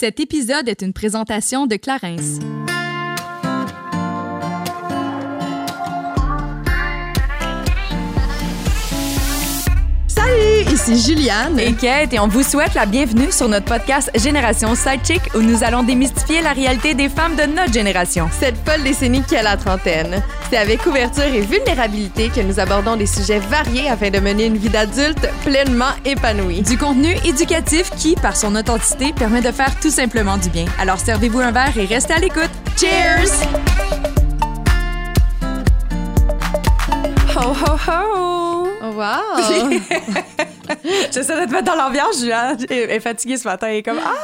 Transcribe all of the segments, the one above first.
Cet épisode est une présentation de Clarence. Ici Juliane et Kate et on vous souhaite la bienvenue sur notre podcast Génération Sidechick où nous allons démystifier la réalité des femmes de notre génération. Cette folle décennie qui a la trentaine. C'est avec ouverture et vulnérabilité que nous abordons des sujets variés afin de mener une vie d'adulte pleinement épanouie. Du contenu éducatif qui, par son authenticité, permet de faire tout simplement du bien. Alors servez-vous un verre et restez à l'écoute. Cheers! Ho ho ho! Wow! J'essaie de te mettre dans l'ambiance, Juliane. Est fatiguée ce matin. Elle est comme Ah,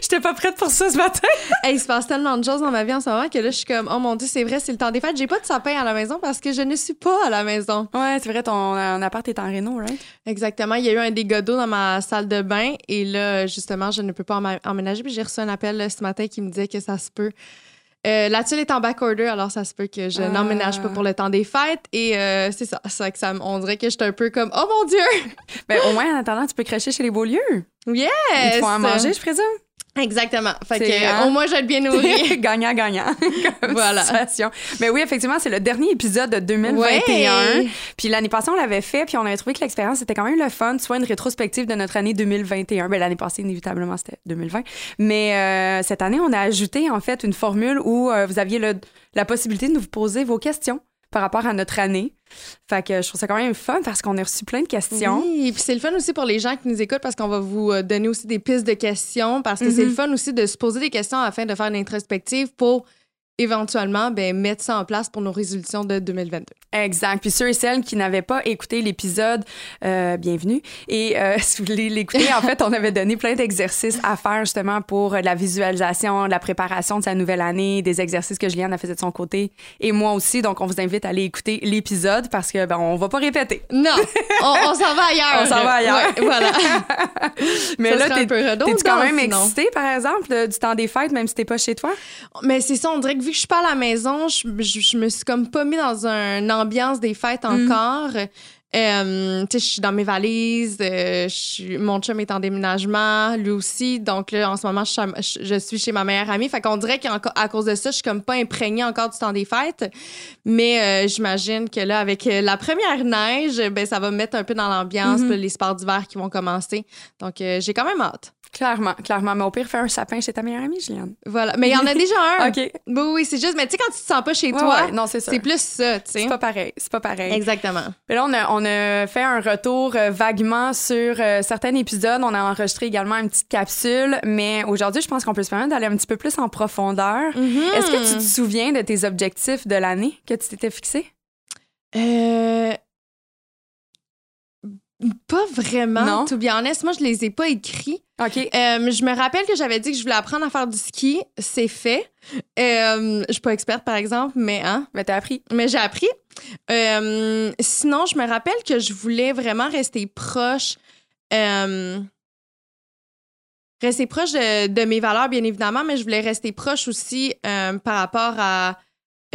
j'étais pas prête pour ça ce matin. hey, il se passe tellement de choses dans ma vie en ce moment que là, je suis comme Oh mon Dieu, c'est vrai, c'est le temps des fêtes. J'ai pas de sapin à la maison parce que je ne suis pas à la maison. Ouais, c'est vrai, ton appart est en réno, right? Exactement. Il y a eu un dégât d'eau dans ma salle de bain et là, justement, je ne peux pas emménager. Puis j'ai reçu un appel ce matin qui me disait que ça se peut euh, la tuile est en back order, alors ça se peut que je n'emménage pas pour le temps des fêtes. Et euh, c'est ça. C'est vrai que ça, on dirait que je suis un peu comme Oh mon Dieu! ben, au moins, en attendant, tu peux cracher chez les beaux lieux. Yes! Ils te font à manger, je présume? Exactement. Fait que, hein? au moins, je vais être bien nourrie. Gagnant-gagnant. voilà. Situation. Mais oui, effectivement, c'est le dernier épisode de 2021. Puis l'année passée, on l'avait fait, puis on avait trouvé que l'expérience était quand même le fun, soit une rétrospective de notre année 2021. Ben, l'année passée, inévitablement, c'était 2020. Mais euh, cette année, on a ajouté, en fait, une formule où euh, vous aviez le, la possibilité de nous poser vos questions par rapport à notre année. Fait que je trouve ça quand même fun parce qu'on a reçu plein de questions. Oui, et puis c'est le fun aussi pour les gens qui nous écoutent parce qu'on va vous euh, donner aussi des pistes de questions parce que c'est le mm-hmm. fun aussi de se poser des questions afin de faire une introspective pour éventuellement ben, mettre ça en place pour nos résolutions de 2022. Exact. Puis ceux et celles qui n'avaient pas écouté l'épisode, euh, bienvenue. Et euh, si vous voulez l'écouter, en fait, on avait donné plein d'exercices à faire justement pour la visualisation, la préparation de sa nouvelle année, des exercices que Juliane a fait de son côté et moi aussi. Donc, on vous invite à aller écouter l'épisode parce que ben, on va pas répéter. Non, on, s'en va ailleurs. on s'en va ailleurs. voilà. Mais là, t'es, t'es quand même excitée, par exemple, du temps des fêtes, même si t'es pas chez toi? Mais c'est ça, on dirait que vu que je suis pas à la maison, je, je, me suis comme pas mis dans une ambiance des fêtes mm. encore. Euh, je suis dans mes valises, euh, mon chum est en déménagement, lui aussi. Donc là, en ce moment, je, suis chez ma meilleure amie. Fait qu'on dirait qu'à cause de ça, je suis comme pas imprégnée encore du temps des fêtes. Mais euh, j'imagine que là, avec la première neige, ben ça va me mettre un peu dans l'ambiance, mm-hmm. les sports d'hiver qui vont commencer. Donc j'ai quand même hâte. Clairement, clairement. Mais au pire, fais un sapin chez ta meilleure amie, Juliane. Voilà. Mais il y en a déjà un. OK. Oui, oui, c'est juste, mais tu sais, quand tu te sens pas chez toi, non, c'est. C'est plus ça, tu sais. C'est pas pareil. C'est pas pareil. Exactement. Mais là, on a, on a fait un retour euh, vaguement sur euh, certains épisodes. On a enregistré également une petite capsule. Mais aujourd'hui, je pense qu'on peut se permettre d'aller un petit peu plus en profondeur. Mm-hmm. Est-ce que tu te souviens de tes objectifs de l'année que tu t'étais fixé? Euh. Pas vraiment. Non? To be honest, moi, je les ai pas écrits. OK. Euh, je me rappelle que j'avais dit que je voulais apprendre à faire du ski. C'est fait. Euh, je suis pas experte, par exemple, mais hein? Mais t'as appris. Mais j'ai appris. Euh, sinon, je me rappelle que je voulais vraiment rester proche. rester proche de, de, mes valeurs, bien évidemment, mais je voulais rester proche aussi par rapport à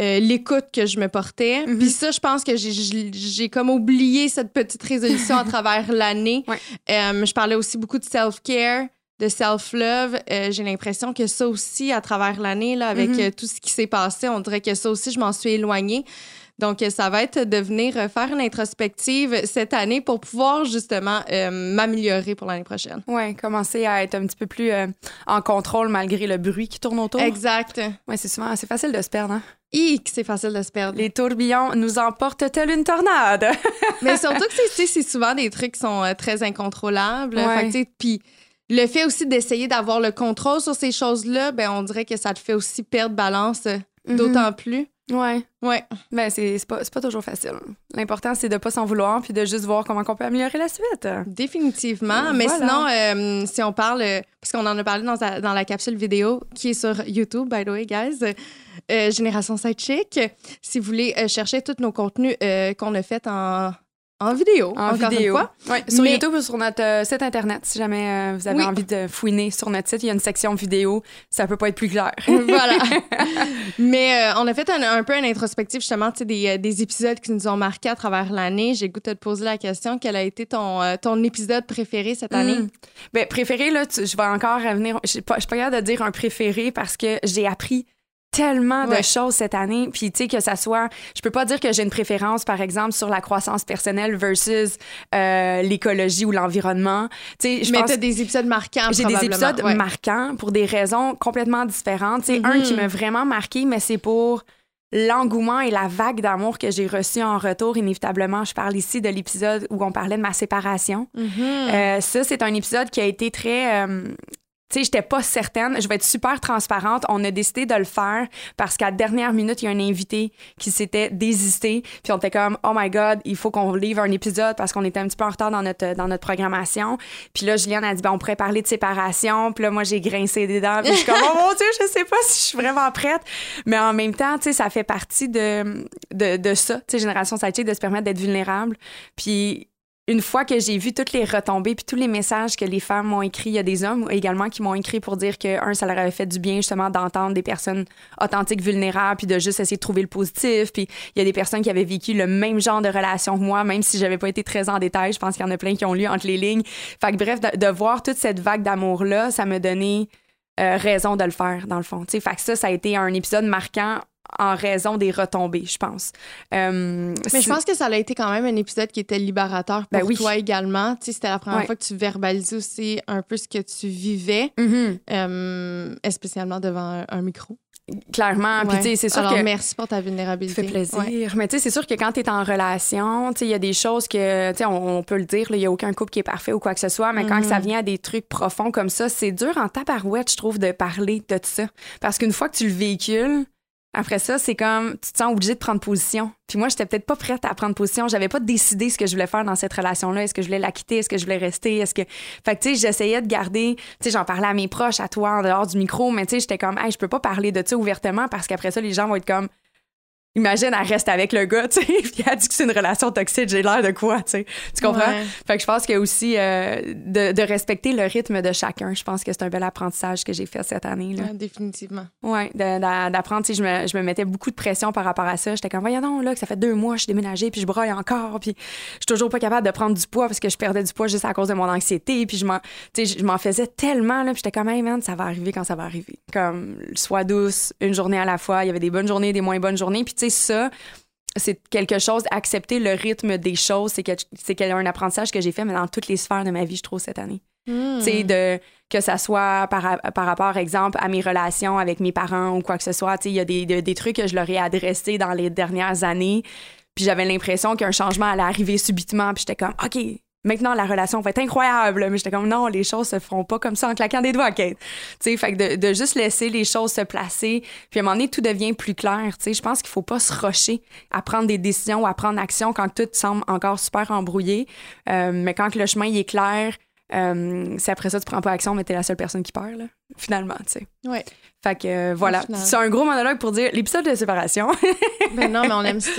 euh, l'écoute que je me portais. Mhm. Puis ça, je pense que j'ai comme oublié cette petite résolution à travers l'année. Euh, je parlais aussi beaucoup de self-care, de self-love. Euh, j'ai l'impression que ça aussi, à travers l'année, là, avec mhm. tout ce qui s'est passé, on dirait que ça aussi, je m'en suis éloignée. Donc, ça va être de venir faire une introspective cette année pour pouvoir justement m'améliorer pour l'année prochaine. Oui, commencer à être un petit peu plus en contrôle malgré le bruit qui tourne autour. Exact. Oui, c'est souvent assez facile de se perdre. Hein? c'est facile de se perdre. Les tourbillons nous emportent telle une tornade? Mais surtout que c'est souvent des trucs qui sont euh, très incontrôlables. Puis le fait aussi d'essayer d'avoir le contrôle sur ces choses-là, ben on dirait que ça te fait aussi perdre balance euh, mm-hmm. d'autant plus. Ouais. Ouais. Ben, c'est pas, pas toujours facile. L'important, c'est de pas s'en vouloir puis de juste voir comment on peut améliorer la suite. Définitivement. Mais sinon, euh, si on parle, parce qu'on en a parlé dans, dans, la capsule vidéo qui est sur YouTube, by the way, guys, euh, Génération Sidechick. Si vous voulez euh, chercher tous nos contenus qu'on a fait en en vidéo. En vidéo. Fois. sur YouTube ou sur notre euh, site Internet, si jamais euh, vous avez envie de fouiner sur notre site, il y a une section vidéo. Ça peut pas être plus clair. voilà. Mais euh, on a fait un, peu un introspectif, justement, des, des épisodes qui nous ont marqués à travers l'année. J'ai goûté de te poser la question quel a été ton, ton épisode préféré cette année? Ben, préféré, là, je vais encore revenir. Je suis pas, pas capable de dire un préféré parce que j'ai appris tellement de choses cette année. Puis, tu sais, que ça soit. Je peux pas dire que j'ai une préférence, par exemple, sur la croissance personnelle versus euh, l'écologie ou l'environnement. Tu sais, je Mais t'as des épisodes marquants, J'ai des épisodes marquants pour des raisons complètement différentes. Tu sais, un qui mm-hmm. m'a vraiment marqué, mais c'est pour l'engouement et la vague d'amour que j'ai reçu en retour, inévitablement. Je parle ici de l'épisode où on parlait de ma séparation. Mm-hmm. Euh, ça, c'est un épisode qui a été très, euh, tu sais, j'étais pas certaine. Je vais être super transparente. On a décidé de le faire parce qu'à dernière minute, il y a un invité qui s'était désisté. Puis on était comme, oh my God, il faut qu'on livre un épisode parce qu'on était un petit peu en retard dans notre, dans notre programmation. Puis là, Juliane a dit, ben, on pourrait parler de séparation. Puis là, moi, j'ai grincé des dents. Puis je suis comme, oh mon Dieu, je sais pas si je suis vraiment prête. Mais en même temps, tu sais, ça fait partie de, de, de ça, tu sais, Génération Sidechick, de se permettre d'être vulnérable. Puis une fois que j'ai vu toutes les retombées puis tous les messages que les femmes m'ont écrit, il y a des hommes également qui m'ont écrit pour dire que un ça leur avait fait du bien justement d'entendre des personnes authentiques vulnérables puis de juste essayer de trouver le positif puis il y a des personnes qui avaient vécu le même genre de relation que moi même si j'avais pas été très en détail, je pense qu'il y en a plein qui ont lu entre les lignes. Fait que bref de, voir toute cette vague d'amour là, ça me donnait euh, raison de le faire dans le fond. T'sais, fait que ça ça a été un épisode marquant en raison des retombées, je pense. Euh, mais je pense que ça a été quand même un épisode qui était libérateur pour ben toi également. Tu sais, c'était la première fois que tu verbalisais aussi un peu ce que tu vivais, mm-hmm. euh, spécialement devant un, micro. Clairement. Puis, tu sais, c'est sûr Alors, merci pour ta vulnérabilité. Ça fait plaisir. Mais, tu sais, c'est sûr que quand tu es en relation, tu sais, il y a des choses que, tu sais, on, peut le dire, il n'y a aucun couple qui est parfait ou quoi que ce soit, mais quand ça mm-hmm. vient à des trucs profonds comme ça, c'est dur en tabarouette, je trouve, de parler de ça. Parce qu'une fois que tu le véhicules, après ça, c'est comme tu te sens obligé de prendre position. Puis moi, j'étais peut-être pas prête à prendre position. J'avais pas décidé ce que je voulais faire dans cette relation-là. Est-ce que je voulais la quitter? Est-ce que je voulais rester? Est-ce que. Fait que, tu sais, j'essayais de garder. Tu sais, j'en parlais à mes proches, à toi, en dehors du micro, mais tu sais, j'étais comme, hey, je peux pas parler de ça ouvertement parce qu'après ça, les gens vont être comme, Imagine, elle reste avec le gars, tu sais, puis elle dit que c'est une relation toxique, j'ai l'air de quoi, tu sais. Tu comprends? Fait que je pense que aussi euh, de, de, respecter le rythme de chacun, je pense que c'est un bel apprentissage que j'ai fait cette année. Là. définitivement. Oui, d'apprendre, tu sais, je me, je me, mettais beaucoup de pression par rapport à ça. J'étais comme, voyons non, là, que ça fait deux mois, je suis déménagée, puis je broille encore, puis je suis toujours pas capable de prendre du poids parce que je perdais du poids juste à cause de mon anxiété, puis je m'en, tu sais, je m'en faisais tellement, là, puis j'étais comme, hey man, ça va arriver quand ça va arriver. Comme, sois douce, une journée à la fois. Il y avait des bonnes journées, des moins bonnes journées, puis tu sais, ça, c'est quelque chose, accepter le rythme des choses, c'est que c'est un apprentissage que j'ai fait, mais dans toutes les sphères de ma vie, je trouve, cette année. Hmm. Tu sais, de que ça soit par, par rapport, exemple, à mes relations avec mes parents ou quoi que ce soit. Tu sais, il y a des, des, trucs que je leur ai adressés dans les dernières années. Puis j'avais l'impression qu'un changement allait arriver subitement. Puis j'étais comme, OK, maintenant la relation va être incroyable. Mais j'étais comme non, les choses se feront pas comme ça en claquant des doigts, Kate. Tu sais, fait que de, juste laisser les choses se placer, puis à un moment donné, tout devient plus clair. Tu sais, je pense qu'il faut pas se rocher à prendre des décisions ou à prendre action quand tout semble encore super embrouillé. Euh, mais quand le chemin est clair, euh, c'est après ça tu prends pas action, mais t'es la seule personne qui perd, finalement, tu sais. Ouais. Fait que euh, voilà, c'est un gros monologue pour dire l'épisode de séparation. ben non, mais on aime ça.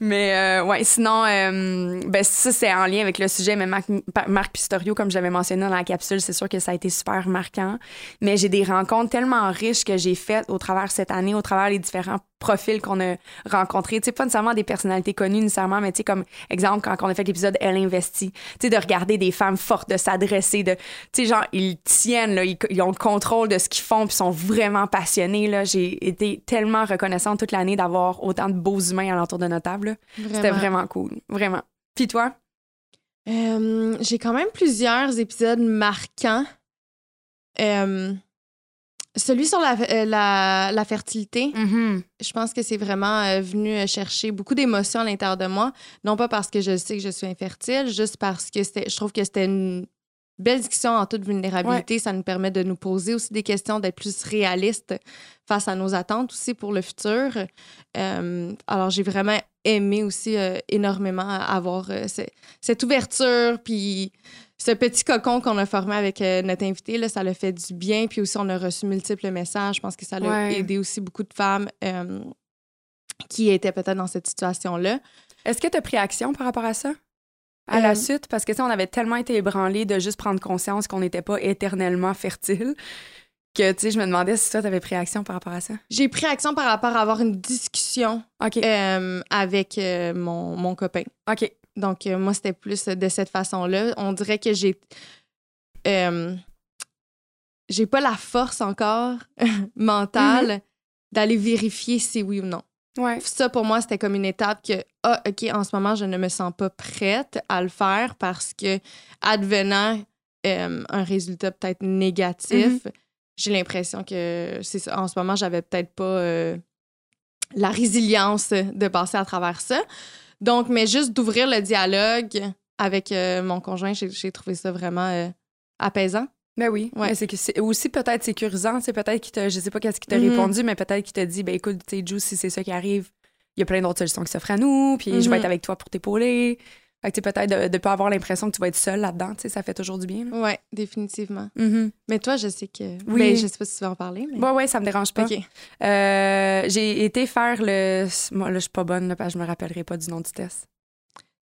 Mais euh, ouais, sinon, euh, ben ça c'est en lien avec le sujet, mais Marc, Marc Pistorio, comme j'avais mentionné dans la capsule, c'est sûr que ça a été super marquant. Mais j'ai des rencontres tellement riches que j'ai faites au travers cette année, au travers les différents profils qu'on a rencontrés. Tu sais, pas nécessairement des personnalités connues nécessairement, mais tu sais, comme exemple, quand on a fait l'épisode Elle investit, tu sais, de regarder des femmes fortes, de s'adresser, de, tu sais, genre, ils tiennent, là, ils, ils ont le contrôle de ce qu'ils font, puis sont vraiment passionnée. Là. J'ai été tellement reconnaissante toute l'année d'avoir autant de beaux humains alentour de notre table. C'était vraiment cool. Vraiment. Puis toi? Euh, j'ai quand même plusieurs épisodes marquants. Euh, celui sur la, euh, la, fertilité, mm-hmm. je pense que c'est vraiment venu chercher beaucoup d'émotions à l'intérieur de moi. Non pas parce que je sais que je suis infertile, juste parce que je trouve que c'était une belle discussion en toute vulnérabilité. Ça nous permet de nous poser aussi des questions, d'être plus réalistes face à nos attentes aussi pour le futur. Euh, alors, j'ai vraiment aimé aussi euh, énormément avoir euh, cette ouverture, puis ce petit cocon qu'on a formé avec notre invité, là, ça l'a fait du bien. Puis aussi, on a reçu multiples messages. Je pense que ça a aidé aussi beaucoup de femmes qui étaient peut-être dans cette situation-là. Est-ce que tu as pris action par rapport à ça? à la suite? Parce que, tu on avait tellement été ébranlés de juste prendre conscience qu'on n'était pas éternellement fertile que, tu sais, je me demandais si toi, t'avais pris action par rapport à ça. J'ai pris action par rapport à avoir une discussion euh, avec euh, mon, mon, copain. OK. Donc, euh, moi, c'était plus de cette façon-là. On dirait que j'ai... j'ai pas la force encore mentale mm-hmm. d'aller vérifier si oui ou non. Ouais. Ça, pour moi, c'était comme une étape que, ah, OK, en ce moment, je ne me sens pas prête à le faire parce que, advenant un résultat peut-être négatif, mm-hmm j'ai l'impression que c'est en ce moment, j'avais peut-être pas euh, la résilience de passer à travers ça. Donc, mais juste d'ouvrir le dialogue avec euh, mon conjoint, j'ai trouvé ça vraiment euh, apaisant. Ben oui, ouais. c'est que c'est aussi peut-être sécurisant, c'est peut-être qu'il t'a, je sais pas qu'est-ce qu'il t'a mm-hmm. répondu, mais peut-être qu'il t'a dit, ben écoute, tu sais, si c'est ça qui arrive, il y a plein d'autres solutions qui s'offrent à nous, puis je vais mm-hmm. être avec toi pour t'épauler. Fait que peut-être de ne pas avoir l'impression que tu vas être seule là-dedans, ça fait toujours du bien. Oui, définitivement. Mm-hmm. Mais toi, je sais que. Oui. Ben, je sais pas si tu veux en parler. Mais... Oui, ça me dérange pas. Euh, j'ai été faire le. Moi, là, je suis pas bonne, là, parce que je me rappellerai pas du nom du test.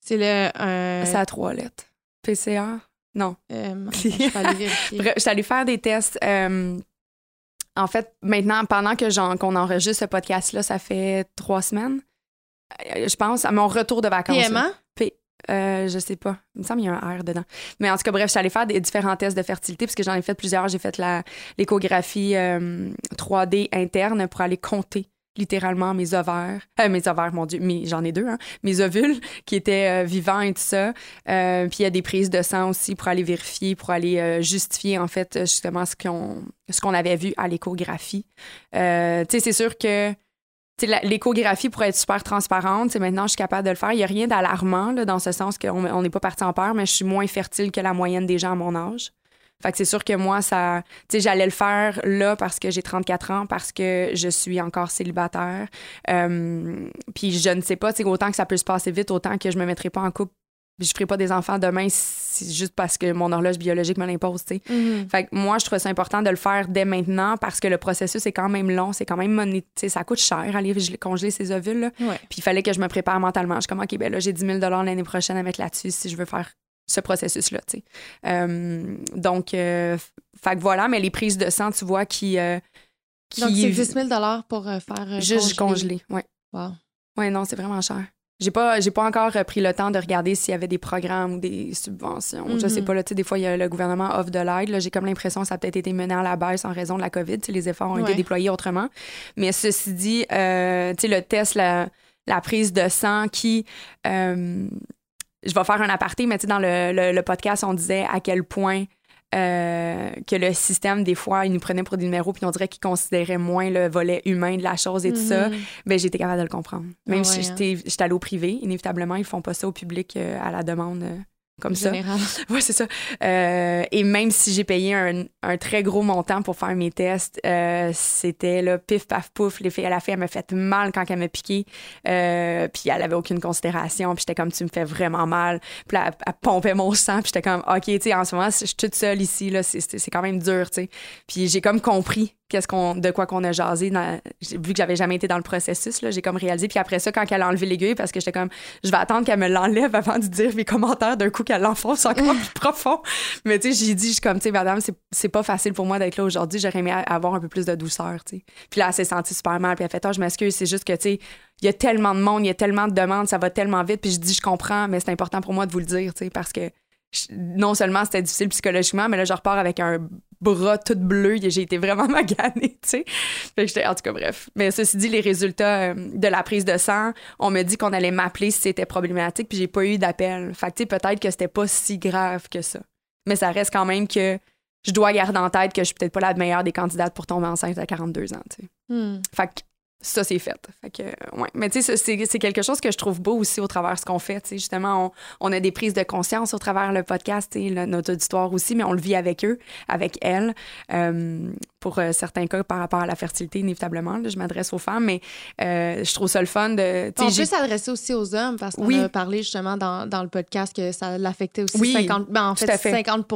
C'est le. C'est à trois lettres. PCA? Non. Euh, je suis allée Bref, je suis allée faire des tests. Euh, en fait, maintenant, pendant que qu'on enregistre ce podcast-là, ça fait trois semaines. Je pense à mon retour de vacances. PMA? Euh, je sais pas. Il me semble qu'il y a un R dedans. Mais en tout cas, bref, je suis allée faire des différents tests de fertilité parce que j'en ai fait plusieurs. J'ai fait l'échographie 3D euh, interne pour aller compter littéralement mes ovaires, euh, mes ovaires, mon Dieu, j'en ai deux, hein, mes ovules qui étaient vivants et tout ça. puis il y a des prises de sang aussi pour aller vérifier, pour aller justifier en fait justement ce qu'on ce qu'on avait vu à l'échographie. tu sais, c'est sûr que l'échographie pourrait être super transparente. maintenant, je suis capable de le faire. Il n'y a rien d'alarmant dans ce sens qu'on n'est pas parti en peur, mais je suis moins fertile que la moyenne des gens à mon âge. Fait que c'est sûr que moi, ça, j'allais le faire là parce que j'ai 34 ans, parce que je suis encore célibataire. Euh, puis je ne sais pas, autant que ça peut se passer vite, autant que je me mettrai pas en couple je ferai pas des enfants demain juste parce que mon horloge biologique me l'impose, tu sais. Mm-hmm. Fait que moi, je trouve ça important de le faire dès maintenant parce que le processus est quand même long, c'est quand même moné... ça coûte cher aller congeler ces ovules là. Puis il fallait que je me prépare mentalement. Je suis comme OK, ben là j'ai 10 000 l'année prochaine à mettre là-dessus si je veux faire ce processus là, tu sais. Euh, donc euh, fait que voilà, mais les prises de sang, tu vois qui, euh, qui... Donc c'est 10 000 pour faire juste congeler, ouais. Wow. Ouais, non, c'est vraiment cher. J'ai pas, j'ai pas encore pris le temps de regarder s'il y avait des programmes ou des subventions. Je sais mhm. pas, là, des fois, y a, le gouvernement offre de l'aide. J'ai comme l'impression que ça a peut-être été mené à la baisse en raison de la COVID. les efforts ont été déployés autrement. Mais ceci dit, euh, le test, la, la, prise de sang qui. Euh, je vais faire un aparté, mais dans le, le, podcast, on disait à quel point euh, que le système, des fois, il nous prenait pour des numéros, puis on dirait qu'il considérait moins le volet humain de la chose et tout ça. Mhm. ben, j'étais capable de le comprendre. Même si hein. j'étais allée au privé, inévitablement, ils font pas ça au public euh, à la demande. Comme ça. Oui, c'est ça. Euh, et même si j'ai payé un, un, très gros montant pour faire mes tests, euh, c'était là, pif, paf, pouf. Les filles, à la fin, elle m'a fait mal quand elle m'a piqué. Euh, puis elle avait aucune considération. Puis j'étais comme, tu me fais vraiment mal. Puis là, elle, pompait mon sang. Puis j'étais comme, OK, tu sais, en ce moment, je suis toute seule ici. Là, c'est, c'est quand même dur, tu sais. Puis j'ai comme compris qu'est-ce qu'on de quoi qu'on a jasé vu que j'avais jamais été dans le processus là j'ai comme réalisé. Puis après ça quand elle a enlevé l'aiguille parce que j'étais comme je vais attendre qu'elle me l'enlève avant de dire mes commentaires d'un coup qu'elle l'enfonce encore plus profond. Mais tu sais j'ai dit je suis comme tu sais madame c'est pas facile pour moi d'être là aujourd'hui. J'aurais aimé avoir un peu plus de douceur tu sais. Puis là elle s'est sentie super mal puis elle fait oh, je m'excuse c'est juste que tu sais il y a tellement de monde il y a tellement de demandes ça va tellement vite. Puis je dis je comprends mais c'est important pour moi de vous le dire tu sais parce que non seulement c'était difficile psychologiquement, mais là, je repars avec un bras tout bleu. J'ai été vraiment maganée, tu sais. Fait que j'étais, en tout cas, bref. Mais ceci dit, les résultats euh, de la prise de sang, on me dit qu'on allait m'appeler si c'était problématique, puis j'ai pas eu d'appel. Fait que, tu sais, peut-être que c'était pas si grave que ça. Mais ça reste quand même que je dois garder en tête que je suis peut-être pas la meilleure des candidates pour tomber enceinte à 42 ans, tu sais. Hmm. Fait que ça, c'est fait. fait que, ouais. Mais tu sais, c'est quelque chose que je trouve beau aussi au travers de ce qu'on fait. sais Justement, on, on, a des prises de conscience au travers le podcast, et notre auditoire aussi, mais on le vit avec eux, avec elles. Euh, pour euh, certains cas, par rapport à la fertilité, inévitablement, je m'adresse aux femmes, mais euh, je trouve ça le fun de. On peut s'adresser aussi aux hommes parce qu'on a parlé justement dans, dans, le podcast que ça l'affectait aussi 50, ben, en fait, 50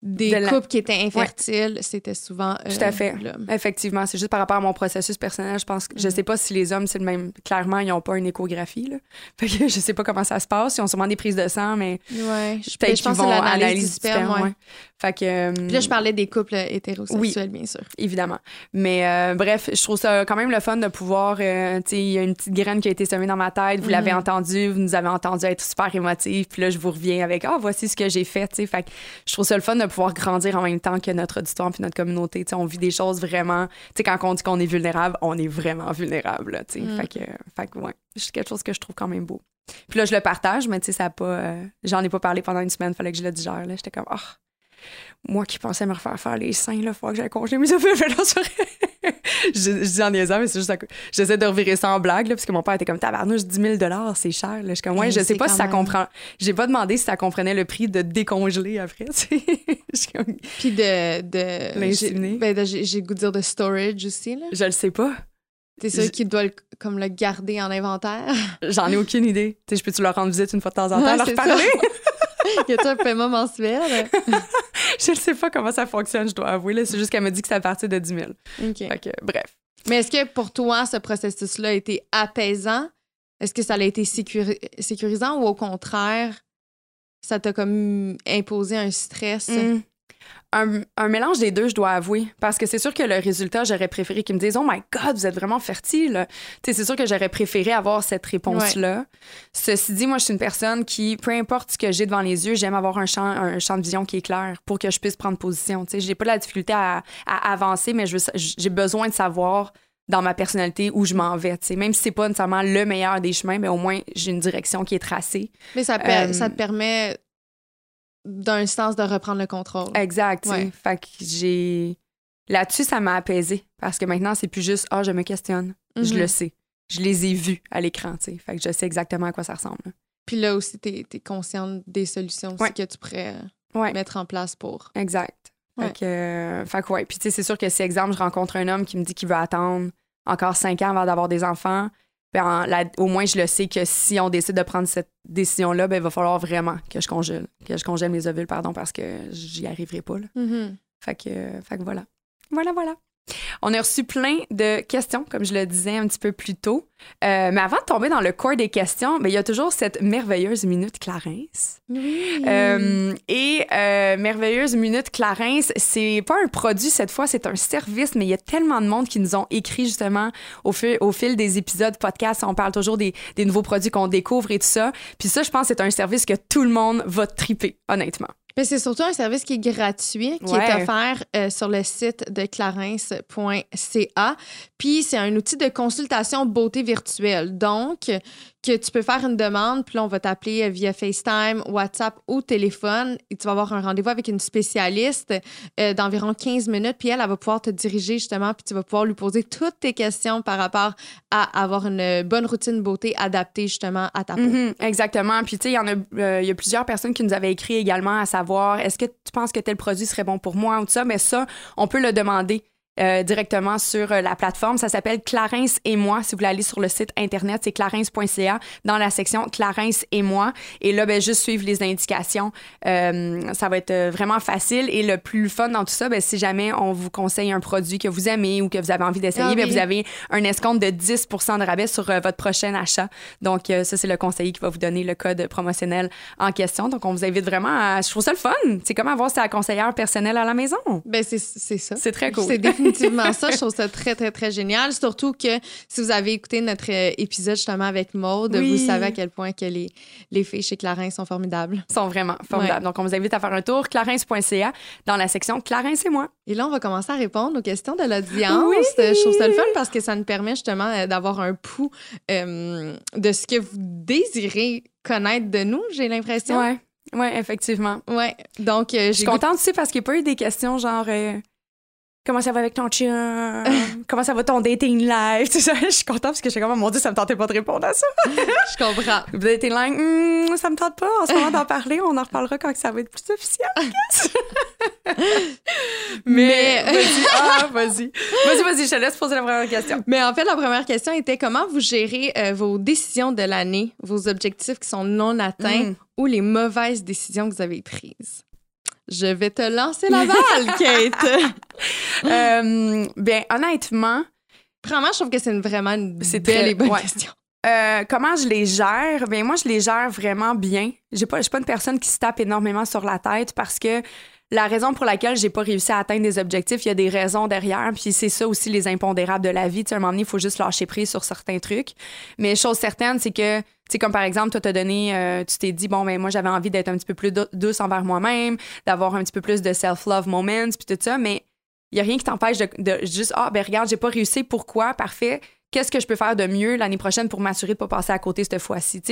des couples qui étaient infertiles, c'était souvent euh, Tout à fait. Effectivement, c'est juste par rapport à mon processus personnel, je pense que je mm. sais pas si les hommes c'est le même clairement, ils ont pas une échographie là. Fait que je sais pas comment ça se passe, ils ont sûrement des prises de sang mais Ouais, je, qu'ils vont analyser du sperme, ouais. Fait que euh, là je parlais des couples hétérosexuels bien sûr. Évidemment. Mais euh, bref, je trouve ça quand même le fun de pouvoir tu sais il y a une petite graine qui a été semée dans ma tête, vous l'avez mm-hmm. entendu, vous nous avez entendu être super émotif, puis là je vous reviens avec ah voici ce que j'ai fait, tu sais. Fait que je trouve ça le fun de pouvoir grandir en même temps que notre auditoire puis notre communauté. on vit des choses vraiment. Quand on dit qu'on est vulnérable, on est vraiment vulnérable. sais. Mm. Fait que, fait que, ouais, c'est quelque chose que je trouve quand même beau. Puis là, je le partage, mais tu sais, ça a pas. Euh, j'en ai pas parlé pendant une semaine, fallait que je le digère. Là, j'étais comme, oh, moi qui pensais me refaire faire les seins, là, faut que j'aille congeler mes ovules, je, je dis en niaisant, mais c'est juste j'essaie de revirer ça en blague, là, parce que mon père était comme tabarnouche, 10 000 c'est cher. Là. Je suis comme, ouais, je sais pas si ça comprend. J'ai pas demandé si ça comprenait le prix de décongeler après, comme... Puis de. de ben, j'ai goût de dire de storage aussi, là. Je le sais pas. T'es sûr qu'il doit comme le garder en inventaire? J'en ai aucune idée. Tu sais, je peux-tu leur rendre visite une fois de temps en temps, leur parler? y a-tu un paiement mensuel? je ne sais pas comment ça fonctionne, je dois avouer. C'est juste qu'elle m'a dit que c'est à partir de 10 000. OK. bref. Mais est-ce que pour toi, ce processus-là a été apaisant? Est-ce que ça a été sécurisant ou au contraire, ça t'a comme imposé un stress? Mmh un, mélange des deux, je dois avouer. Parce que c'est sûr que le résultat, j'aurais préféré qu'ils me disent Oh my God, vous êtes vraiment fertile. C'est sûr que j'aurais préféré avoir cette réponse-là. Ceci dit, moi, je suis une personne qui, peu importe ce que j'ai devant les yeux, j'aime avoir un champ, un champ de vision qui est clair pour que je puisse prendre position. J'ai pas la difficulté à, avancer, mais j'ai besoin de savoir dans ma personnalité où je m'en vais. Même si c'est pas nécessairement le meilleur des chemins, mais au moins j'ai une direction qui est tracée. Mais ça, ça te euh, permet d'un sens de reprendre le contrôle. Exact. Fait que j'ai. Là-dessus, ça m'a apaisé parce que maintenant, c'est plus juste Ah, je me questionne. Je mm-hmm. le sais. Je les ai vus à l'écran, tu sais. Fait que je sais exactement à quoi ça ressemble. Puis là aussi, tu es, consciente des solutions que tu pourrais mettre en place pour. Exact. Fait que, fait que ouais. Puis tu sais, c'est sûr que si, exemple, je rencontre un homme qui me dit qu'il veut attendre encore cinq ans avant d'avoir des enfants, ben, au moins, je le sais que si on décide de prendre cette décision-là, ben, il va falloir vraiment que je congèle, que je congèle mes ovules, pardon, parce que j'y arriverai pas. Là. Mm-hmm. fait, que, fait que voilà. Voilà, voilà. On a reçu plein de questions, comme je le disais un petit peu plus tôt. Euh, mais avant de tomber dans le corps des questions, ben, il y a toujours cette merveilleuse minute Clarence. Oui. Euh, et euh, merveilleuse minute Clarence, c'est pas un produit cette fois, c'est un service, mais il y a tellement de monde qui nous ont écrit justement au fil, au fil des épisodes podcast. On parle toujours des, des nouveaux produits qu'on découvre et tout ça. Puis ça, je pense, c'est un service que tout le monde va triper, honnêtement. Mais c'est surtout un service qui est gratuit, qui est offert euh, sur le site de clarence.ca. Puis c'est un outil de consultation beauté virtuelle. Donc, que tu peux faire une demande, puis là, on va t'appeler euh, via FaceTime, WhatsApp ou téléphone, et tu vas avoir un rendez-vous avec une spécialiste euh, d'environ 15 minutes, puis elle, elle va pouvoir te diriger justement, puis tu vas pouvoir lui poser toutes tes questions par rapport à avoir une bonne routine beauté adaptée justement à ta peau. Mm-hmm, exactement. Puis tu sais, il y en a, euh, y a plusieurs personnes qui nous avaient écrit également à savoir, est-ce que tu penses que tel produit serait bon pour moi ou tout ça, mais ça, on peut le demander. Euh, directement sur euh, la plateforme. Ça s'appelle Clarence et moi. Si vous voulez aller sur le site internet, c'est clarence.ca dans la section Clarence et moi. Et là, ben, juste suivre les indications. Euh, ça va être vraiment facile. Et le plus fun dans tout ça, ben, si jamais on vous conseille un produit que vous aimez ou que vous avez envie d'essayer, ah ben, vous avez un escompte de 10 de rabais sur votre prochain achat. Donc, ça, c'est le conseiller qui va vous donner le code promotionnel en question. Donc, on vous invite vraiment à. Je trouve ça le fun. C'est comme avoir sa conseillère personnelle à la maison. Ben, c'est ça. C'est très cool définitivement ça. Je trouve ça très, très, très génial. Surtout que si vous avez écouté notre euh, épisode justement avec Maude, vous savez à quel point que les, les filles chez Clarins sont formidables. Sont vraiment formidables. Donc, on vous invite à faire un tour, clarins.ca, dans la section Clarins et moi. Et là, on va commencer à répondre aux questions de l'audience. Oui. Je trouve ça le fun parce que ça nous permet justement euh, d'avoir un pouls euh, de ce que vous désirez connaître de nous, j'ai l'impression. Oui. Oui, effectivement. Ouais. Donc, je suis contente aussi parce qu'il n'y a pas eu des questions genre Comment ça va avec ton chien? Comment ça va ton dating life? ça. Je suis contente parce que je suis comme, mon Dieu, ça me tentait pas de répondre à ça. je comprends. Dating life, hmm, ça me tente pas en ce moment d'en parler. On en reparlera quand ça va être plus officiel. Mais, vas-y, ah, vas-y. Vas-y, vas-y, je te laisse poser la première question. Mais en fait, la première question était comment vous gérez euh, vos décisions de l'année, vos objectifs qui sont non atteints hmm. ou les mauvaises décisions que vous avez prises? Je vais te lancer la balle, Kate. euh, bien, honnêtement. Vraiment, je trouve que c'est une, vraiment une belle très, et bonne question. Euh, comment je les gère? Bien, moi, je les gère vraiment bien. Je pas, suis pas une personne qui se tape énormément sur la tête parce que la raison pour laquelle j'ai pas réussi à atteindre des objectifs, il y a des raisons derrière, puis c'est ça aussi les impondérables de la vie. Tu sais, à un moment donné, il faut juste lâcher prise sur certains trucs. Mais chose certaine, c'est que, sais, comme par exemple, toi, t'as donné, euh, tu t'es dit, bon, ben moi, j'avais envie d'être un petit peu plus douce envers moi-même, d'avoir un petit peu plus de self-love moments, puis tout ça, mais il y a rien qui t'empêche de, de, juste, ah, ben regarde, j'ai pas réussi, pourquoi? Parfait qu'est-ce que je peux faire de mieux l'année prochaine pour m'assurer de pas passer à côté cette fois-ci?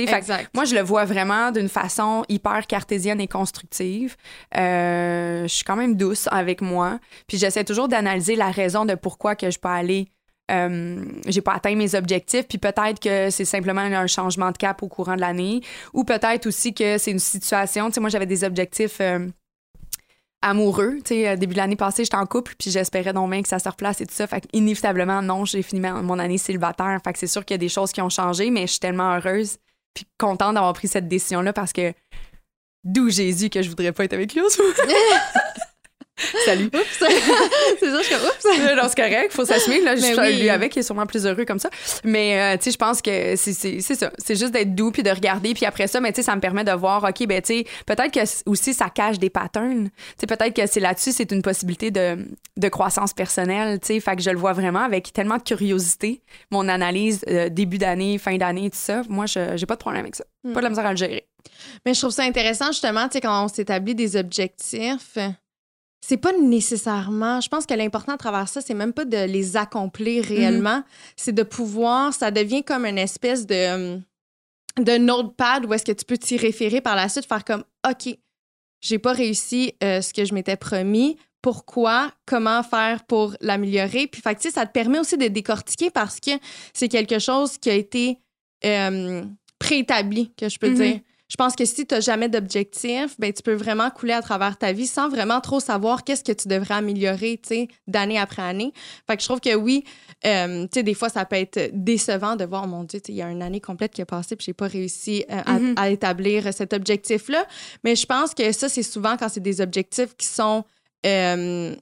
moi, je le vois vraiment d'une façon hyper cartésienne et constructive. Euh, je suis quand même douce avec moi. Puis j'essaie toujours d'analyser la raison de pourquoi que je peux aller euh, j'ai pas atteint mes objectifs, puis peut-être que c'est simplement un changement de cap au courant de l'année, ou peut-être aussi que c'est une situation, tu sais, moi j'avais des objectifs euh, amoureux. Tu sais, euh, début de l'année passée, j'étais en couple, puis j'espérais donc bien que ça se replace et tout ça. Fait inévitablement, non, j'ai fini mon année célibataire. Fait que c'est sûr qu'il y a des choses qui ont changé, mais je suis tellement heureuse puis contente d'avoir pris cette décision-là parce que d'où Jésus que je voudrais pas être avec lui Salut. Oups. c'est ça, je suis oups. Non, c'est correct, faut s'assumer. Là, je oui. lui avec, il est sûrement plus heureux comme ça. Mais, euh, tu sais, je pense que c'est ça. C'est juste d'être doux puis de regarder. Puis après ça, mais tu sais, ça me permet de voir, OK, ben, tu sais, peut-être que aussi ça cache des patterns. Tu sais, peut-être que c'est là-dessus, c'est une possibilité de, de croissance personnelle. Tu sais, fait que je le vois vraiment avec tellement de curiosité. Mon analyse euh, début d'année, fin d'année, tout ça. Moi, je j'ai pas de problème avec ça. Pas de la misère à le gérer. Mais je trouve ça intéressant, justement, tu sais, quand on s'établit des objectifs c'est pas nécessairement. Je pense que l'important à travers ça, c'est même pas de les accomplir mhm. réellement. C'est de pouvoir. Ça devient comme une espèce de, hum, de notepad où est-ce que tu peux t'y référer par la suite, faire comme OK, j'ai pas réussi euh, ce que je m'étais promis. Pourquoi? Comment faire pour l'améliorer? Puis, fait, ça te permet aussi de décortiquer parce que c'est quelque chose qui a été hum, préétabli, que je peux mhm. dire. Je pense que si tu n'as jamais d'objectif, ben, tu peux vraiment couler à travers ta vie sans vraiment trop savoir qu'est-ce que tu devrais améliorer d'année après année. Fait que je trouve que oui, euh, des fois, ça peut être décevant de voir, oh mon Dieu, il y a une année complète qui est passée puis j'ai pas réussi euh, mm-hmm. à, établir cet objectif-là. Mais je pense que ça, c'est souvent quand c'est des objectifs qui sont. Euh,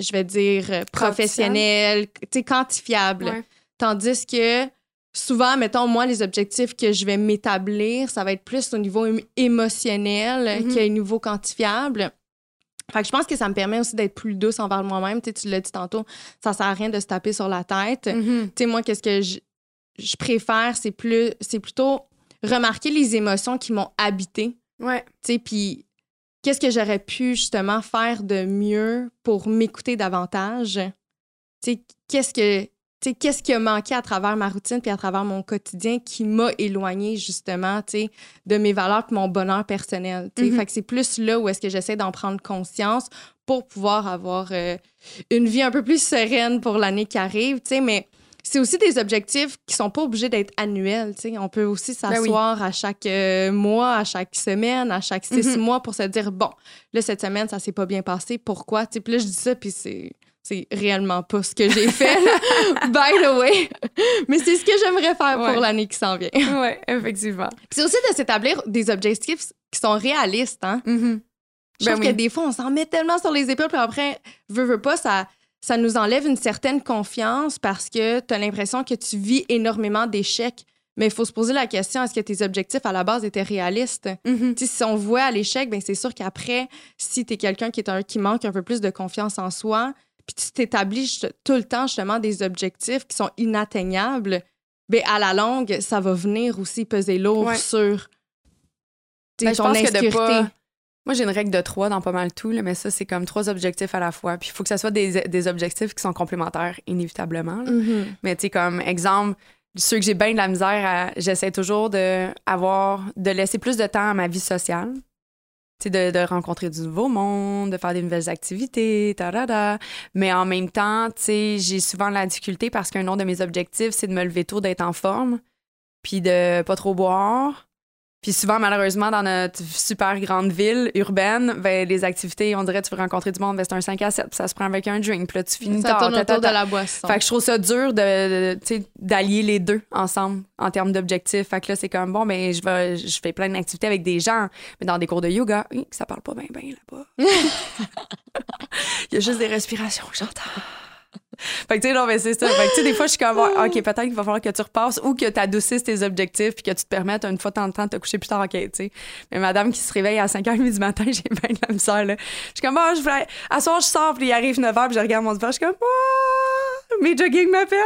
je vais dire professionnels, quantifiables. Tandis que souvent, mettons, moi, les objectifs que je vais m'établir, ça va être plus au niveau émotionnel mm-hmm. qu'au niveau quantifiable. Fait que je pense que ça me permet aussi d'être plus douce envers moi-même. Tu, l'as dit tantôt, ça sert à rien de se taper sur la tête. Mm-hmm. Tu sais, moi, qu'est-ce que je, je préfère, c'est plus, c'est plutôt remarquer les émotions qui m'ont habité. Ouais. Tu sais, puis qu'est-ce que j'aurais pu justement faire de mieux pour m'écouter davantage? Tu sais, qu'est-ce que qu'est-ce qui a manqué à travers ma routine puis à travers mon quotidien qui m'a éloigné justement, de mes valeurs et mon bonheur personnel. Mm-hmm. Fait que c'est plus là où est-ce que j'essaie d'en prendre conscience pour pouvoir avoir euh, une vie un peu plus sereine pour l'année qui arrive, mais c'est aussi des objectifs qui sont pas obligés d'être annuels. On peut aussi ben s'asseoir à chaque euh, mois, à chaque semaine, à chaque six mm-hmm. mois pour se dire bon, là, cette semaine, ça s'est pas bien passé. Pourquoi? Puis là, je dis ça, puis c'est c'est réellement pas ce que j'ai fait, by the way. Mais c'est ce que j'aimerais faire pour l'année qui s'en vient. Oui, effectivement. c'est aussi de s'établir des objectifs qui sont réalistes. Hein? Mm-hmm. Je trouve ben que des fois, on s'en met tellement sur les épaules, puis après, veux, veux pas, ça, ça nous enlève une certaine confiance parce que tu as l'impression que tu vis énormément d'échecs. Mais il faut se poser la question, est-ce que tes objectifs à la base étaient réalistes? Mm-hmm. Si on voit à l'échec, ben c'est sûr qu'après, si tu es quelqu'un qui, est un, qui manque un peu plus de confiance en soi, puis tu t'établis tout le temps justement des objectifs qui sont inatteignables, bien, à la longue, ça va venir aussi peser lourd sur ben, ton insécurité. Moi, j'ai une règle de trois dans pas mal tout, mais ça, c'est comme trois objectifs à la fois. Puis il faut que ce soit des, des, objectifs qui sont complémentaires, inévitablement. Mm-hmm. Mais tu sais, comme exemple, ceux que j'ai bien de la misère, j'essaie toujours de, avoir, de laisser plus de temps à ma vie sociale de, de, rencontrer du nouveau monde, de faire des nouvelles activités, tarada. Mais en même temps, j'ai souvent la difficulté parce qu'un autre de mes objectifs, c'est de me lever tôt, d'être en forme, puis de pas trop boire, Puis souvent, malheureusement, dans notre super grande ville urbaine, ben, les activités, on dirait, tu veux rencontrer du monde, ben, c'est un 5 à 7, puis ça se prend avec un drink, puis là, tu finis ça tourne autour de la boisson. Fait que je trouve ça dur de, d'allier les deux ensemble en termes d'objectifs. Fait que là, c'est comme, bon, ben, je, vais, je fais plein d'activités avec des gens, mais dans des cours de yoga, ça parle pas bien, bien là-bas. Il y a juste des respirations que j'entends. Fait que, tu sais, non, mais c'est ça. Fait que, tu sais, des fois, je suis comme, OK, peut-être qu'il va falloir que tu repasses ou que tu adoucisses tes objectifs puis que tu te permettes une fois de temps en temps de te coucher plus tard, OK, tu sais. Mais madame qui se réveille à 5h30 du matin, j'ai bien de la misère, là. Je suis comme, oh, je voulais. À soir, je sors, puis il arrive 9h, puis je regarde mon divan, je suis comme, oh, mes jogging m'appellent.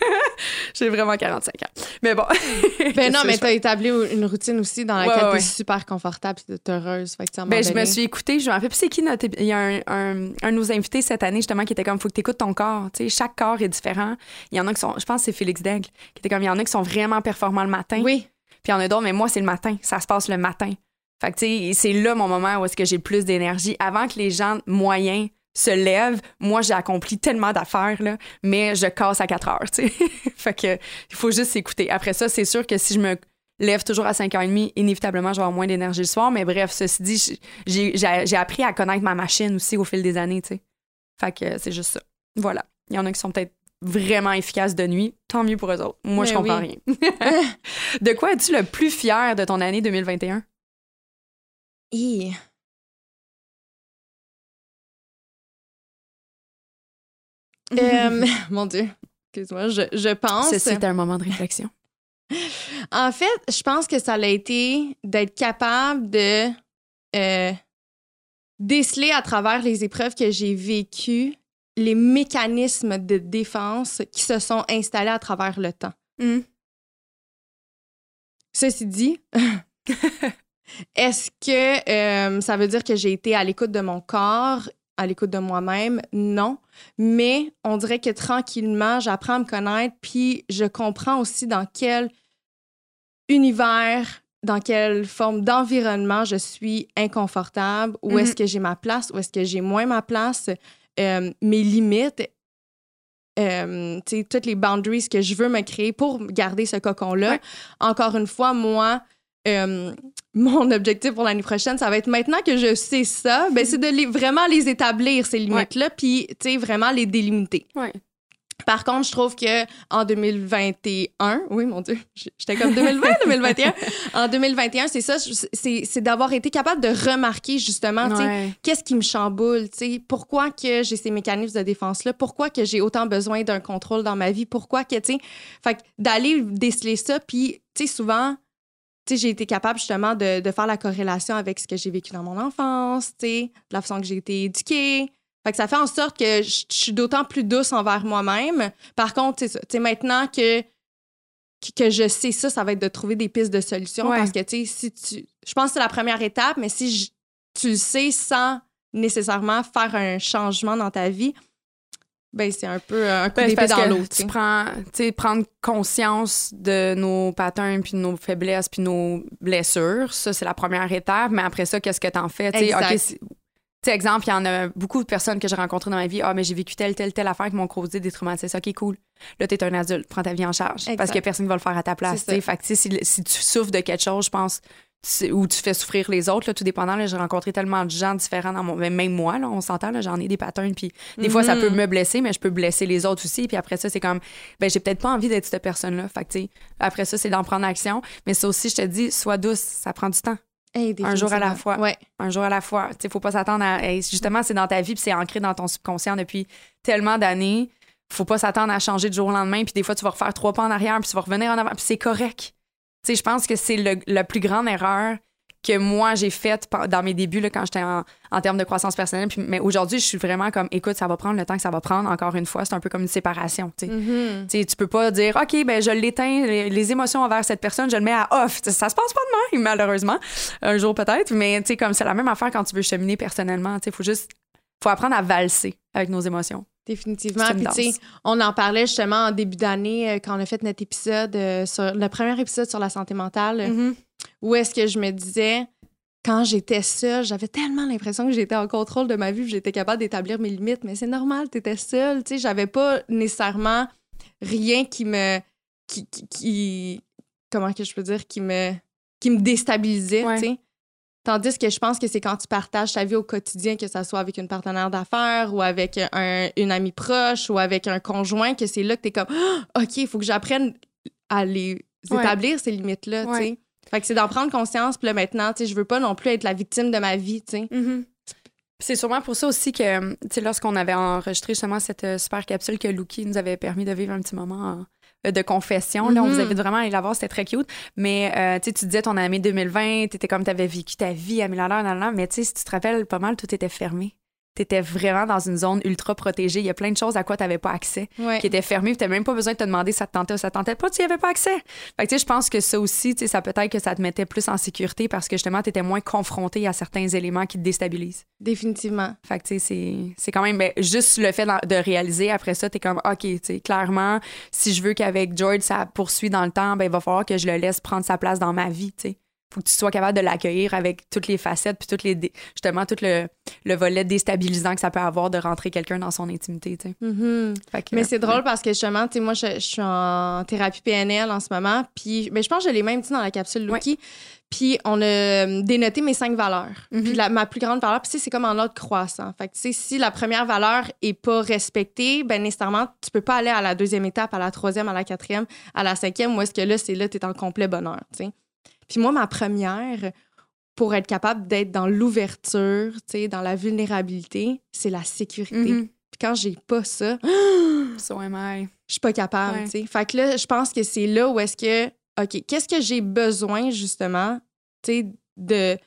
j'ai vraiment 45 ans. Mais bon. ben non, mais t'as établi une routine aussi dans laquelle tu t'es super confortable et t'es heureuse. Fait que ben, je me suis écoutée, je me rappelle, puis c'est qui notre. Il y a un, un, un, de nos invités cette année, justement, qui était comme, faut que t'écoutes ton corps, tu sais chaque corps est différent. Il y en a qui sont, je pense que c'est Félix Daigle, qui était comme, il y en a qui sont vraiment performants le matin. Oui. Puis il y en a d'autres, mais moi, c'est le matin. Ça se passe le matin. Fait que, tu sais, c'est là mon moment où est-ce que j'ai plus d'énergie. Avant que les gens moyens se lèvent, moi, j'ai accompli tellement d'affaires, là, mais je casse à 4 heures, tu sais. fait que, il faut juste s'écouter. Après ça, c'est sûr que si je me lève toujours à 5h30, inévitablement, je vais avoir moins d'énergie le soir. Mais bref, ceci dit, j'ai appris à connaître ma machine aussi au fil des années, tu sais. Fait que c'est juste ça. Voilà. Il y en a qui sont peut-être vraiment efficaces de nuit. Tant mieux pour eux autres. Moi, je comprends rien. de quoi es-tu le plus fier de ton année 2021? Euh, mon Dieu, excuse-moi, je, je pense. C'est un moment de réflexion. en fait, je pense que ça a été d'être capable de euh, déceler à travers les épreuves que j'ai vécues les mécanismes de défense qui se sont installés à travers le temps. Hmm. Ceci dit, est-ce que euh, ça veut dire que j'ai été à l'écoute de mon corps, à l'écoute de moi-même? Non. Mais on dirait que tranquillement, j'apprends à me connaître, puis je comprends aussi dans quel univers, dans quelle forme d'environnement je suis inconfortable, où est-ce mhm. que j'ai ma place, où est-ce que j'ai moins ma place. Euh, mes limites, euh, toutes les boundaries que je veux me créer pour garder ce cocon-là. Encore une fois, moi, euh, mon objectif pour l'année prochaine, ça va être maintenant que je sais ça, ben, c'est de vraiment les établir, ces limites-là, puis vraiment les délimiter. Par contre, je trouve que en 2021, oui, mon Dieu, j'étais comme 2020, 2021. en 2021, c'est ça, c'est d'avoir été capable de remarquer justement, qu'est-ce qui me chamboule, pourquoi que j'ai ces mécanismes de défense-là, pourquoi que j'ai autant besoin d'un contrôle dans ma vie, pourquoi que, tu sais, fait d'aller déceler ça, puis, tu sais, souvent, tu sais, j'ai été capable justement de, de, faire la corrélation avec ce que j'ai vécu dans mon enfance, tu sais, la façon que j'ai été éduquée, fait que ça fait en sorte que je, suis d'autant plus douce envers moi-même. Par contre, c'est maintenant que, que je sais ça, ça va être de trouver des pistes de solutions. Parce que, tu sais, si tu. Je pense que c'est la première étape, mais si tu le sais sans nécessairement faire un changement dans ta vie, ben c'est un peu un coup ben, d'épée dans l'eau. Tu prends, prendre conscience de nos patterns, puis de nos faiblesses, puis nos blessures, ça, c'est la première étape. Mais après ça, qu'est-ce que t'en fais? Tu sais, exemple, il y en a beaucoup de personnes que j'ai rencontrées dans ma vie. Ah, mais j'ai vécu telle, telle, telle affaire qui m'ont causé des traumatismes. OK, cool. Là, t'es un adulte. Prends ta vie en charge. Parce que personne ne va le faire à ta place. Fait que, si, si tu souffres de quelque chose, je pense, ou tu fais souffrir les autres, là, tout dépendant. J'ai rencontré tellement de gens différents dans mon. Même moi, là, on s'entend, j'en ai des patterns. Puis des fois, ça peut mm-hmm. me blesser, mais je peux blesser les autres aussi. Puis après ça, c'est comme, ben, j'ai peut-être pas envie d'être cette personne-là. Fait que, après ça, c'est d'en prendre action. Mais ça aussi, je te dis, sois douce. Ça prend du temps un jour à la fois. Ouais. Un jour à la fois. Il faut pas s'attendre à. justement, c'est dans ta vie, puis c'est ancré dans ton subconscient depuis tellement d'années. Faut pas s'attendre à changer du jour au lendemain, puis des fois, tu vas refaire trois pas en arrière, puis tu vas revenir en avant, puis c'est correct. Tu sais, je pense que c'est la plus grande erreur que moi j'ai faite dans mes débuts là, quand j'étais en, en, termes de croissance personnelle. Puis, mais aujourd'hui, je suis vraiment comme, écoute, ça va prendre le temps que ça va prendre. Encore une fois, c'est un peu comme une séparation. Tu sais, tu peux pas dire, ok, ben je l'éteins, les, émotions envers cette personne, je le mets à off. ça se passe pas de même, malheureusement, un jour peut-être. Mais comme c'est la même affaire quand tu veux cheminer personnellement. Tu sais, faut juste, faut apprendre à valser avec nos émotions. Définitivement. Puis, tu sais, on en parlait justement en début d'année euh, quand on a fait notre épisode euh, sur le premier épisode sur la santé mentale. Mm-hmm. Où est-ce que je me disais, quand j'étais seule, j'avais tellement l'impression que j'étais en contrôle de ma vie, que j'étais capable d'établir mes limites, mais c'est normal, tu étais seule, tu sais, j'avais pas nécessairement rien qui me qui, comment que je peux dire qui me qui me déstabilisait, tu sais. Tandis que je pense que c'est quand tu partages ta vie au quotidien, que ce soit avec une partenaire d'affaires ou avec un, une amie proche ou avec un conjoint, que c'est là que tu es comme OK, il faut que j'apprenne à les établir, ces limites-là. sais. Fait que c'est d'en prendre conscience. Puis là, maintenant, je veux pas non plus être la victime de ma vie. tu sais. Mm-hmm. C'est sûrement pour ça aussi que, tu sais, lorsqu'on avait enregistré justement cette euh, super capsule que Luki nous avait permis de vivre un petit moment euh, de confession. Là, on vous mm-hmm. avait vraiment aller la voir, c'était très cute. Mais euh, tu disais ton année 2020, tu étais comme tu avais vécu ta vie à mille à mais tu sais, si tu te rappelles pas mal, tout était fermé tu étais vraiment dans une zone ultra protégée. Il y a plein de choses à quoi tu n'avais pas accès qui étaient fermées. Tu n'avais même pas besoin de te demander si ça te tentait ou ça te tentait pas. Tu n'y avais pas accès. Fait que, je pense que ça aussi, ça peut-être que ça te mettait plus en sécurité parce que justement, tu étais moins confronté à certains éléments qui te déstabilisent. Définitivement. Fait que c'est quand même ben, juste le fait de réaliser après ça, tu es comme, OK, clairement, si je veux qu'avec George, ça poursuit dans le temps, ben, il va falloir que je le laisse prendre sa place dans ma vie. sais faut que tu sois capable de l'accueillir avec toutes les facettes puis toutes les justement tout le, le, volet déstabilisant que ça peut avoir de rentrer quelqu'un dans son intimité tu sais. Mm-hmm. mais c'est drôle parce que justement tu sais moi je, suis en thérapie PNL en ce moment puis mais je pense que je l'ai même dit dans la capsule Lucky puis on a euh, dénoté mes cinq valeurs mm-hmm. puis ma plus grande valeur puis c'est comme en ordre croissant fait que si la première valeur est pas respectée ben nécessairement tu peux pas aller à la deuxième étape à la troisième à la quatrième à la cinquième où est-ce que là c'est là tu es en complet bonheur puis moi, ma première, pour être capable d'être dans l'ouverture, dans la vulnérabilité, c'est la sécurité. Mm-hmm. Puis quand j'ai pas ça, so am I. Je suis pas capable, tu Fait que là, je pense que c'est là où est-ce que, OK, qu'est-ce que j'ai besoin, justement, tu de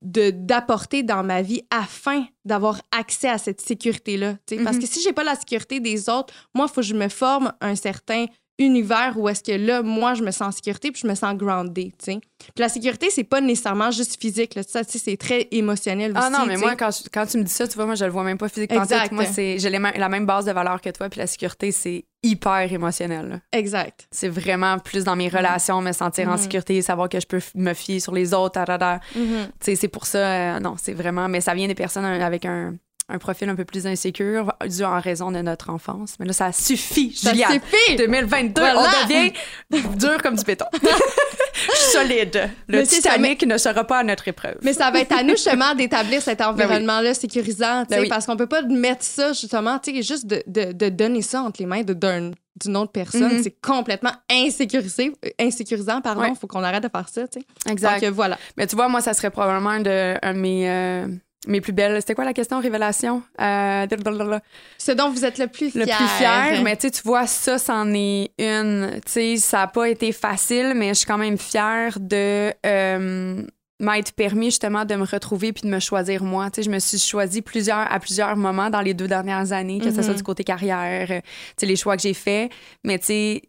d'apporter dans ma vie afin d'avoir accès à cette sécurité là parce mm-hmm. que si j'ai pas la sécurité des autres moi il faut que je me forme un certain univers où est-ce que là, moi, je me sens en sécurité puis je me sens grounded, tu sais. Puis la sécurité, c'est pas nécessairement juste physique, là, ça, c'est très émotionnel ah aussi. Ah non, mais moi, quand, quand, tu me dis ça, tu vois, moi, je le vois même pas physiquement. Exact. Moi, j'ai la même base de valeur que toi, puis la sécurité, c'est hyper émotionnel. Exact. C'est vraiment plus dans mes relations, me sentir en mm-hmm. sécurité, savoir que je peux me fier sur les autres, mm-hmm. Tu sais, c'est pour ça, euh, non, c'est vraiment, mais ça vient des personnes avec un un profil un peu plus insécure dû en raison de notre enfance. Mais là, ça suffit. Ça suffit! 2022, on devient dur comme du béton. solide. Le Titanic ne sera pas à notre épreuve. Mais ça va être à nous, justement, d'établir cet ben environnement-là sécurisant, ben parce qu'on peut pas mettre ça, justement, tu sais, juste de, de, de, donner ça entre les mains d'une autre personne, mm-hmm. c'est complètement insécurisé, insécurisant, pardon. Il faut qu'on arrête de faire ça, tu sais. Exact. Donc, voilà. Mais tu vois, moi, ça serait probablement de, un de mes... Euh, mes plus belles. C'était quoi la question, révélation? Euh, Ce dont vous êtes le plus fier. Le plus fier, mais tu vois, ça, c'en est une. Tu sais, ça n'a pas été facile, mais je suis quand même fière de euh, m'être permis justement de me retrouver puis de me choisir moi. Tu sais, je me suis choisie plusieurs, à plusieurs moments dans les deux dernières années, que ce soit mm-hmm. du côté carrière, tu sais, les choix que j'ai faits. Mais tu sais,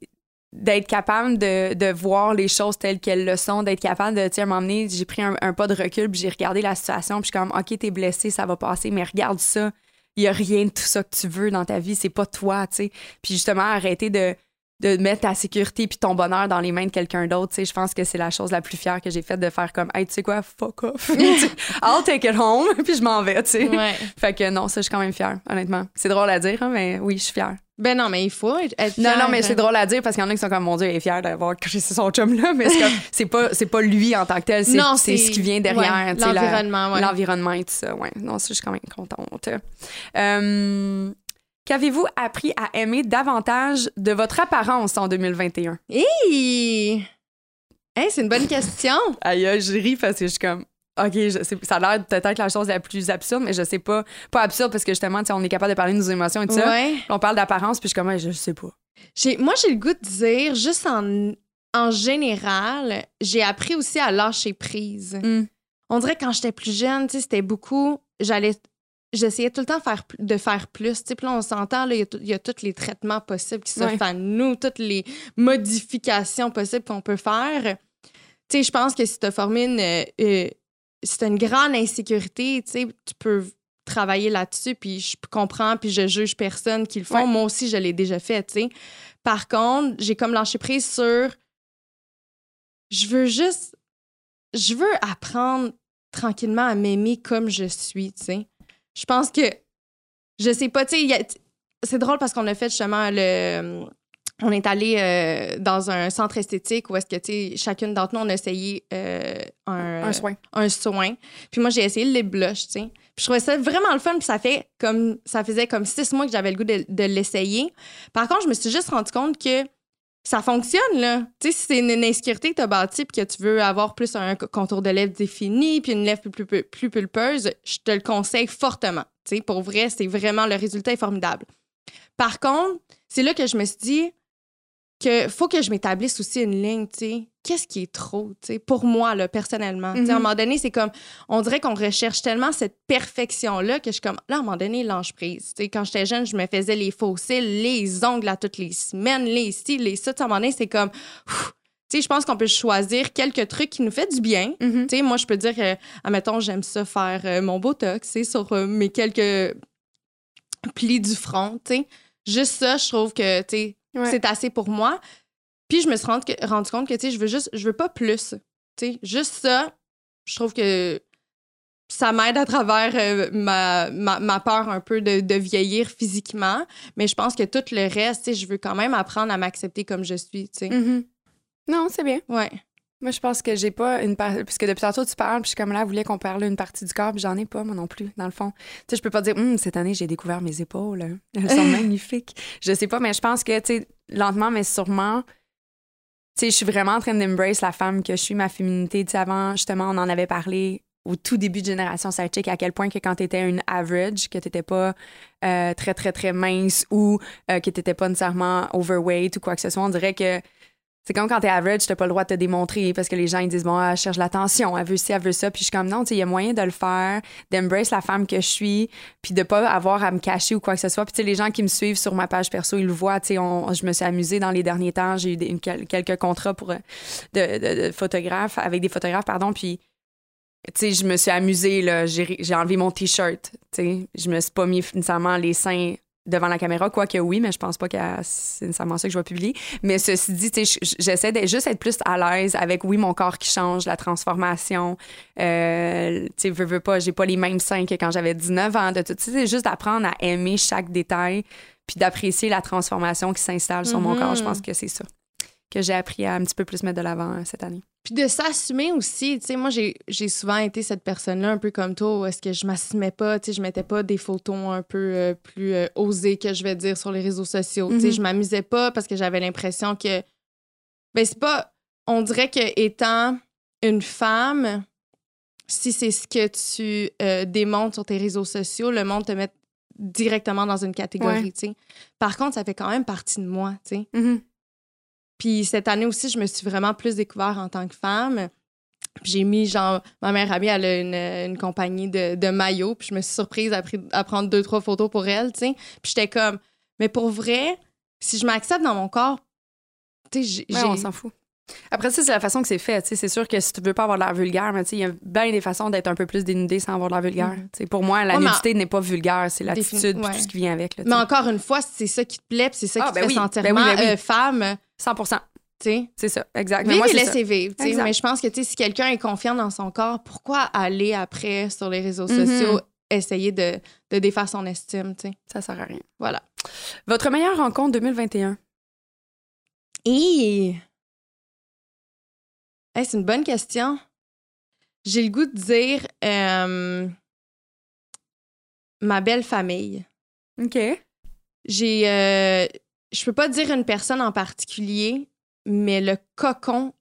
d'être capable de, de, voir les choses telles qu'elles le sont, d'être capable de, tu m'emmener, j'ai pris un, pas de recul, puis j'ai regardé la situation, puis je suis comme, OK, t'es blessé, ça va passer, mais regarde ça, il y a rien de tout ça que tu veux dans ta vie, c'est pas toi, tu sais. Puis justement, arrêter de, de mettre ta sécurité puis ton bonheur dans les mains de quelqu'un d'autre, tu sais, je pense que c'est la chose la plus fière que j'ai faite de faire comme, hey, tu sais quoi, fuck off. I'll take it home, puis je m'en vais, tu sais. Fait que non, ça, je suis quand même fière, honnêtement. C'est drôle à dire, hein, mais oui, je suis fière. Ben non, mais il faut être. Non, non, mais c'est drôle à dire parce qu'il y en a qui sont comme, mon Dieu, elle est fière d'avoir caché son chum-là, mais c'est pas, c'est pas lui en tant que tel, c'est, c'est ce qui vient derrière. l'environnement, ouais. L'environnement et tout ça, ouais. Non, ça, je suis quand même contente. Euh, qu'avez-vous appris à aimer davantage de votre apparence en 2021? Hey! Hey, c'est une bonne question. Aïe, je ris parce que je suis comme, OK, ça a l'air peut-être la chose la plus absurde, mais je sais pas. Pas absurde parce que justement, on est capable de parler de nos émotions et tout ça. On parle d'apparence, puis je suis comme, je sais pas. Moi, j'ai le goût de dire, juste en, en général, j'ai appris aussi à lâcher prise. Mm. On dirait que quand j'étais plus jeune, c'était beaucoup. J'allais. J'essayais tout le temps faire, de faire plus. Puis là, on s'entend, il y, a tous les traitements possibles qui s'offrent à nous, toutes les modifications possibles qu'on peut faire. Tu sais, je pense que si tu as formé une, euh, c'est une grande insécurité, tu sais, tu peux travailler là-dessus, puis je comprends, puis je juge personne qui le font. Moi aussi, je l'ai déjà fait, tu sais. Par contre, j'ai comme lâché prise sur... Je veux juste... Je veux apprendre tranquillement à m'aimer comme je suis, tu sais. Je pense que... Je sais pas, tu sais, c'est drôle parce qu'on a fait justement le on est allé euh, dans un centre esthétique où est-ce que, tu sais, chacune d'entre nous, on a essayé euh, un, un, soin. Un soin. Puis moi, j'ai essayé le lip blush, tu sais. Puis je trouvais ça vraiment le fun. Puis ça fait comme, ça faisait comme six mois que j'avais le goût de, de l'essayer. Par contre, je me suis juste rendu compte que ça fonctionne, là. Tu sais, si c'est une insécurité que tu as bâtie puis que tu veux avoir plus un contour de lèvres défini puis une lèvre plus, plus, plus pulpeuse, je te le conseille fortement. Tu sais, pour vrai, c'est vraiment, le résultat est formidable. Par contre, c'est là que je me suis dit, que faut que je m'établisse aussi une ligne, tu sais. Qu'est-ce qui est trop, tu sais, pour moi, là, personnellement? À un mhm. moment donné, c'est comme, on dirait qu'on recherche tellement cette perfection-là que je suis comme, là, à un moment donné, lâche prise. Tu sais, quand j'étais jeune, je me faisais les faux cils, les ongles à toutes les semaines, les styles, les ça. À un moment donné, c'est comme, tu sais, je pense qu'on peut choisir quelques trucs qui nous fait du bien. Mhm. Tu sais, moi, je peux dire que, admettons, j'aime ça faire euh, mon botox, c'est sur euh, mes quelques plis du front, tu sais. Juste ça, je trouve que, tu sais, c'est assez pour moi. Puis je me suis rendu, compte que, tu sais, je veux juste, je veux pas plus. Tu sais, juste ça, je trouve que ça m'aide à travers euh, ma, ma, peur un peu de, vieillir physiquement. Mais je pense que tout le reste, tu sais, je veux quand même apprendre à m'accepter comme je suis, tu sais. Mm-hmm. Non, c'est bien. Ouais. Moi, je pense que j'ai pas une partie. Puisque depuis tantôt, tu parles, puis je suis comme là, voulais qu'on parle une partie du corps, puis j'en ai pas, moi non plus, dans le fond. Tu sais, je peux pas dire, hum, cette année, j'ai découvert mes épaules. Hein. Elles sont magnifiques. Je sais pas, mais je pense que, tu sais, lentement, mais sûrement, tu sais, je suis vraiment en train d'embrace la femme que je suis, ma féminité. Tu sais, avant, justement, on en avait parlé au tout début de Génération Sidechick, à quel point que quand tu étais une average, que tu pas euh, très, très, très mince ou euh, que tu pas nécessairement overweight ou quoi que ce soit, on dirait que c'est comme quand t'es average, t'as pas le droit de te démontrer parce que les gens ils disent bon, elle cherche l'attention, elle veut ci, elle veut ça. Puis je suis comme non, tu sais, il y a moyen de le faire, d'embrace la femme que je suis, puis de pas avoir à me cacher ou quoi que ce soit. Puis tu sais, les gens qui me suivent sur ma page perso, ils le voient. Tu sais, je me suis amusée dans les derniers temps. J'ai eu quelques contrats pour euh, de, de, photographes avec des photographes, pardon. Puis tu sais, je me suis amusée là. J'ai enlevé mon t-shirt. Tu sais, je me suis pas mis nécessairement les seins devant la caméra, quoique oui, mais je pense pas que c'est nécessairement ça que je vais publier. Mais ceci dit, j'essaie de juste être plus à l'aise avec, oui, mon corps qui change, la transformation. Euh, tu sais, veux, veux pas, j'ai pas les mêmes seins que quand j'avais 19 ans. De tout, c'est juste d'apprendre à aimer chaque détail puis d'apprécier la transformation qui s'installe sur mon corps. Je pense mm-hmm. que c'est ça que j'ai appris à un petit peu plus mettre de l'avant euh, cette année. Puis de s'assumer aussi, tu sais, moi, j'ai souvent été cette personne-là, un peu comme toi, où est-ce que je m'assumais pas, tu sais, je mettais pas des photos un peu euh, plus euh, osées que je vais dire sur les réseaux sociaux. Tu sais, mm-hmm. je m'amusais pas parce que j'avais l'impression que. Ben, c'est pas. On dirait que étant une femme, si c'est ce que tu démontres sur tes réseaux sociaux, le monde te met directement dans une catégorie, tu sais. Par contre, ça fait quand même partie de moi, tu sais. Mm-hmm. Puis cette année aussi, je me suis vraiment plus découvert en tant que femme. J'ai mis, genre, ma mère amie, elle a une, compagnie de, de maillots, puis je me suis surprise à, à, prendre deux, trois photos pour elle, tu sais. Puis j'étais comme, mais pour vrai, si je m'accepte dans mon corps, tu sais, j'ai. on s'en fout. Après ça, c'est la façon que c'est fait. C'est sûr que si tu veux pas avoir de l'air vulgaire, mais il y a bien des façons d'être un peu plus dénudé sans avoir de l'air vulgaire. Mm-hmm. Pour moi, la nudité n'est pas vulgaire, c'est l'attitude et tout ce qui vient avec. mais encore une fois, c'est ça qui te plaît, c'est ça ah, qui te ben fait sentir ben ben euh, femme. 100 c'est ça, exact. Mais moi, laisser vivre. Mais je pense que si quelqu'un est confiant dans son corps, pourquoi aller après sur les réseaux mm-hmm. sociaux essayer de, de, défaire son estime? sais? Ça sert à rien. Voilà. Votre meilleure rencontre 2021? Et... c'est une bonne question. J'ai le goût de dire euh, ma belle famille. OK. J'ai. Euh, je peux pas dire une personne en particulier, mais le cocon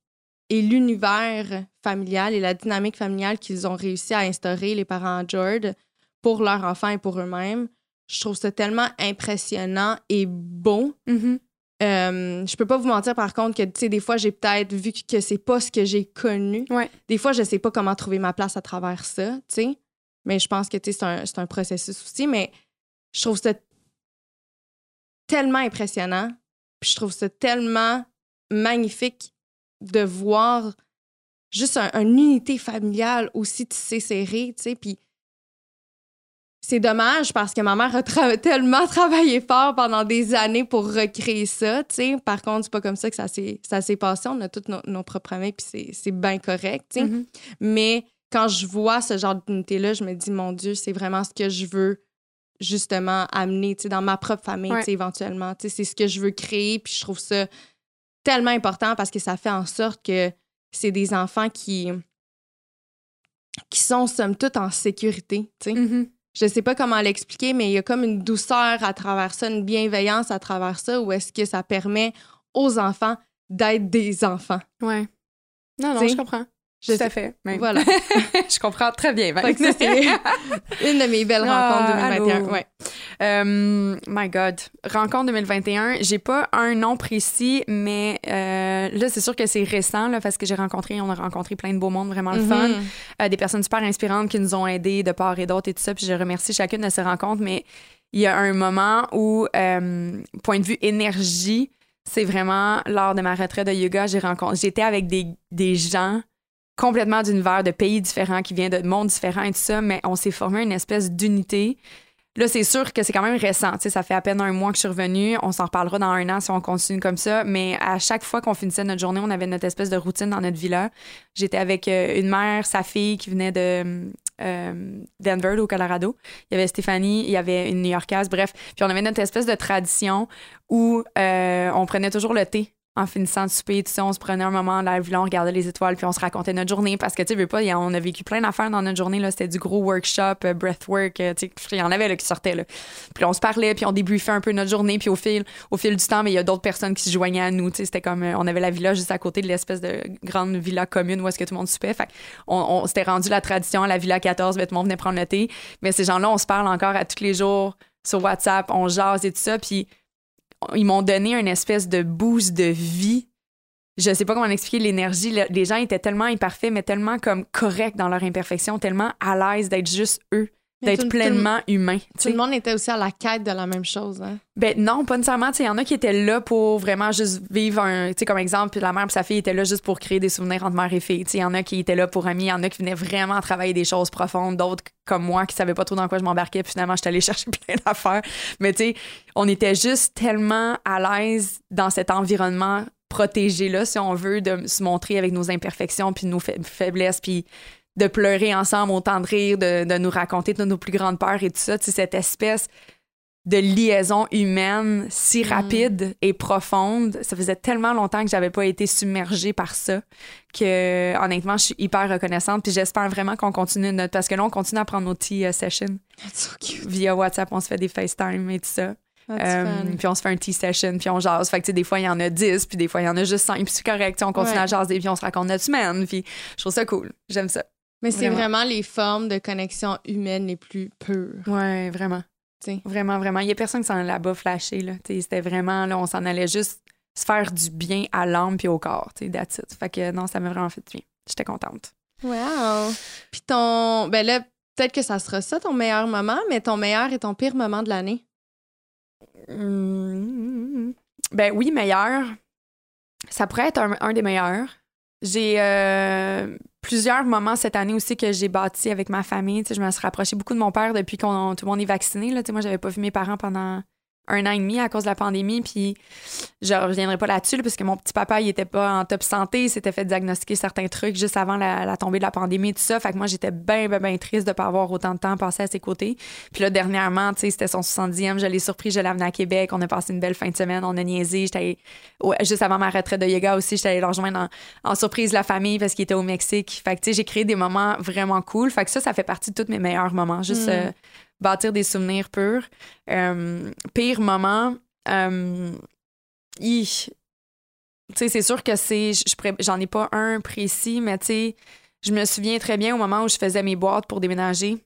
et l'univers familial et la dynamique familiale qu'ils ont réussi à instaurer, les parents George, pour leurs enfants et pour eux-mêmes, je trouve ça tellement impressionnant et beau. Mm-hmm. Euh, je peux pas vous mentir par contre que tu sais des fois j'ai peut-être vu que c'est pas ce que j'ai connu. Des fois je sais pas comment trouver ma place à travers ça, tu sais. Mais je pense que c'est un, un processus aussi mais je trouve ça tellement impressionnant. Puis je trouve ça tellement magnifique de voir juste une unité familiale aussi tissée serrée, tu sais, puis c'est dommage parce que ma mère a tellement travaillé fort pendant des années pour recréer ça, tu sais. Par contre, c'est pas comme ça que ça s'est passé. On a toutes nos, propres amis, puis c'est bien correct, tu sais. Mm-hmm. Mais quand je vois ce genre d'unité-là, je me dis, mon Dieu, c'est vraiment ce que je veux justement amener dans ma propre famille éventuellement. C'est ce que je veux créer, puis je trouve ça tellement important parce que ça fait en sorte que c'est des enfants qui, qui sont somme toute en sécurité. Je mm-hmm. Je sais pas comment l'expliquer, mais il y a comme une douceur à travers ça, une bienveillance à travers ça, où est-ce que ça permet aux enfants d'être des enfants. Ouais. Non, non, je comprends. Je Tout à fait. Voilà. je comprends très bien. c'est une de mes belles rencontres 2021. Ah, ouais. Um, my God. Rencontre 2021. J'ai pas un nom précis, mais euh, là, c'est sûr que c'est récent là, parce que j'ai rencontré, on a rencontré plein de beaux mondes, vraiment le fun. Mm-hmm. Euh, des personnes super inspirantes qui nous ont aidés de part et d'autre et tout ça. Puis je remercie chacune de ces rencontres, mais il y a un moment où, euh, point de vue énergie, c'est vraiment lors de ma retraite de yoga, j'ai rencontré, j'étais avec des, des gens complètement d'univers, de pays différents, qui viennent de mondes différents et tout ça, mais on s'est formé une espèce d'unité. Là, c'est sûr que c'est quand même récent. ça fait à peine un mois que je suis revenue. On s'en reparlera dans un an si on continue comme ça. Mais à chaque fois qu'on finissait notre journée, on avait notre espèce de routine dans notre villa. J'étais avec euh, une mère, sa fille qui venait de euh, Denver, au Colorado. Il y avait Stéphanie, il y avait une New-Yorkaise, bref. Puis on avait notre espèce de tradition où euh, on prenait toujours le thé en finissant de souper, tu sais, on se prenait un moment la ville, on regardait les étoiles, puis on se racontait notre journée parce que, tu sais, pas, on a vécu plein d'affaires dans notre journée, là. C'était du gros workshop, euh, breathwork, euh, tu sais, il y en avait, là, qui sortaient, là. Puis on se parlait, puis on débriefait un peu notre journée, puis au fil, au fil du temps, mais il y a d'autres personnes qui se joignaient à nous, tu sais, c'était comme, euh, on avait la villa juste à côté de l'espèce de grande villa commune où est-ce que tout le monde soupait. Fait on, s'était rendu la tradition la villa 14, ben, tout le monde venait prendre le thé. Mais ces gens-là, on se parle encore à tous les jours sur WhatsApp, on jase et tout ça, puis ils m'ont donné une espèce de boost de vie je sais pas comment expliquer l'énergie. Les gens étaient tellement imparfaits, mais tellement comme corrects dans leur imperfection, tellement à l'aise d'être juste eux, d'être pleinement humains. Tout le monde était aussi à la quête de la même chose. Hein? Ben non, pas nécessairement. Il y en a qui étaient là pour vraiment juste vivre un. Tu sais, comme exemple, la mère et sa fille étaient là juste pour créer des souvenirs entre mère et fille. Il y en a qui étaient là pour amis, il y en a qui venaient vraiment travailler des choses profondes, d'autres comme moi qui savaient pas trop dans quoi je m'embarquais, puis finalement, j'étais allée chercher plein d'affaires. Mais tu sais, on était juste tellement à l'aise dans cet environnement protéger là, si on veut, de se montrer avec nos imperfections puis nos faiblesses, puis de pleurer ensemble, autant de rire, de, nous raconter de nos plus grandes peurs et tout ça. cette espèce de liaison humaine si mm. rapide et profonde. Ça faisait tellement longtemps que j'avais pas été submergée par ça que honnêtement, je suis hyper reconnaissante puis j'espère vraiment qu'on continue notre parce que là on continue à prendre nos tea sessions. Via WhatsApp, on se fait des FaceTime et tout ça. Euh, puis on se fait un tea session, puis on jase. Fait que, des fois, il y en a 10, puis des fois, il y en a juste 5, puis c'est correct. On continue à jaser, puis on se raconte notre semaine. Puis je trouve ça cool. J'aime ça. Mais c'est vraiment les formes de connexion humaine les plus pures. Ouais, vraiment. Vraiment, vraiment. Il y a personne qui s'en là-bas flasher. Là. C'était vraiment, là, on s'en allait juste se faire du bien à l'âme puis au corps. That's it. Fait que non, ça m'a vraiment fait du bien. J'étais contente. Wow! Puis ton. Ben là, peut-être que ça sera ça ton meilleur moment, mais ton meilleur et ton pire moment de l'année? Hmm. Ben oui, meilleur. Ça pourrait être un, des meilleurs. J'ai euh, plusieurs moments cette année aussi que j'ai bâti avec ma famille. je me suis rapprochée beaucoup de mon père depuis qu'on tout le monde est vacciné. Là. moi, j'avais pas vu mes parents pendant un an et demi à cause de la pandémie. Puis je reviendrai pas là-dessus parce que mon petit papa, il était pas en top santé. Il s'était fait diagnostiquer certains trucs juste avant la, tombée de la pandémie et tout ça. Fait que moi, j'étais bien, bien, bien triste de pas avoir autant de temps passé à ses côtés. Puis là, dernièrement, tu sais, c'était son 70e. Je l'ai surpris, je l'ai amené à Québec. On a passé une belle fin de semaine. On a niaisé. J'étais juste avant ma retraite de yoga aussi, j'étais allée le rejoindre en, surprise la famille parce qu'il était au Mexique. Fait que, tu sais, j'ai créé des moments vraiment cool. Fait que ça, ça fait partie de tous mes meilleurs moments. Juste, mm. euh, bâtir des souvenirs purs. Euh, pire moment, euh, c'est sûr que c'est, j'en ai pas un précis, mais je me souviens très bien au moment où je faisais mes boîtes pour déménager.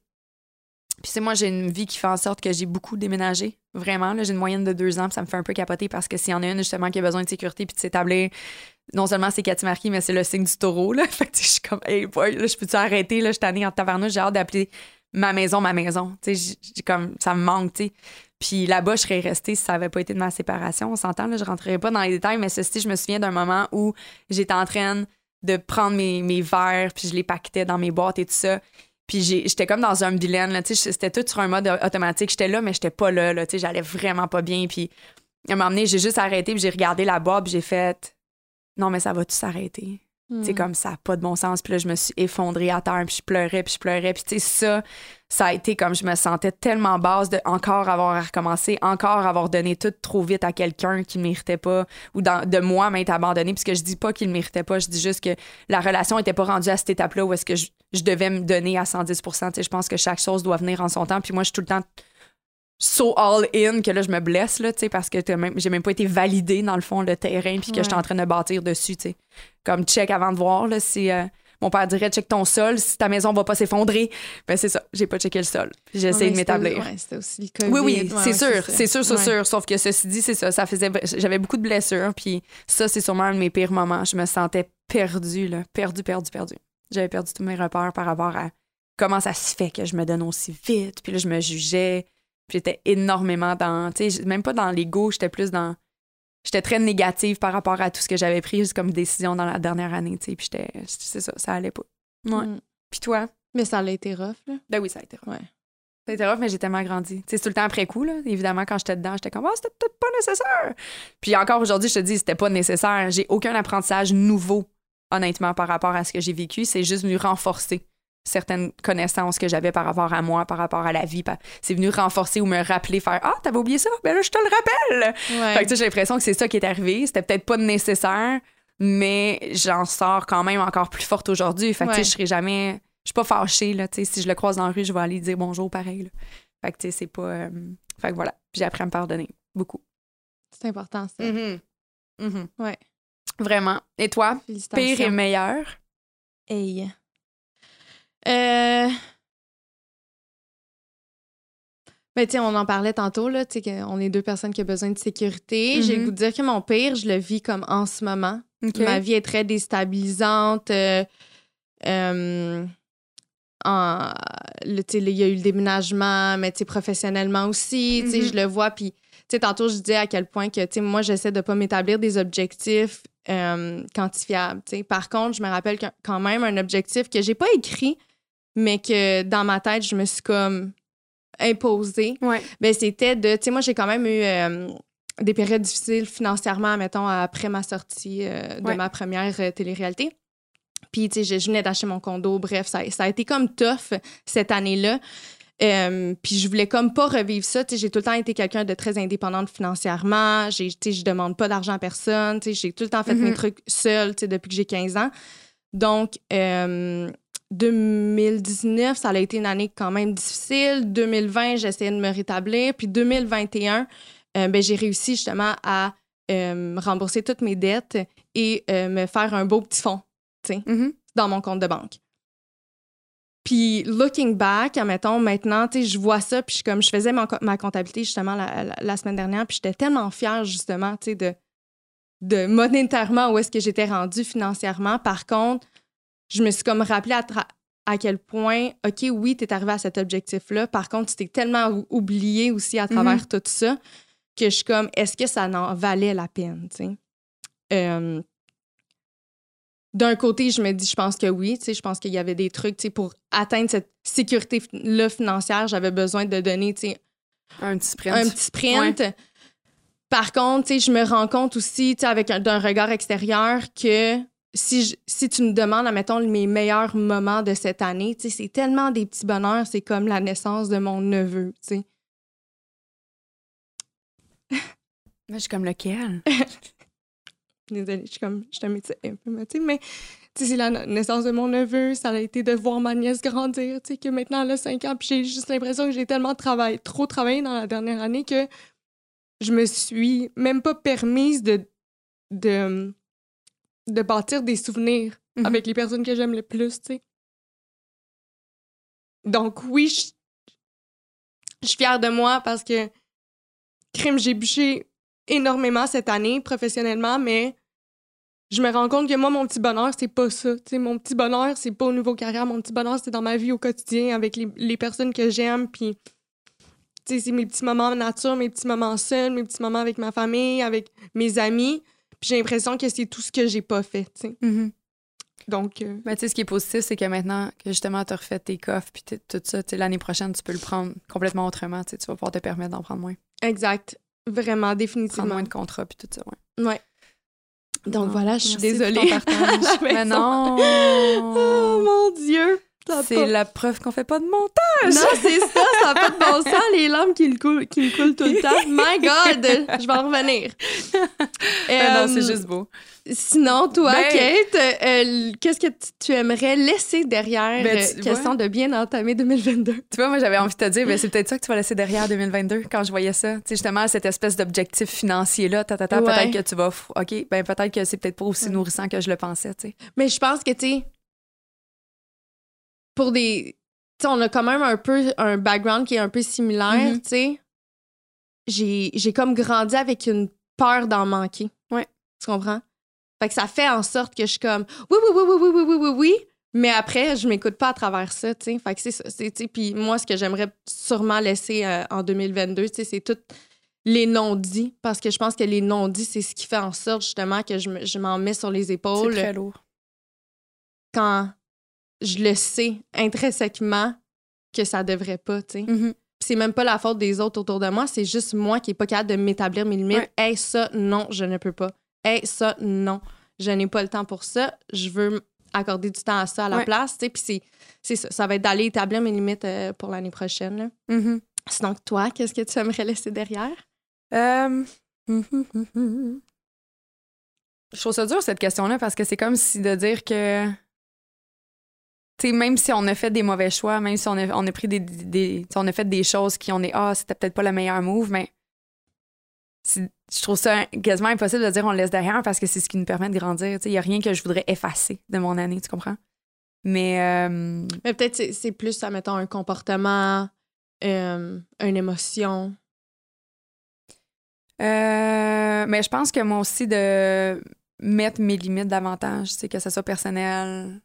Puis c'est moi, j'ai une vie qui fait en sorte que j'ai beaucoup déménagé. Vraiment, j'ai une moyenne de deux ans, puis ça me fait un peu capoter parce que s'il y en a une justement qui a besoin de sécurité puis de s'établir, non seulement c'est Marquis, mais c'est le signe du taureau. Là. Fait que je suis comme, hey boy, là, je peux-tu arrêter? Là, je suis en tabarnouche, j'ai hâte d'appeler ma maison, ma maison. Tu sais, comme, ça me manque, tu sais. Puis là-bas, je serais restée si ça n'avait pas été de ma séparation. On s'entend, là, je rentrerai pas dans les détails, mais ceci, je me souviens d'un moment où j'étais en train de prendre mes, mes verres, puis je les paquetais dans mes boîtes et tout ça. Puis j'étais comme dans un là, tu sais, c'était tout sur un mode automatique. J'étais là, mais j'étais pas là, là, tu sais, j'allais vraiment pas bien. Puis à un moment donné, j'ai juste arrêté, puis j'ai regardé la boîte, puis j'ai fait « Non, mais ça va tout s'arrêter. » C'est hmm. comme ça, pas de bon sens. Puis là, je me suis effondrée à terre, puis je pleurais, puis je pleurais. Puis tu sais, ça, ça a été comme je me sentais tellement basse de encore avoir à recommencer, encore avoir donné tout trop vite à quelqu'un qui ne méritait pas, ou de moi m'être abandonnée. Puisque je dis pas qu'il ne méritait pas, je dis juste que la relation était pas rendue à cette étape-là où est-ce que je, devais me donner à 110% Tu sais, je pense que chaque chose doit venir en son temps. Puis moi, je suis tout le temps so all in que là je me blesse là tu sais parce que j'ai même pas été validée dans le fond le terrain puis que je j'étais en train de bâtir dessus tu sais. Comme check avant de voir là si euh, mon père dirait check ton sol si ta maison va pas s'effondrer. Ben c'est ça j'ai pas checké le sol. J'ai essayé de m'établir. ouais, c'était aussi le COVID. oui oui c'est sûr c'est sûr c'est sûr. Sauf que ceci dit c'est ça ça faisait j'avais beaucoup de blessures puis ça c'est sûrement un de mes pires moments. Je me sentais perdue là. Perdu perdu perdu j'avais perdu tous mes repères par rapport à comment ça se fait que je me donne aussi vite puis là je me jugeais j'étais énormément dans, tu sais, même pas dans l'ego, j'étais plus dans. J'étais très négative par rapport à tout ce que j'avais pris comme décision dans la dernière année, tu sais. Puis j'étais. C'est ça, ça allait pas. Ouais. Mm. Puis toi? Mais ça a été rough, là. Ben oui, ça a été rough. Ouais. Ça a été rough, mais j'ai tellement grandi. Tu sais, c'est tout le temps après coup, là. Évidemment, quand j'étais dedans, j'étais comme, oh, c'était peut-être pas nécessaire. Puis encore aujourd'hui, je te dis, c'était pas nécessaire. J'ai aucun apprentissage nouveau, honnêtement, par rapport à ce que j'ai vécu. C'est juste venu renforcer certaines connaissances que j'avais par rapport à moi, par rapport à la vie. C'est venu renforcer ou me rappeler, faire Ah, t'avais oublié ça? Ben là, je te le rappelle. Fait que j'ai l'impression que c'est ça qui est arrivé. C'était peut-être pas nécessaire, mais j'en sors quand même encore plus forte aujourd'hui. Fait que je serai jamais. Je suis pas fâchée, là. Si je le croise dans la rue, je vais aller dire bonjour pareil. Fait que c'est pas. Euh, fait que voilà. J'ai appris à me pardonner. Beaucoup. C'est important, ça. Mm-hmm. Mm-hmm. Ouais. Vraiment. Et toi? Pire et meilleur? Hey. Euh... Ben, tu on en parlait tantôt, là, tu sais, on est deux personnes qui ont besoin de sécurité. J'ai le mm-hmm. goût de dire que mon pire, je le vis comme en ce moment. Ma vie est très déstabilisante. Euh, euh, il y a eu le déménagement, mais professionnellement aussi, mm-hmm. je le vois. Puis, tantôt, je disais à quel point que, moi, j'essaie de pas m'établir des objectifs euh, quantifiables. Par contre, je me rappelle quand même un objectif que j'ai pas écrit, mais que dans ma tête, je me suis comme imposée. Ouais. Ben, c'était de. Tu sais, moi, j'ai quand même eu euh, des périodes difficiles financièrement, mettons, après ma sortie euh, de ma première euh, télé-réalité. Puis, tu sais, je, venais d'acheter mon condo. Bref, ça, ça, a été comme tough cette année-là. puis je voulais comme pas revivre ça. J'ai tout le temps été quelqu'un de très indépendante financièrement. Je demande pas d'argent à personne. J'ai tout le temps fait mes mm-hmm. trucs seule depuis que j'ai 15 ans. Donc, 2019, ça a été une année quand même difficile. 2020, j'essayais de me rétablir. Puis 2021, euh, ben, j'ai réussi justement à euh, rembourser toutes mes dettes et euh, me faire un beau petit fonds mm-hmm. dans mon compte de banque. Puis, looking back, admettons, maintenant, je vois ça, puis comme je faisais ma, comptabilité justement la, semaine dernière, puis j'étais tellement fière justement, de, de monétairement où est-ce que j'étais rendue financièrement. Par contre, je me suis comme rappelé à, quel point, OK, oui, tu es arrivé à cet objectif-là. Par contre, tu t'es tellement oublié aussi à travers mhm. tout ça que je suis comme, est-ce que ça en valait la peine, euh, d'un côté, je me dis, je pense que oui. Je pense qu'il y avait des trucs pour atteindre cette sécurité-là financière. J'avais besoin de donner un petit sprint. Un petit sprint. Par contre, je me rends compte aussi, avec d'un regard extérieur, que si, si tu me demandes, admettons, mes meilleurs moments de cette année, c'est tellement des petits bonheurs, c'est comme la naissance de mon neveu, tu sais. je suis comme lequel? Désolée, je suis comme, je te un peu, mais c'est la naissance de mon neveu, ça a été de voir ma nièce grandir, tu sais, que maintenant elle a 5 ans, puis j'ai juste l'impression que j'ai tellement travaillé, trop travaillé dans la dernière année que je me suis même pas permise de, de de bâtir des souvenirs mhm. avec les personnes que j'aime le plus, tu sais. Donc oui, je, suis fière de moi parce que crime, j'ai bûché énormément cette année professionnellement, mais je me rends compte que moi, mon petit bonheur, c'est pas ça. sais, mon petit bonheur, c'est pas au niveau carrière. Mon petit bonheur, c'est dans ma vie au quotidien avec les, les personnes que j'aime. Puis, c'est mes petits moments nature, mes petits moments seuls, mes petits moments avec ma famille, avec mes amis j'ai l'impression que c'est tout ce que j'ai pas fait, tu sais. Mm-hmm. Donc. Euh, Mais tu sais, ce qui est positif, c'est que maintenant que justement, tu as refait tes coffres, puis tout ça, l'année prochaine, tu peux le prendre complètement autrement. Tu vas pouvoir te permettre d'en prendre moins. Exact. Vraiment, définitivement. Prendre moins de contrats, puis tout ça, ouais. Ouais. Donc voilà, je suis désolée. Mais non! oh mon Dieu! C'est la preuve qu'on fait pas de montage. Non, c'est ça, ça n'a pas de bon sens, les larmes qui me coulent, qui me coulent tout le temps. My God, je vais en revenir. non, c'est euh, juste beau. Sinon, toi, ben, Kate, euh, qu'est-ce que tu aimerais laisser derrière, ben, euh, question de bien entamer 2022? Tu vois, moi, j'avais envie de te dire, ben, c'est peut-être ça que tu vas laisser derrière 2022 quand je voyais ça. Tu sais, justement, cette espèce d'objectif financier-là, peut-être que tu vas... OK, ben peut-être que c'est peut-être pas aussi nourrissant que je le pensais, tu sais. Mais je pense que, tu sais, pour des. Tu sais, on a quand même un peu un background qui est un peu similaire, mm-hmm. tu sais. J'ai comme grandi avec une peur d'en manquer. Ouais. Tu comprends? Fait que ça fait en sorte que je suis comme oui, oui, oui, oui, oui, oui, oui, oui, oui. Mais après, je m'écoute pas à travers ça, tu sais. Fait que c'est ça. Puis moi, ce que j'aimerais sûrement laisser euh, en 2022, tu sais, c'est tout les non-dits. Parce que je pense que les non-dits, c'est ce qui fait en sorte justement que je m'en mets sur les épaules. C'est très lourd. Quand je le sais intrinsèquement que ça devrait pas, tu sais. Mm-hmm. C'est même pas la faute des autres autour de moi, c'est juste moi qui est pas capable de m'établir mes limites. Hey, ça, non, je ne peux pas. Hey, ça, non, je n'ai pas le temps pour ça. Je veux accorder du temps à ça à la place, tu sais. Puis c'est ça, ça va être d'aller établir mes limites euh, pour l'année prochaine. Mm-hmm. Sinon, toi, qu'est-ce que tu aimerais laisser derrière? Euh... Je trouve ça dur, cette question-là, parce que c'est comme si de dire que même si on a fait des mauvais choix, même si on a, on a pris des, des on a fait des choses qui on est ah c'était peut-être pas le meilleur move, mais je trouve ça quasiment impossible de dire on le laisse derrière parce que c'est ce qui nous permet de grandir. Il n'y a rien que je voudrais effacer de mon année, tu comprends? Mais, euh, mais peut-être c'est plus, ça mettons, un comportement, euh, une émotion. Euh, mais je pense que moi aussi, de mettre mes limites davantage, que ce soit personnel,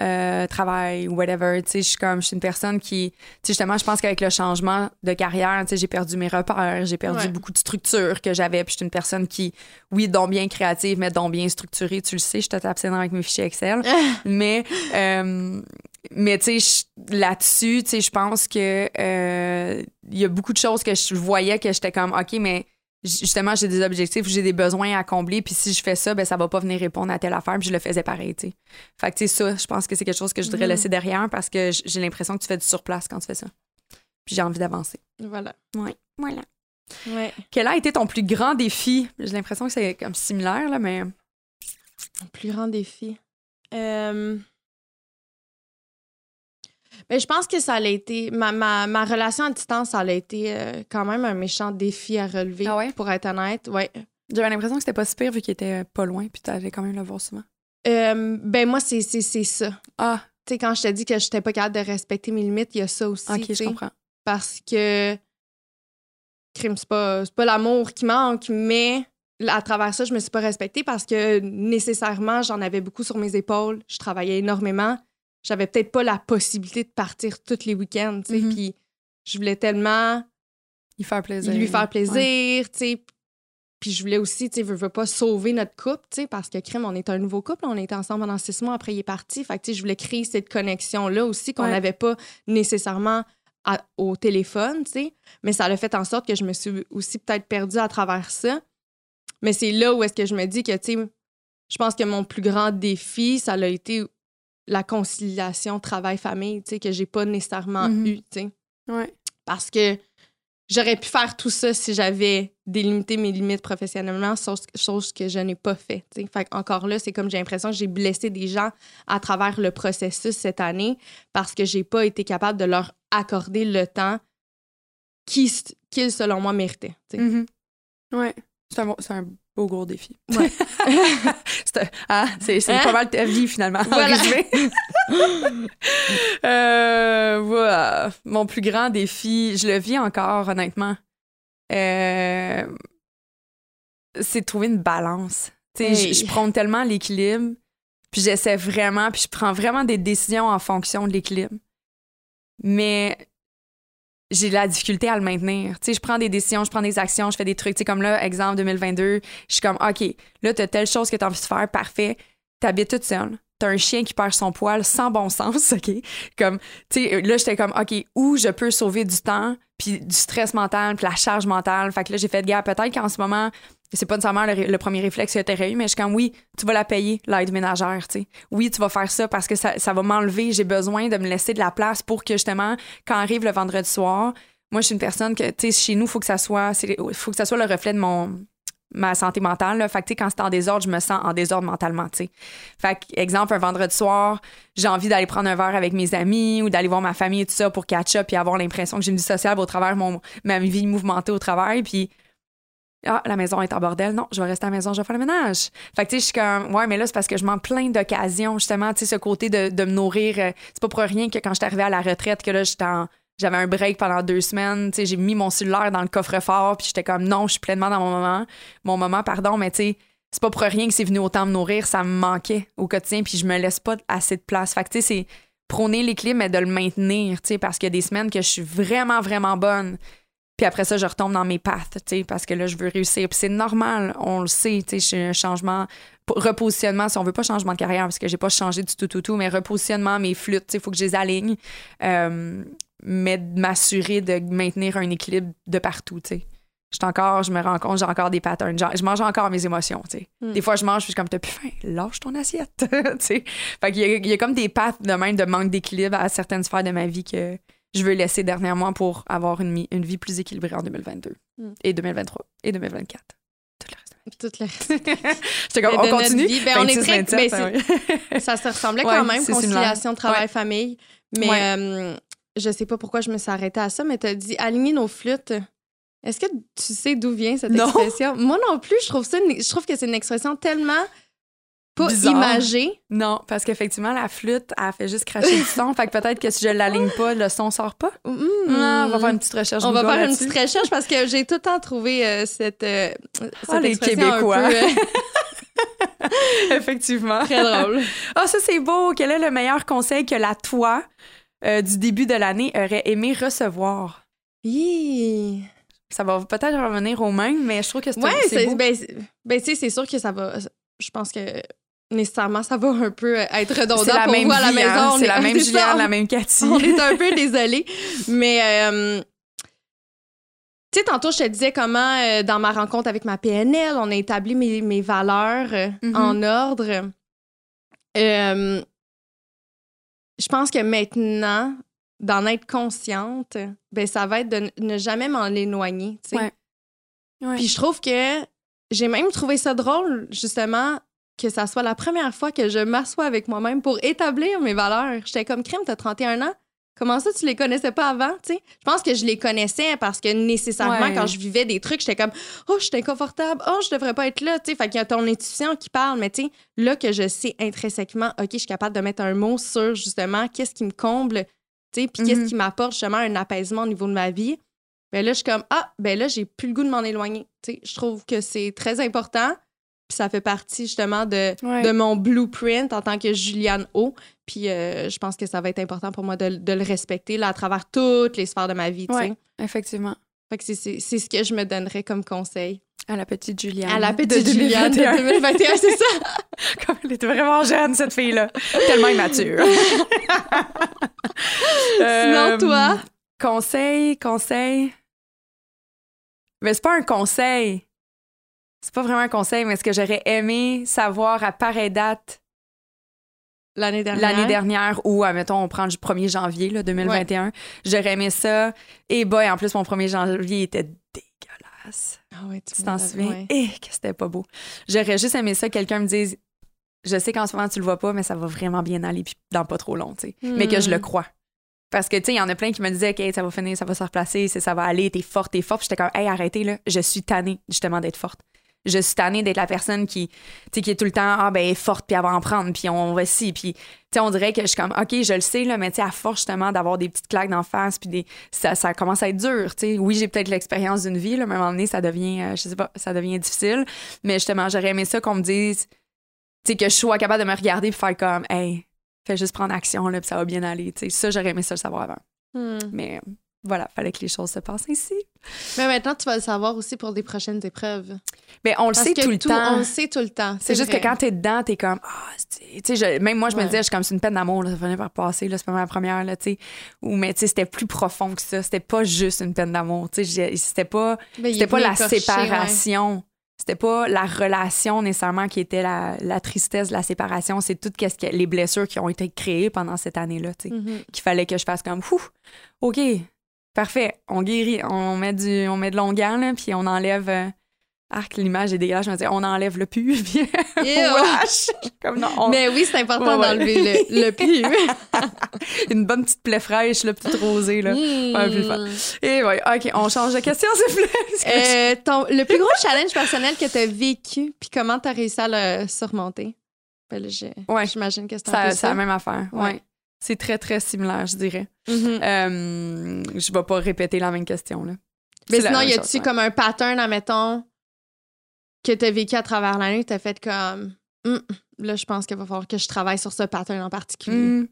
euh, travail ou whatever. Tu sais, je suis comme, je suis une personne qui, tu sais, justement, je pense qu'avec le changement de carrière, tu sais, j'ai perdu mes repères, j'ai perdu beaucoup de structures que j'avais. Puis je suis une personne qui, oui, donc bien créative, mais donc bien structurée. Tu le sais, je te abstinent avec mes fichiers Excel. mais, euh, mais tu sais, là-dessus, tu sais, je pense que euh, il y a beaucoup de choses que je voyais que j'étais comme, OK, mais justement, j'ai des objectifs, j'ai des besoins à combler, puis si je fais ça, ben ça va pas venir répondre à telle affaire, puis je le faisais pareil, tu sais. Fait que, tu sais, ça, je pense que c'est quelque chose que je voudrais mm-hmm. laisser derrière parce que j'ai l'impression que tu fais du surplace quand tu fais ça. Puis j'ai envie d'avancer. Voilà. Oui, voilà. Ouais. Quel a été ton plus grand défi? J'ai l'impression que c'est comme similaire, là, mais. Mon plus grand défi. Euh... Mais je pense que ça a été. Ma, ma, ma, relation à distance, ça a été euh, quand même un méchant défi à relever, ah pour être honnête. Ouais. J'avais l'impression que c'était pas super vu qu'il était pas loin, puis tu avais quand même le voir souvent. Euh, ben, moi, c'est ça. Ah. Tu sais, quand je t'ai dit que j'étais pas capable de respecter mes limites, il y a ça aussi. Ok, je comprends. Parce que. Crime, c'est pas, pas l'amour qui manque, mais à travers ça, je me suis pas respectée parce que nécessairement, j'en avais beaucoup sur mes épaules. Je travaillais énormément j'avais peut-être pas la possibilité de partir tous les week-ends, tu sais, mm-hmm. puis je voulais tellement lui faire plaisir. Lui faire plaisir, tu sais. Puis je voulais aussi, tu sais, veux, pas sauver notre couple, tu sais, parce que crime, on est un nouveau couple, on était ensemble pendant six mois, après il est parti. Fait que, tu sais, je voulais créer cette connexion-là aussi qu'on n'avait pas nécessairement au téléphone, tu sais. Mais ça a fait en sorte que je me suis aussi peut-être perdue à travers ça. Mais c'est là où est-ce que je me dis que, tu sais, je pense que mon plus grand défi, ça a été la conciliation travail-famille, tu sais, que j'ai pas nécessairement mm-hmm. eu, tu sais. Ouais. Parce que j'aurais pu faire tout ça si j'avais délimité mes limites professionnellement, chose, que je n'ai pas fait, tu sais. Fait encore là, c'est comme j'ai l'impression que j'ai blessé des gens à travers le processus cette année parce que j'ai pas été capable de leur accorder le temps qu'ils, selon moi, méritaient, tu sais. Mm-hmm. Ouais. C'est un, un beau gros défi. Ouais. c'est, ah, c'est, pas mal ta vie, finalement, voilà. euh, voilà. Mon plus grand défi, je le vis encore, honnêtement. Euh, c'est de trouver une balance. Hey. Je, je prône tellement l'équilibre, puis j'essaie vraiment, puis je prends vraiment des décisions en fonction de l'équilibre. Mais j'ai de la difficulté à le maintenir. Tu sais, je prends des décisions, je prends des actions, je fais des trucs. Tu sais, comme là, exemple 2022, je suis comme, OK, là, t'as telle chose que t'as envie de faire, parfait. T'habites toute seule. T'as un chien qui perd son poil sans bon sens, OK? Comme, tu sais, là, j'étais comme, OK, où je peux sauver du temps, puis du stress mental, puis la charge mentale? Fait que là, j'ai fait, gars, peut-être qu'en ce moment, c'est pas nécessairement le, premier réflexe que tu aurais eu, mais je suis comme, oui, tu vas la payer, l'aide ménagère, tu sais. Oui, tu vas faire ça parce que ça, ça va m'enlever. J'ai besoin de me laisser de la place pour que, justement, quand arrive le vendredi soir, moi, je suis une personne que, tu sais, chez nous, faut que ça soit, faut que ça soit le reflet de mon, ma santé mentale. Fait que, quand c'est en désordre, je me sens en désordre mentalement, tu sais. Fait que, exemple, un vendredi soir, j'ai envie d'aller prendre un verre avec mes amis ou d'aller voir ma famille et tout ça pour catch up et avoir l'impression que j'ai une vie sociale au travers mon, ma vie mouvementée au travail. Puis ah, la maison est en bordel. Non, je vais rester à la maison, je vais faire le ménage. Fait que, tu sais, je suis comme, ouais, mais là, c'est parce que je manque plein d'occasions, justement, tu sais, ce côté de, de me nourrir. Euh, c'est pas pour rien que quand je suis arrivée à la retraite, que là, j'avais un break pendant deux semaines. Tu sais, j'ai mis mon cellulaire dans le coffre-fort, puis j'étais comme, non, je suis pleinement dans mon moment. Mon moment, pardon, mais tu sais, c'est pas pour rien que c'est venu autant me nourrir. Ça me manquait au quotidien, puis je me laisse pas assez de place. Fait que, tu sais, c'est prôner l'équilibre, mais de le maintenir, tu sais, parce qu'il y a des semaines que je suis vraiment, vraiment bonne. Puis après ça, je retombe dans mes paths, tu sais, parce que là, je veux réussir. Puis c'est normal, on le sait, tu sais, j'ai un changement, repositionnement, si on veut pas changement de carrière, parce que j'ai pas changé du tout, tout, tout, mais repositionnement, mes flûtes, tu sais, il faut que je les aligne. Euh, mais de m'assurer de maintenir un équilibre de partout, tu sais. Je encore, je me rends compte, j'ai encore des patterns. Je mange encore mes émotions, tu sais. Hmm. Des fois, je mange, je suis comme, t'as plus faim, lâche ton assiette, tu sais. Fait qu'il y, y a comme des paths de même de manque d'équilibre à certaines sphères de ma vie que je veux laisser dernièrement pour avoir une, une vie plus équilibrée en 2022 hmm. et 2023 et 2024. Tout le reste. Tout le reste. J'étais comme, on continue? Ben, on est très, 27, ben, Ça se ressemblait quand même, conciliation travail-famille. Mais euh, je sais pas pourquoi je me suis arrêtée à ça, mais tu as dit aligner nos flûtes. Est-ce que tu sais d'où vient cette expression? Moi non plus, je trouve, ça je trouve que c'est une expression tellement pas imagé. Non, parce qu'effectivement, la flûte, elle fait juste cracher du son. fait que peut-être que si je l'aligne pas, le son sort pas. Mm. Ah, on va faire une petite recherche. On va faire une petite recherche parce que j'ai tout le temps trouvé euh, cette, euh, ah, les Québécois. Euh, effectivement. Très drôle. Ah, oh, ça, c'est beau. Quel est le meilleur conseil que la toi du début de l'année aurait aimé recevoir? Ça va peut-être revenir au même, mais je trouve que c'est ouais, c'est ben, ben tu sais, c'est sûr que ça va. Je pense que nécessairement, ça va un peu être redondant la pour même vous à la maison. Hein. C'est la même Juliane, la même Cathy. On est un peu désolé. Mais, euh, tu sais, tantôt, je te disais comment, euh, dans ma rencontre avec ma PNL, on a établi mes, mes valeurs euh, mm-hmm. en ordre. je pense que maintenant, d'en être consciente, ben, ça va être de ne jamais m'en éloigner. Puis je trouve que j'ai même trouvé ça drôle, justement, que ça soit la première fois que je m'assois avec moi-même pour établir mes valeurs. J'étais comme crime, t'as 31 ans? Comment ça, tu les connaissais pas avant, tu sais? Je pense que je les connaissais parce que nécessairement, quand je vivais des trucs, j'étais comme, oh, je suis inconfortable, oh, je devrais pas être là, tu sais. Fait qu'il y a ton intuition qui parle, mais tu sais, là que je sais intrinsèquement, OK, je suis capable de mettre un mot sur justement qu'est-ce qui me comble, tu sais, puis qu'est-ce mhm. qui m'apporte justement un apaisement au niveau de ma vie. Ben là, je suis comme, ah, ben là, j'ai plus le goût de m'en éloigner, tu sais. Je trouve que c'est très important. Puis ça fait partie justement de, de mon blueprint en tant que Juliane O. Puis euh, je pense que ça va être important pour moi de, de, le respecter là, à travers toutes les sphères de ma vie. Oui, effectivement. Fait que c'est ce que je me donnerais comme conseil. À la petite Juliane. À la petite Juliane de 2021, c'est ça. Comme elle était vraiment jeune, cette fille-là. Tellement immature. Sinon, toi? Euh, conseil, conseil. Mais c'est pas un conseil c'est pas vraiment un conseil, mais ce que j'aurais aimé savoir à pareille date l'année dernière? L'année dernière, ou, admettons, on prend du 1er janvier là, 2021, j'aurais aimé ça. Et boy, en plus, mon 1er janvier était dégueulasse. Ah ouais, tu t'en souviens? Eh, que c'était pas beau. J'aurais juste aimé ça, quelqu'un me dise Je sais qu'en ce moment, tu le vois pas, mais ça va vraiment bien aller, puis dans pas trop long, tu sais. Mais que je le hmm. crois. Parce que, tu sais, il y en a plein qui me disaient, OK, ça va finir, ça va se replacer, ça va aller, t'es forte, t'es forte. J'étais comme, hey, arrêtez, là, je suis tannée, justement, d'être forte je suis tannée d'être la personne qui, qui est tout le temps, ah, ben, forte, puis elle va en prendre, puis on va si, puis, tu sais, on dirait que je suis comme, OK, je le sais, là, mais tu sais, à force, justement, d'avoir des petites claques d'en face, puis des, ça, ça commence à être dur, tu sais. Oui, j'ai peut-être l'expérience d'une vie, là, mais à un moment donné, ça devient, euh, je sais pas, ça devient difficile, mais justement, j'aurais aimé ça qu'on me dise, tu sais, que je sois capable de me regarder, puis faire comme, hey, fais juste prendre action, là, puis ça va bien aller, tu sais. Ça, j'aurais aimé ça le savoir avant. Hmm. Mais voilà, fallait que les choses se passent ainsi. Mais maintenant, tu vas le savoir aussi pour des prochaines épreuves. Mais on le sait tout le temps. On le sait tout le temps. C'est juste que quand t'es dedans, t'es comme, ah, tu sais, même moi, je me disais, je suis comme, c'est une peine d'amour, ça venait par passer, c'est pas ma première, là, tu sais. Ou, mais tu sais, c'était plus profond que ça. C'était pas juste une peine d'amour, tu sais. C'était pas, c'était pas la séparation. c'était pas la relation nécessairement qui était la, la tristesse de la séparation, c'est toutes les blessures qui ont été créées pendant cette année-là, tu sais, Mhm. qu'il fallait que je fasse comme, Ouh, OK, parfait, on guérit, on met, du, on met de l'onguent, là, puis on enlève... euh, Arc, l'image est dégueulasse. Je me disais, on enlève le pu, puis on lâche. Comme non, on- Mais oui, c'est important Ouais, ouais. d'enlever le, le pu. une bonne petite plaie fraîche, là, petite rosée, là. Ouais, plus le fun. Mm. Et ouais, OK, on change de question, s'il vous plaît. Euh, ton- le plus gros challenge personnel que tu as vécu, puis comment tu as réussi à le surmonter? Ben Ouais. J'imagine que c'est un Ça- peu c'est ça. la même affaire. Ouais. C'est très, très similaire, je dirais. Mhm. Euh, je vais pas répéter la même question, là. Mais sinon, y a-tu ouais. comme un pattern, admettons, que tu as vécu à travers l'année, tu as fait comme. Hum, là, je pense qu'il va falloir que je travaille sur ce pattern en particulier. Hmm.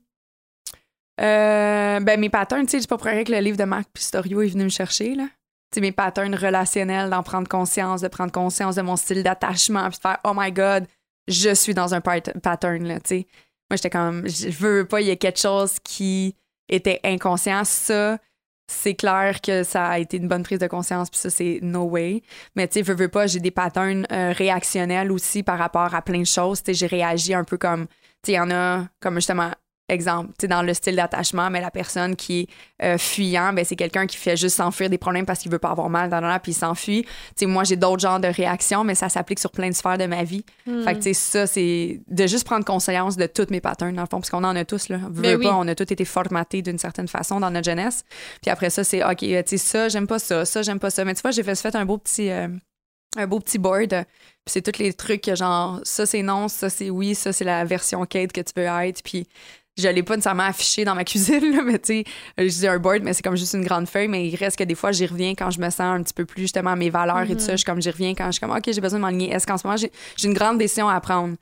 Euh, ben, mes patterns, tu sais, j'ai pas pour rien que le livre de Marc Pistorio est venu me chercher, là. Tu sais, mes patterns relationnels, d'en prendre conscience, de prendre conscience de mon style d'attachement, puis de faire « Oh my God, je suis dans un pat- pattern, là, tu sais. » Moi, j'étais comme « Je veux pas, il y a quelque chose qui était inconscient. Ça, c'est clair que ça a été une bonne prise de conscience, puis ça, c'est no way. Mais tu sais, veux, veux pas, j'ai des patterns euh, réactionnels aussi par rapport à plein de choses. Tu sais, j'ai réagi un peu comme, tu sais, il y en a, comme justement, exemple, tu sais, dans le style d'attachement, mais la personne qui est euh, fuyant, ben c'est quelqu'un qui fait juste s'enfuir des problèmes parce qu'il veut pas avoir mal, dans puis il s'enfuit. Tu sais, moi, j'ai d'autres genres de réactions, mais ça s'applique sur plein de sphères de ma vie. Hmm. Fait que, tu sais, ça, c'est de juste prendre conscience de tous mes patterns, dans le fond, parce qu'on en a tous, là. Veux, Ben oui. pas, on a tous été formatés d'une certaine façon dans notre jeunesse. Puis après ça, c'est, OK, euh, tu sais, ça, j'aime pas ça, ça, j'aime pas ça. Mais tu vois, j'ai fait, fait un beau petit... euh, un beau petit board. Puis c'est tous les trucs genre, ça c'est non, ça c'est oui, ça c'est la version Kate que tu veux être. Puis je l'ai pas nécessairement affiché dans ma cuisine, là, mais tu sais, je dis un board, mais c'est comme juste une grande feuille. Mais il reste que des fois, j'y reviens quand je me sens un petit peu plus justement à mes valeurs et tout ça. Je, suis comme, j'y reviens quand je suis comme, OK, j'ai besoin de m'aligner. Est-ce qu'en ce moment, j'ai une grande décision à prendre?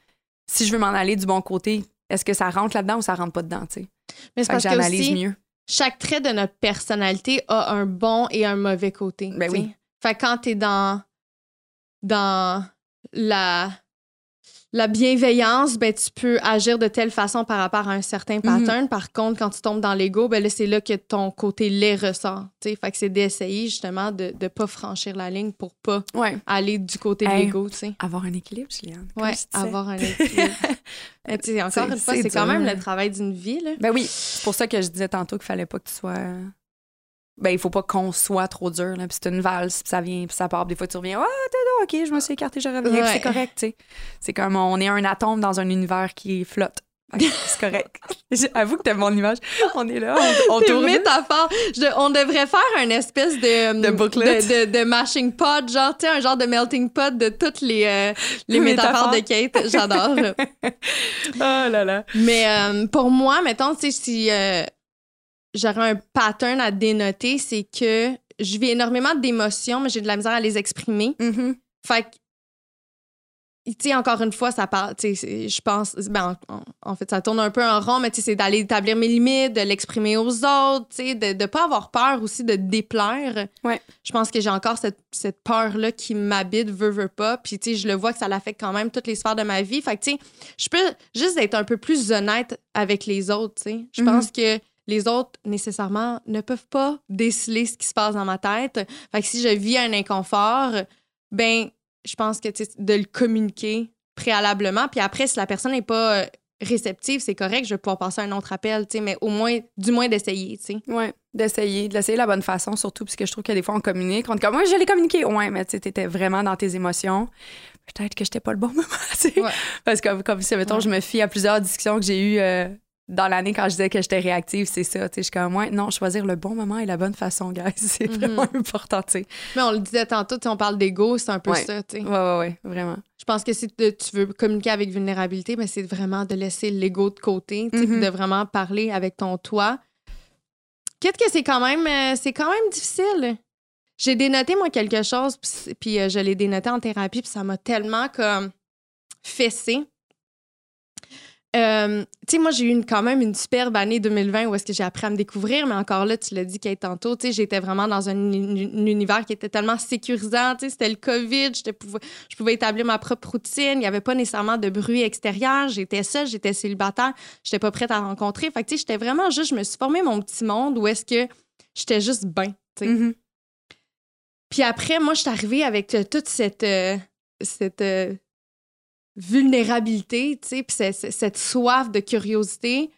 Si je veux m'en aller du bon côté, est-ce que ça rentre là-dedans ou ça rentre pas dedans, tu sais? Mais c'est parce que aussi, mieux. chaque trait de notre personnalité a un bon et un mauvais côté. Ben oui. Fait que quand t'es dans, dans la, la bienveillance, ben tu peux agir de telle façon par rapport à un certain Mhm. pattern. Par contre, quand tu tombes dans l'ego, ben là, c'est là que ton côté laid ressort. tu sais. Fait que c'est d'essayer justement de ne pas franchir la ligne pour pas Ouais. aller du côté de l'ego. Avoir un équilibre, Juliane. disais. avoir un équilibre. Encore C'est- une fois, c'est quand même le travail d'une vie, là. Ben oui, c'est pour ça que je disais tantôt qu'il fallait pas que tu sois. Ben, il faut pas qu'on soit trop dur, là. Puis c'est une valse, puis ça vient, puis ça part. Des fois, tu reviens, ah, t'es là, ok, je me suis écarté, je reviens. Ouais. c'est correct, tu sais. C'est comme on est un atome dans un univers qui flotte. C'est correct. J'avoue que t'aimes mon image. On est là, on, tourne. métaphores. Je- on devrait faire une espèce de De booklet. de, de- de mashing pot, genre tu un genre de melting pot de toutes les euh, les métaphores. de Kate. J'adore. Oh là là. Mais euh, pour moi, mettons, tu sais, si euh, j'aurais un pattern à dénoter, c'est que je vis énormément d'émotions, mais j'ai de la misère à les exprimer. Mhm. Fait que, tu sais, encore une fois, ça parle, tu sais, je pense, ben, en, en fait, ça tourne un peu en rond, mais tu sais, c'est d'aller établir mes limites, de l'exprimer aux autres, tu sais, de ne pas avoir peur aussi de déplaire. Ouais. Je pense que j'ai encore cette, cette peur-là qui m'habite, veut, veut pas. Puis, tu sais, je le vois que ça l'affecte quand même toutes les sphères de ma vie. Fait que, tu sais, je peux juste être un peu plus honnête avec les autres, tu sais. Je Mhm. pense que les autres, nécessairement, ne peuvent pas déceler ce qui se passe dans ma tête. Fait que si je vis un inconfort, ben, je pense que de le communiquer préalablement. Puis après, si la personne n'est pas euh, réceptive, c'est correct, je vais pouvoir passer un autre appel, tu sais, mais au moins, du moins d'essayer, tu sais. Ouais, d'essayer, de l'essayer de la bonne façon, surtout, parce que je trouve que des fois, on communique. On est comme, ouais, je l'ai communiqué. Ouais, mais tu sais, t'étais vraiment dans tes émotions. Peut-être que j'étais pas le bon moment, tu sais. Ouais. Parce que, comme si, mettons, Ouais. je me fie à plusieurs discussions que j'ai eues euh, dans l'année quand je disais que j'étais réactive, c'est ça. Tu sais, je suis comme, ouais, non, choisir le bon moment et la bonne façon, guys, c'est Mhm. vraiment important, tu sais. Mais on le disait tantôt, on parle d'ego, c'est un peu Ouais. ça, tu sais. Ouais, ouais, ouais, vraiment. Je pense que si tu veux communiquer avec vulnérabilité, ben, c'est vraiment de laisser l'ego de côté, Mhm. de vraiment parler avec ton toi. Qu'est-ce que c'est quand même, euh, c'est quand même difficile. J'ai dénoté, moi, quelque chose, puis euh, je l'ai dénoté en thérapie, puis ça m'a tellement comme fessé. Euh, tu sais, moi, j'ai eu une- quand même une superbe année 2020 où est-ce que j'ai appris à me découvrir, mais encore là, tu l'as dit, Kate, tantôt, tu sais, j'étais vraiment dans un, uni- un univers qui était tellement sécurisant, tu sais, c'était le COVID, je pouvais établir ma propre routine, il n'y avait pas nécessairement de bruit extérieur, j'étais seule, j'étais célibataire, j'étais pas prête à rencontrer, fait que, tu sais, j'étais vraiment juste, je me suis formé mon petit monde où est-ce que j'étais juste bien, tu sais. Mhm. Puis après, moi, je suis arrivée avec euh, toute cette, euh, cette euh, vulnérabilité, tu sais, puis cette soif de curiosité,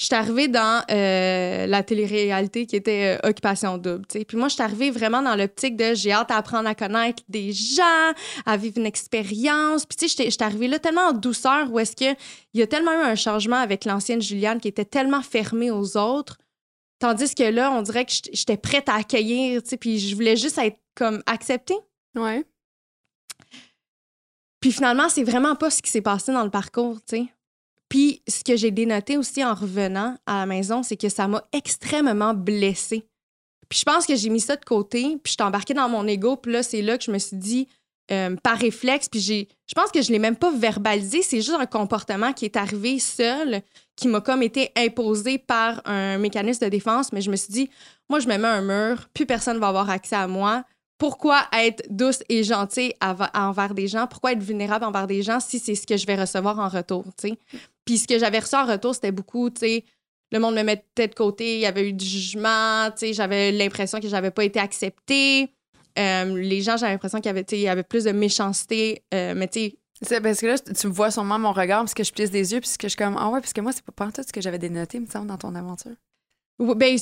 je suis arrivée dans euh, la télé-réalité qui était euh, Occupation Double. sais. Puis moi, je suis arrivée vraiment dans l'optique de j'ai hâte à apprendre à connaître des gens, à vivre une expérience. Puis tu sais, je suis arrivée là tellement en douceur où est-ce qu'il y a tellement eu un changement avec l'ancienne Juliane qui était tellement fermée aux autres. Tandis que là, on dirait que j'étais prête à accueillir, tu sais, puis je voulais juste être comme acceptée. Ouais. Puis finalement, c'est vraiment pas ce qui s'est passé dans le parcours, tu sais. Puis ce que j'ai dénoté aussi en revenant à la maison, c'est que ça m'a extrêmement blessée. Puis je pense que j'ai mis ça de côté, puis je suis embarquée dans mon ego, puis là, c'est là que je me suis dit, euh, par réflexe, puis j'ai, je pense que je l'ai même pas verbalisé, c'est juste un comportement qui est arrivé seul, qui m'a comme été imposé par un mécanisme de défense, mais je me suis dit, moi, je me mets un mur, plus personne va avoir accès à moi, pourquoi être douce et gentille envers des gens? Pourquoi être vulnérable envers des gens si c'est ce que je vais recevoir en retour, tu Puis ce que j'avais reçu en retour, c'était beaucoup, tu sais, le monde me mettait de côté, il y avait eu du jugement, j'avais l'impression que j'avais pas été acceptée. Euh, les gens, j'avais l'impression qu'il y avait, plus de méchanceté, euh, mais tu sais, parce que là, tu me vois sûrement mon regard, parce que je plisse des yeux, puis que je suis comme, ah ouais, parce que moi, c'est pas tout ce que j'avais dénoté, me semble, dans ton aventure. Ben,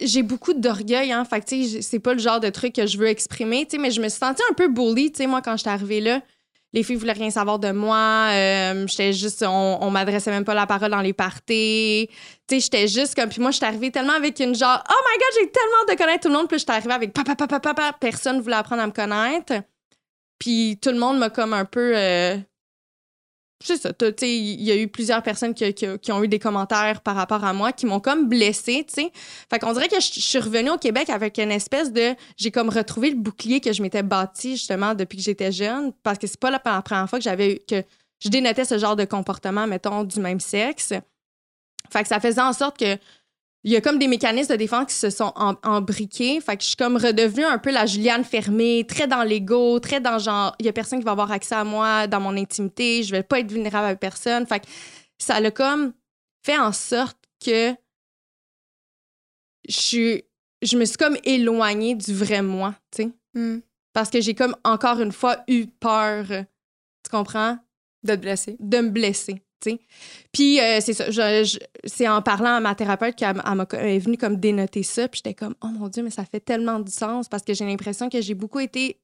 j'ai beaucoup d'orgueil, hein. Fait que, c'est pas le genre de truc que je veux exprimer, tu mais je me suis sentie un peu bully, tu sais, moi, quand j'étais arrivée là. Les filles voulaient rien savoir de moi. Euh, j'étais juste, on, m'adressait même pas la parole dans les parties. Tu sais, j'étais juste comme, puis moi, j'étais arrivée tellement avec une genre, oh my god, j'ai tellement de connaître tout le monde. Puis j'étais arrivée avec papa, papa, papa, personne voulait apprendre à me connaître. Puis tout le monde m'a comme un peu, euh, c'est ça. Il y a eu plusieurs personnes qui, ont eu des commentaires par rapport à moi qui m'ont comme blessée, tu sais. Fait qu'on dirait que je, suis revenue au Québec avec une espèce de... J'ai comme retrouvé le bouclier que je m'étais bâti, justement, depuis que j'étais jeune, parce que c'est pas la première fois que j'avais que je dénotais ce genre de comportement, mettons, du même sexe. Fait que ça faisait en sorte que il y a comme des mécanismes de défense qui se sont embriqués. Fait que je suis comme redevenue un peu la Juliane fermée, très dans l'ego, très dans genre, il y a personne qui va avoir accès à moi dans mon intimité, je vais pas être vulnérable avec personne. Fait que ça a comme fait en sorte que je je me suis comme éloignée du vrai moi, tu sais. Hmm. Parce que j'ai comme encore une fois eu peur, tu comprends? De te blesser. De me blesser. Puis euh, c'est ça, c'est en parlant à ma thérapeute qu'elle est venue comme dénoter ça. Puis j'étais comme, oh mon Dieu, mais ça fait tellement du sens parce que j'ai l'impression que j'ai beaucoup été.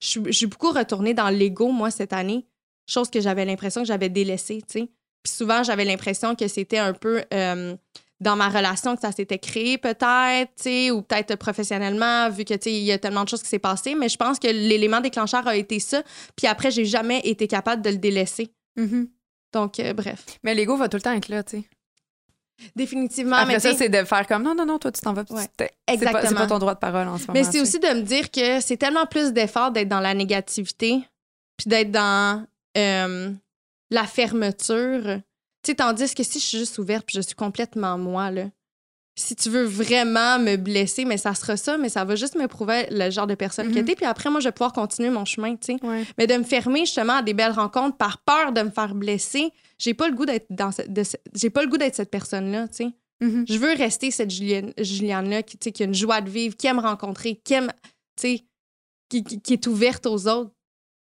J'ai beaucoup retourné dans l'ego, moi, cette année, chose que j'avais l'impression que j'avais délaissée, tu. Puis souvent, j'avais l'impression que c'était un peu euh, dans ma relation que ça s'était créé, peut-être, ou peut-être professionnellement, vu que, tu sais, il y a tellement de choses qui s'est passé. Mais je pense que l'élément déclencheur a été ça. Puis après, j'ai jamais été capable de le délaisser. Mm-hmm. Donc, euh, bref. Mais l'ego va tout le temps être là, tu sais. Définitivement. Après ça, c'est de faire comme non, non, non, toi, tu t'en vas. Ouais, exactement. C'est pas, ton droit de parole en ce moment. Mais c'est aussi de me dire que c'est tellement plus d'effort d'être dans la négativité, puis d'être dans euh, la fermeture. Tu sais, tandis que si je suis juste ouverte, puis je suis complètement moi, là, si tu veux vraiment me blesser, mais ça sera ça, mais ça va juste me prouver le genre de personne que mhm. t'es. Puis après, moi, je vais pouvoir continuer mon chemin, tu sais. Mais de me fermer justement à des belles rencontres par peur de me faire blesser, j'ai pas le goût d'être dans j'ai pas le goût d'être cette personne-là, tu sais. Mhm. Je veux rester cette Juliane, Juliane-là qui, qui a une joie de vivre, qui aime rencontrer, qui aime, tu sais, qui, qui, est ouverte aux autres.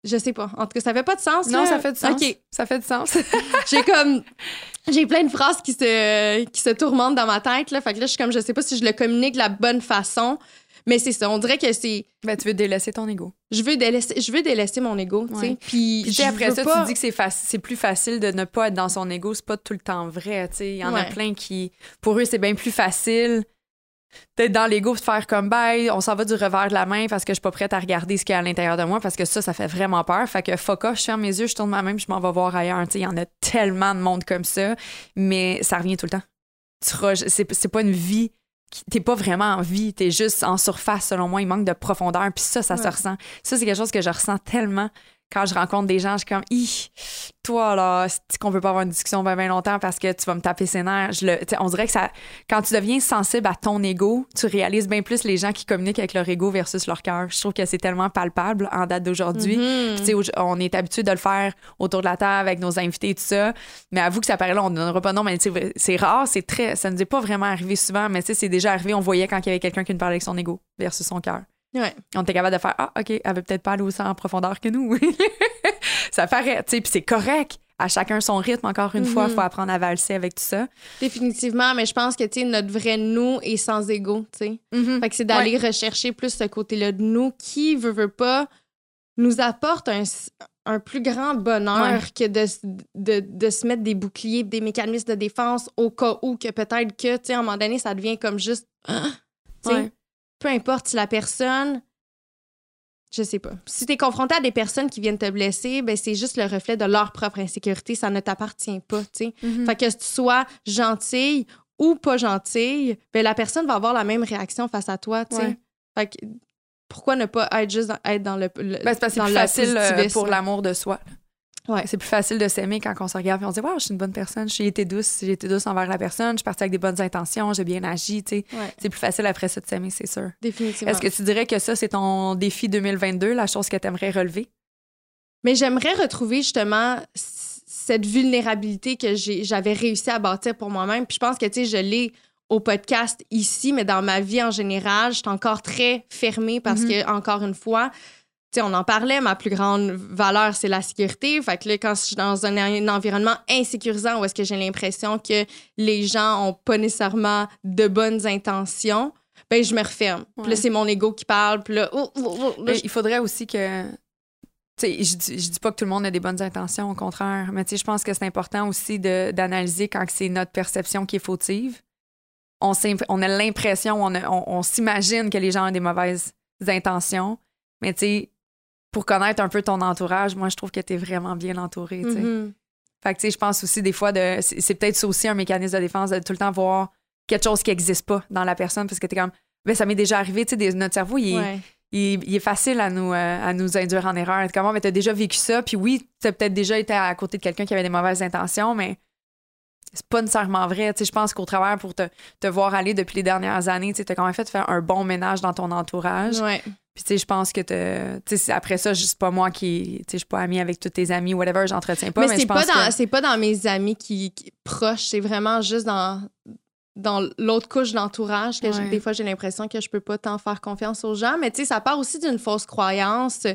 Je sais pas. En tout cas, ça fait pas de sens. Non, ça fait du sens. OK. Ça fait du sens. j'ai comme. J'ai plein de phrases qui se, qui se tourmentent dans ma tête. Là. Fait que là, je suis comme, je sais pas si je le communique de la bonne façon. Mais c'est ça. On dirait que c'est. Ben, tu veux délaisser ton ego. Je veux délaisser, je veux délaisser mon ego, tu sais. Puis, après ça, tu dis que c'est, c'est plus facile de ne pas être dans son ego. C'est pas tout le temps vrai, tu sais. Il y en a plein qui. Pour eux, c'est bien plus facile peut-être dans l'ego de faire comme bye, on s'en va du revers de la main parce que je suis pas prête à regarder ce qu'il y a à l'intérieur de moi parce que ça, ça fait vraiment peur. Fait que fuck off, je ferme mes yeux, je tourne ma main, je m'en vais voir ailleurs. Il y en a tellement de monde comme ça, mais ça revient tout le temps. C'est pas une vie t'es pas vraiment en vie, t'es juste en surface selon moi, il manque de profondeur, puis ça, ça se ressent. Ça, c'est quelque chose que je ressens tellement quand je rencontre des gens, je suis comme, Hi, toi, là, c'est qu'on veut pas avoir une discussion bien, longtemps parce que tu vas me taper ses nerfs? Je le, on dirait que ça, quand tu deviens sensible à ton ego, tu réalises bien plus les gens qui communiquent avec leur ego versus leur cœur. Je trouve que c'est tellement palpable en date d'aujourd'hui. Mm-hmm. on est habitué de le faire autour de la table avec nos invités et tout ça. Mais avoue que ça paraît là, on ne donnera pas non, mais c'est rare, c'est très, ça ne nous est pas vraiment arrivé souvent, mais c'est déjà arrivé, on voyait quand il y avait quelqu'un qui nous parlait avec son ego versus son cœur. On était capable de faire Ah, OK, elle veut peut-être pas aller aussi en profondeur que nous. ça paraît, tu sais, puis c'est correct. À chacun son rythme, encore une fois, il faut mm-hmm. apprendre à valser avec tout ça. Définitivement, mais je pense que, tu sais, notre vrai nous est sans ego, tu sais. Mm-hmm. Fait que c'est d'aller rechercher plus ce côté-là de nous qui, veut, veut pas, nous apporte un, un plus grand bonheur que de, de, de, se mettre des boucliers, des mécanismes de défense au cas où que peut-être que, tu sais, à un moment donné, ça devient comme juste. Peu importe si la personne. Je sais pas. Si tu es confronté à des personnes qui viennent te blesser, ben c'est juste le reflet de leur propre insécurité. Ça ne t'appartient pas, tu sais. Mm-hmm. Fait que tu sois gentille ou pas gentille, ben la personne va avoir la même réaction face à toi, tu sais. Fait que pourquoi ne pas être juste dans, être dans le, ben, c'est plus facile euh, pour l'amour de soi. Ouais. C'est plus facile de s'aimer quand on se regarde et on se dit Wow, je suis une bonne personne, j'ai été douce, j'ai été douce envers la personne, je suis partie avec des bonnes intentions, j'ai bien agi. tu sais. C'est plus facile après ça de s'aimer, c'est sûr. Définitivement. Est-ce que tu dirais que ça, c'est ton défi 2022, la chose que tu aimerais relever? Mais j'aimerais retrouver justement cette vulnérabilité que j'avais réussi à bâtir pour moi-même. Puis je pense que, tu sais, je l'ai au podcast ici, mais dans ma vie en général, je suis encore très fermée parce mhm. que, encore une fois, on en parlait, ma plus grande valeur, c'est la sécurité. Fait que là, quand je suis dans un, environnement insécurisant où est-ce que j'ai l'impression que les gens ont pas nécessairement de bonnes intentions, ben je me referme. Puis là, c'est mon ego qui parle. Puis là, oh, oh, oh, il faudrait aussi que je dis, je dis pas que tout le monde a des bonnes intentions, au contraire, mais je pense que c'est important aussi d'analyser quand c'est notre perception qui est fautive on, on a l'impression, on, on, s'imagine que les gens ont des mauvaises intentions. Mais tu sais, pour connaître un peu ton entourage, moi, je trouve que tu es vraiment bien entouré. Mm-hmm. Fait que tu sais, je pense aussi des fois, de, c'est, peut-être aussi un mécanisme de défense de tout le temps voir quelque chose qui n'existe pas dans la personne parce que tu es comme, ben, ça m'est déjà arrivé, tu sais, notre cerveau, il est. Il, est facile à nous, euh, à nous induire en erreur. Comment, mais t'as déjà vécu ça, puis oui, t'as peut-être déjà été à côté de quelqu'un qui avait des mauvaises intentions, mais c'est pas nécessairement vrai. je pense qu'au travers, pour te, te, voir aller depuis les dernières années, tu as quand même fait faire un bon ménage dans ton entourage. Puis, tu sais, je pense que après ça, c'est pas moi qui. Tu sais, je suis pas amie avec tous tes amis, whatever, j'entretiens pas. Mais, c'est pas, dans, pas dans mes amis qui, proches, c'est vraiment juste dans, dans l'autre couche d'entourage que des fois, j'ai l'impression que je peux pas tant faire confiance aux gens. Mais, tu sais, ça part aussi d'une fausse croyance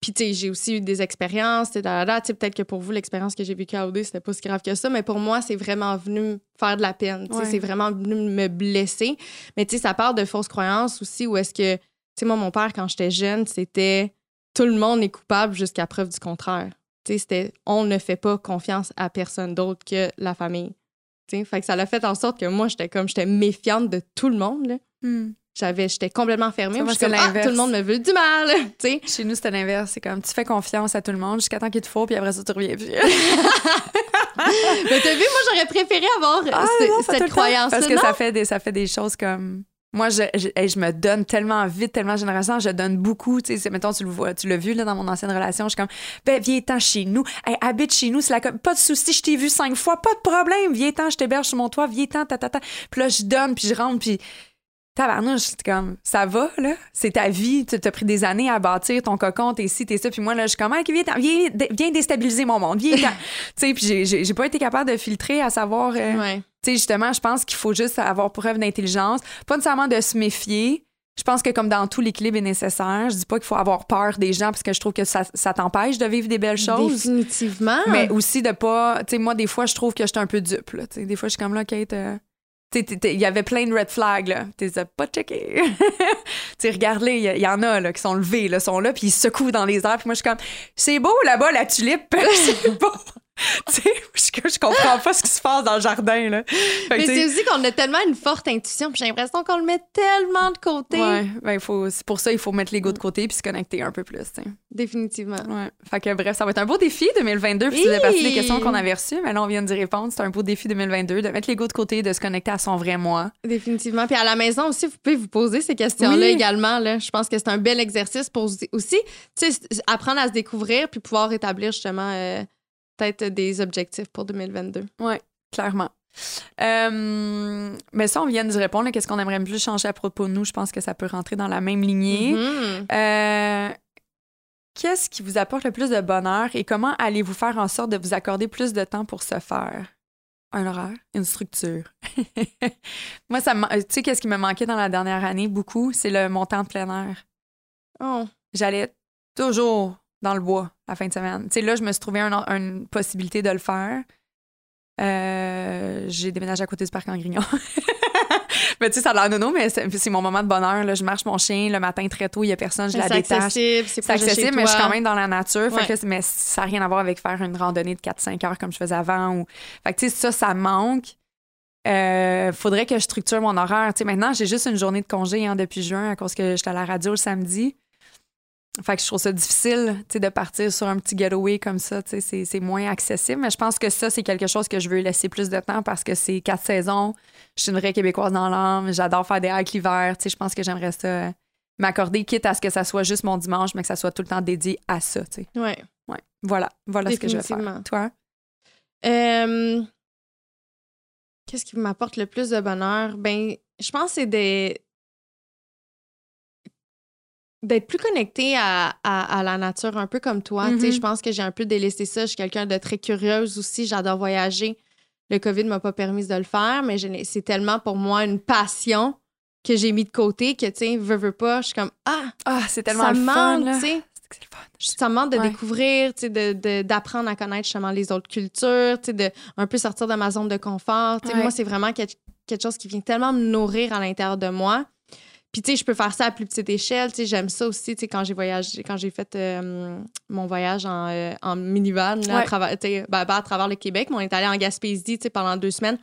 puis, tu sais, j'ai aussi eu des expériences, tu sais, peut-être que pour vous, l'expérience que j'ai vécue à OD, c'était pas si grave que ça, mais pour moi, c'est vraiment venu faire de la peine, tu sais, c'est vraiment venu me blesser. Mais, tu sais, ça part de fausses croyances aussi, où est-ce que, tu sais, moi, mon père, quand j'étais jeune, c'était tout le monde est coupable jusqu'à preuve du contraire. Tu sais, c'était on ne fait pas confiance à personne d'autre que la famille. Tu sais, fait que ça l'a fait en sorte que moi, j'étais comme, j'étais méfiante de tout le monde, là. Hmm j'avais j'étais complètement fermée moi, comme, ah, tout le monde me veut du mal chez nous c'était l'inverse c'est comme tu fais confiance à tout le monde jusqu'à temps qu'il te faut puis après ça tu reviens puis... mais t'as vu moi j'aurais préféré avoir ah, cette croyance parce que ça fait des ça fait des choses comme moi, je, je, me donne tellement vite, tellement généralement, je donne beaucoup. Tu sais, mettons, tu le vois, tu l'as vu là, dans mon ancienne relation. Je suis comme, ben, viens-t'en chez nous. habite chez nous. C'est la, pas de souci, je t'ai vu cinq fois, pas de problème. Viens-t'en, je t'héberge sur mon toit. Viens-t'en, ta, ta, ta. Puis là, je donne, puis je rentre, puis tabarnouche, c'est comme, ça va, là? C'est ta vie. Tu as pris des années à bâtir ton cocon, t'es ci, t'es ça. Puis moi, là, je suis comme, viens, viens, déstabiliser mon monde. Viens, tu sais, puis j'ai pas été capable de filtrer à savoir. Euh, tu sais, justement, je pense qu'il faut juste avoir preuve d'intelligence. Pas nécessairement de se méfier. Je pense que comme dans tout, l'équilibre est nécessaire. Je dis pas qu'il faut avoir peur des gens parce que je trouve que ça, ça t'empêche de vivre des belles choses. Définitivement. Mais aussi de pas... Tu sais, moi, des fois, je trouve que je suis un peu dupe. Là, des fois, je suis comme là, Kate... Euh, il y avait plein de red flags, là. T'es pas checké. tu regarde-les, il y, en a, là, qui sont levés, là, sont là, puis ils secouent dans les airs. Puis moi, je suis comme, c'est beau, là-bas, la tulipe. c'est beau. tu sais, je, comprends pas ce qui se passe dans le jardin, là. Mais c'est aussi qu'on a tellement une forte intuition, puis j'ai l'impression qu'on le met tellement de côté. Ouais, ben, faut, c'est pour ça, il faut mettre l'ego de côté puis se connecter un peu plus, Définitivement. Ouais. Fait que bref, ça va être un beau défi 2022, puis c'est partie des questions qu'on avait reçues, mais là, on vient d'y répondre. C'est un beau défi 2022 de mettre l'ego de côté, de se connecter à son vrai moi. Définitivement. Puis à la maison aussi, vous pouvez vous poser ces questions-là également, là. Je pense que c'est un bel exercice pour aussi, tu sais, apprendre à se découvrir puis pouvoir établir justement. Euh, peut-être des objectifs pour 2022. Oui, clairement. Euh, mais ça, on vient de répondre. Qu'est-ce qu'on aimerait plus changer à propos de nous? Je pense que ça peut rentrer dans la même lignée. Mm-hmm. Euh, qu'est-ce qui vous apporte le plus de bonheur et comment allez-vous faire en sorte de vous accorder plus de temps pour se faire? Un horaire, une structure. Moi, ça tu sais, qu'est-ce qui me manquait dans la dernière année beaucoup? C'est le montant de plein air. Oh. J'allais toujours dans le bois la fin de semaine. Tu sais, là, je me suis trouvé une possibilité de le faire. Euh, j'ai déménagé à côté du parc en Grignon. mais tu sais, ça a l'air nono, mais c'est mon moment de bonheur. Là. Je marche mon chien le matin très tôt, il n'y a personne, je la détache. C'est accessible, mais je suis quand même dans la nature. que, mais ça n'a rien à voir avec faire une randonnée de 4-5 heures comme je faisais avant. Ou... Fait que tu sais, ça, ça manque. Euh, faudrait que je structure mon horaire. Tu sais, maintenant, j'ai juste une journée de congé hein, depuis juin à cause que j'étais à la radio le samedi. Fait que je trouve ça difficile de partir sur un petit getaway comme ça. C'est moins accessible. Mais je pense que ça, c'est quelque chose que je veux laisser plus de temps parce que c'est quatre saisons. Je suis une vraie Québécoise dans l'âme. J'adore faire des hikes l'hiver. Je pense que j'aimerais ça m'accorder, quitte à ce que ça soit juste mon dimanche, mais que ça soit tout le temps dédié à ça. Ouais. ouais. Voilà. Voilà ce que je vais faire. Toi? Euh, qu'est-ce qui m'apporte le plus de bonheur? Ben, je pense que c'est des d'être plus connecté à, la nature, un peu comme toi. Je mm-hmm. pense que j'ai un peu délaissé ça. Je suis quelqu'un de très curieuse aussi. J'adore voyager. Le COVID ne m'a pas permis de le faire, mais c'est tellement pour moi une passion que j'ai mis de côté que, tu sais, veux, veux pas, je suis comme, ah, ah c'est tellement ça le fun. Ça manque de découvrir, d'apprendre à connaître justement les autres cultures, de un peu sortir de ma zone de confort. Moi, c'est vraiment quelque chose qui vient tellement me nourrir à l'intérieur de moi puis, tu sais, je peux faire ça à plus petite échelle. Tu sais, j'aime ça aussi, tu sais, quand j'ai voyagé, quand j'ai fait euh, mon voyage en, euh, en minivan, à, travers, ben, à travers le Québec, mais on est allé en Gaspésie, tu sais, pendant deux semaines.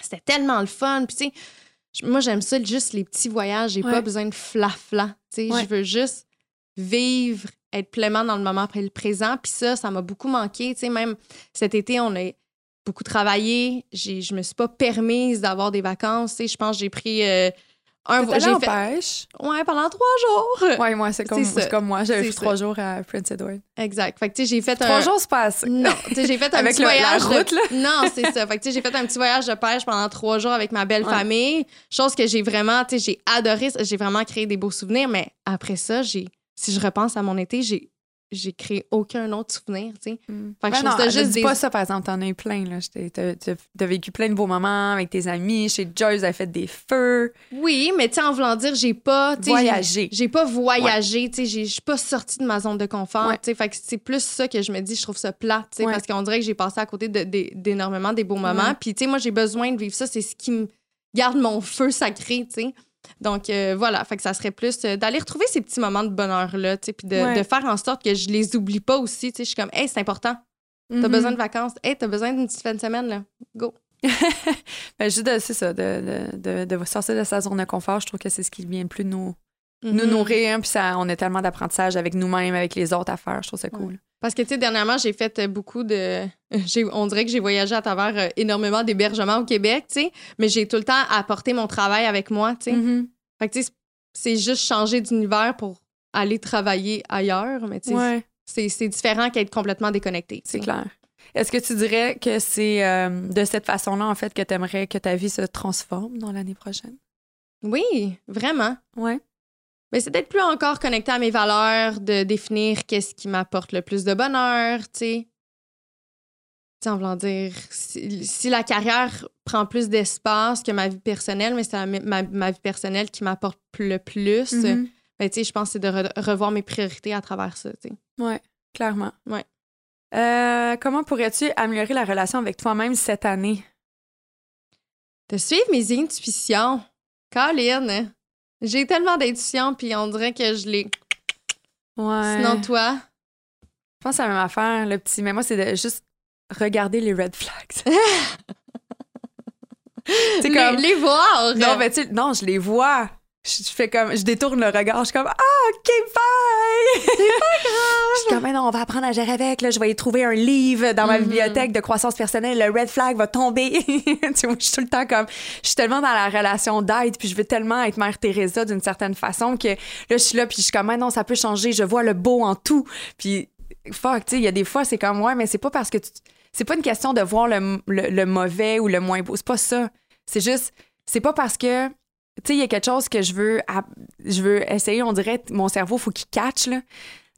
C'était tellement le fun. Puis, tu sais, moi, j'aime ça, juste les petits voyages. J'ai pas besoin de flafla. Tu sais, je veux juste vivre, être pleinement dans le moment après le présent. Puis ça, ça m'a beaucoup manqué. Tu sais, même cet été, on a beaucoup travaillé. Je me suis pas permise d'avoir des vacances. Tu sais, je pense que j'ai pris... Euh, un j'ai fait... pêche? Ouais, pendant trois jours. Ouais, moi, c'est comme, comme moi. J'avais fait trois jours à Prince Edward. Exact. Fait que, tu sais, j'ai fait trois jours, se passe. Non, tu sais, j'ai fait un petit voyage. La route, là? Non, c'est ça. Fait que, tu sais, j'ai fait un petit voyage de pêche pendant trois jours avec ma belle famille. Chose que j'ai vraiment, tu sais, j'ai adoré. J'ai vraiment créé des beaux souvenirs. Mais après ça, j'ai, si je repense à mon été, j'ai j'ai créé aucun autre souvenir, tu sais. Mm. Fait que je non, juste dis pas ça, par exemple, t'en as eu plein, là. T'as vécu plein de beaux moments avec tes amis. Chez Joyce, elle fait des feux. Oui, mais tu sais, en voulant dire, j'ai pas... Voyagé. J'ai pas voyagé, tu sais. Je suis pas sortie de ma zone de confort, tu sais. Fait que c'est plus ça que je me dis, je trouve ça plat, tu sais, parce qu'on dirait que j'ai passé à côté d'énormément de, des beaux moments. Puis, tu sais, moi, j'ai besoin de vivre ça. C'est ce qui me garde mon feu sacré, tu sais. Donc euh, voilà, fait que ça serait plus euh, d'aller retrouver ces petits moments de bonheur-là, puis de, faire en sorte que je les oublie pas aussi. Je suis comme, hey, c'est important. T'as mm-hmm. besoin de vacances. Hey, t'as besoin d'une petite fin de semaine, là. Go. ben, juste, c'est ça, de, de, de, sortir de sa zone de confort, je trouve que c'est ce qui vient le plus nous, nous mm-hmm. nourrir. Puis ça, on a tellement d'apprentissage avec nous-mêmes, avec les autres à faire. Je trouve ça cool. Parce que, tu sais, dernièrement, j'ai fait euh, beaucoup de. On dirait que j'ai voyagé à travers euh, énormément d'hébergements au Québec, tu sais, mais j'ai tout le temps apporté mon travail avec moi, tu sais. Mm-hmm. Fait que, tu sais, c'est juste changer d'univers pour aller travailler ailleurs, mais tu sais, c'est différent qu'être complètement déconnecté. C'est clair. Est-ce que tu dirais que c'est euh, de cette façon-là, en fait, que tu aimerais que ta vie se transforme dans l'année prochaine? Oui, vraiment. Ouais. Mais c'est d'être plus encore connecté à mes valeurs, de définir qu'est-ce qui m'apporte le plus de bonheur, tu sais. en voulant dire, si, la carrière prend plus d'espace que ma vie personnelle, mais c'est ma, vie personnelle qui m'apporte le plus, mm-hmm. ben, je pense que c'est de revoir mes priorités à travers ça, tu sais. Ouais, clairement. Ouais. Euh, comment pourrais-tu améliorer la relation avec toi-même cette année? De suivre mes intuitions. Colin, j'ai tellement d'intuition, puis on dirait que je l'ai. Ouais. Sinon, toi? Je pense à la même affaire, le petit. Mais moi, c'est de juste regarder les red flags. c'est comme. Les, voir! Non, mais tu non, je les vois je fais comme je détourne le regard je suis comme ah ok bye! C'est pas grave. Je suis comme non on va apprendre à gérer avec là je vais y trouver un livre dans ma mm-hmm. bibliothèque de croissance personnelle le red flag va tomber. Tu vois je suis tout le temps comme je suis tellement dans la relation d'aide puis je veux tellement être mère Teresa d'une certaine façon que là je suis là puis je suis comme ah non ça peut changer je vois le beau en tout. Puis fuck tu sais il y a des fois c'est comme ouais mais c'est pas parce que tu... c'est pas une question de voir le, le mauvais ou le moins beau c'est pas ça. C'est juste c'est pas parce que tu sais, il y a quelque chose que je veux, je veux essayer. On dirait, mon cerveau, faut qu'il catch, là.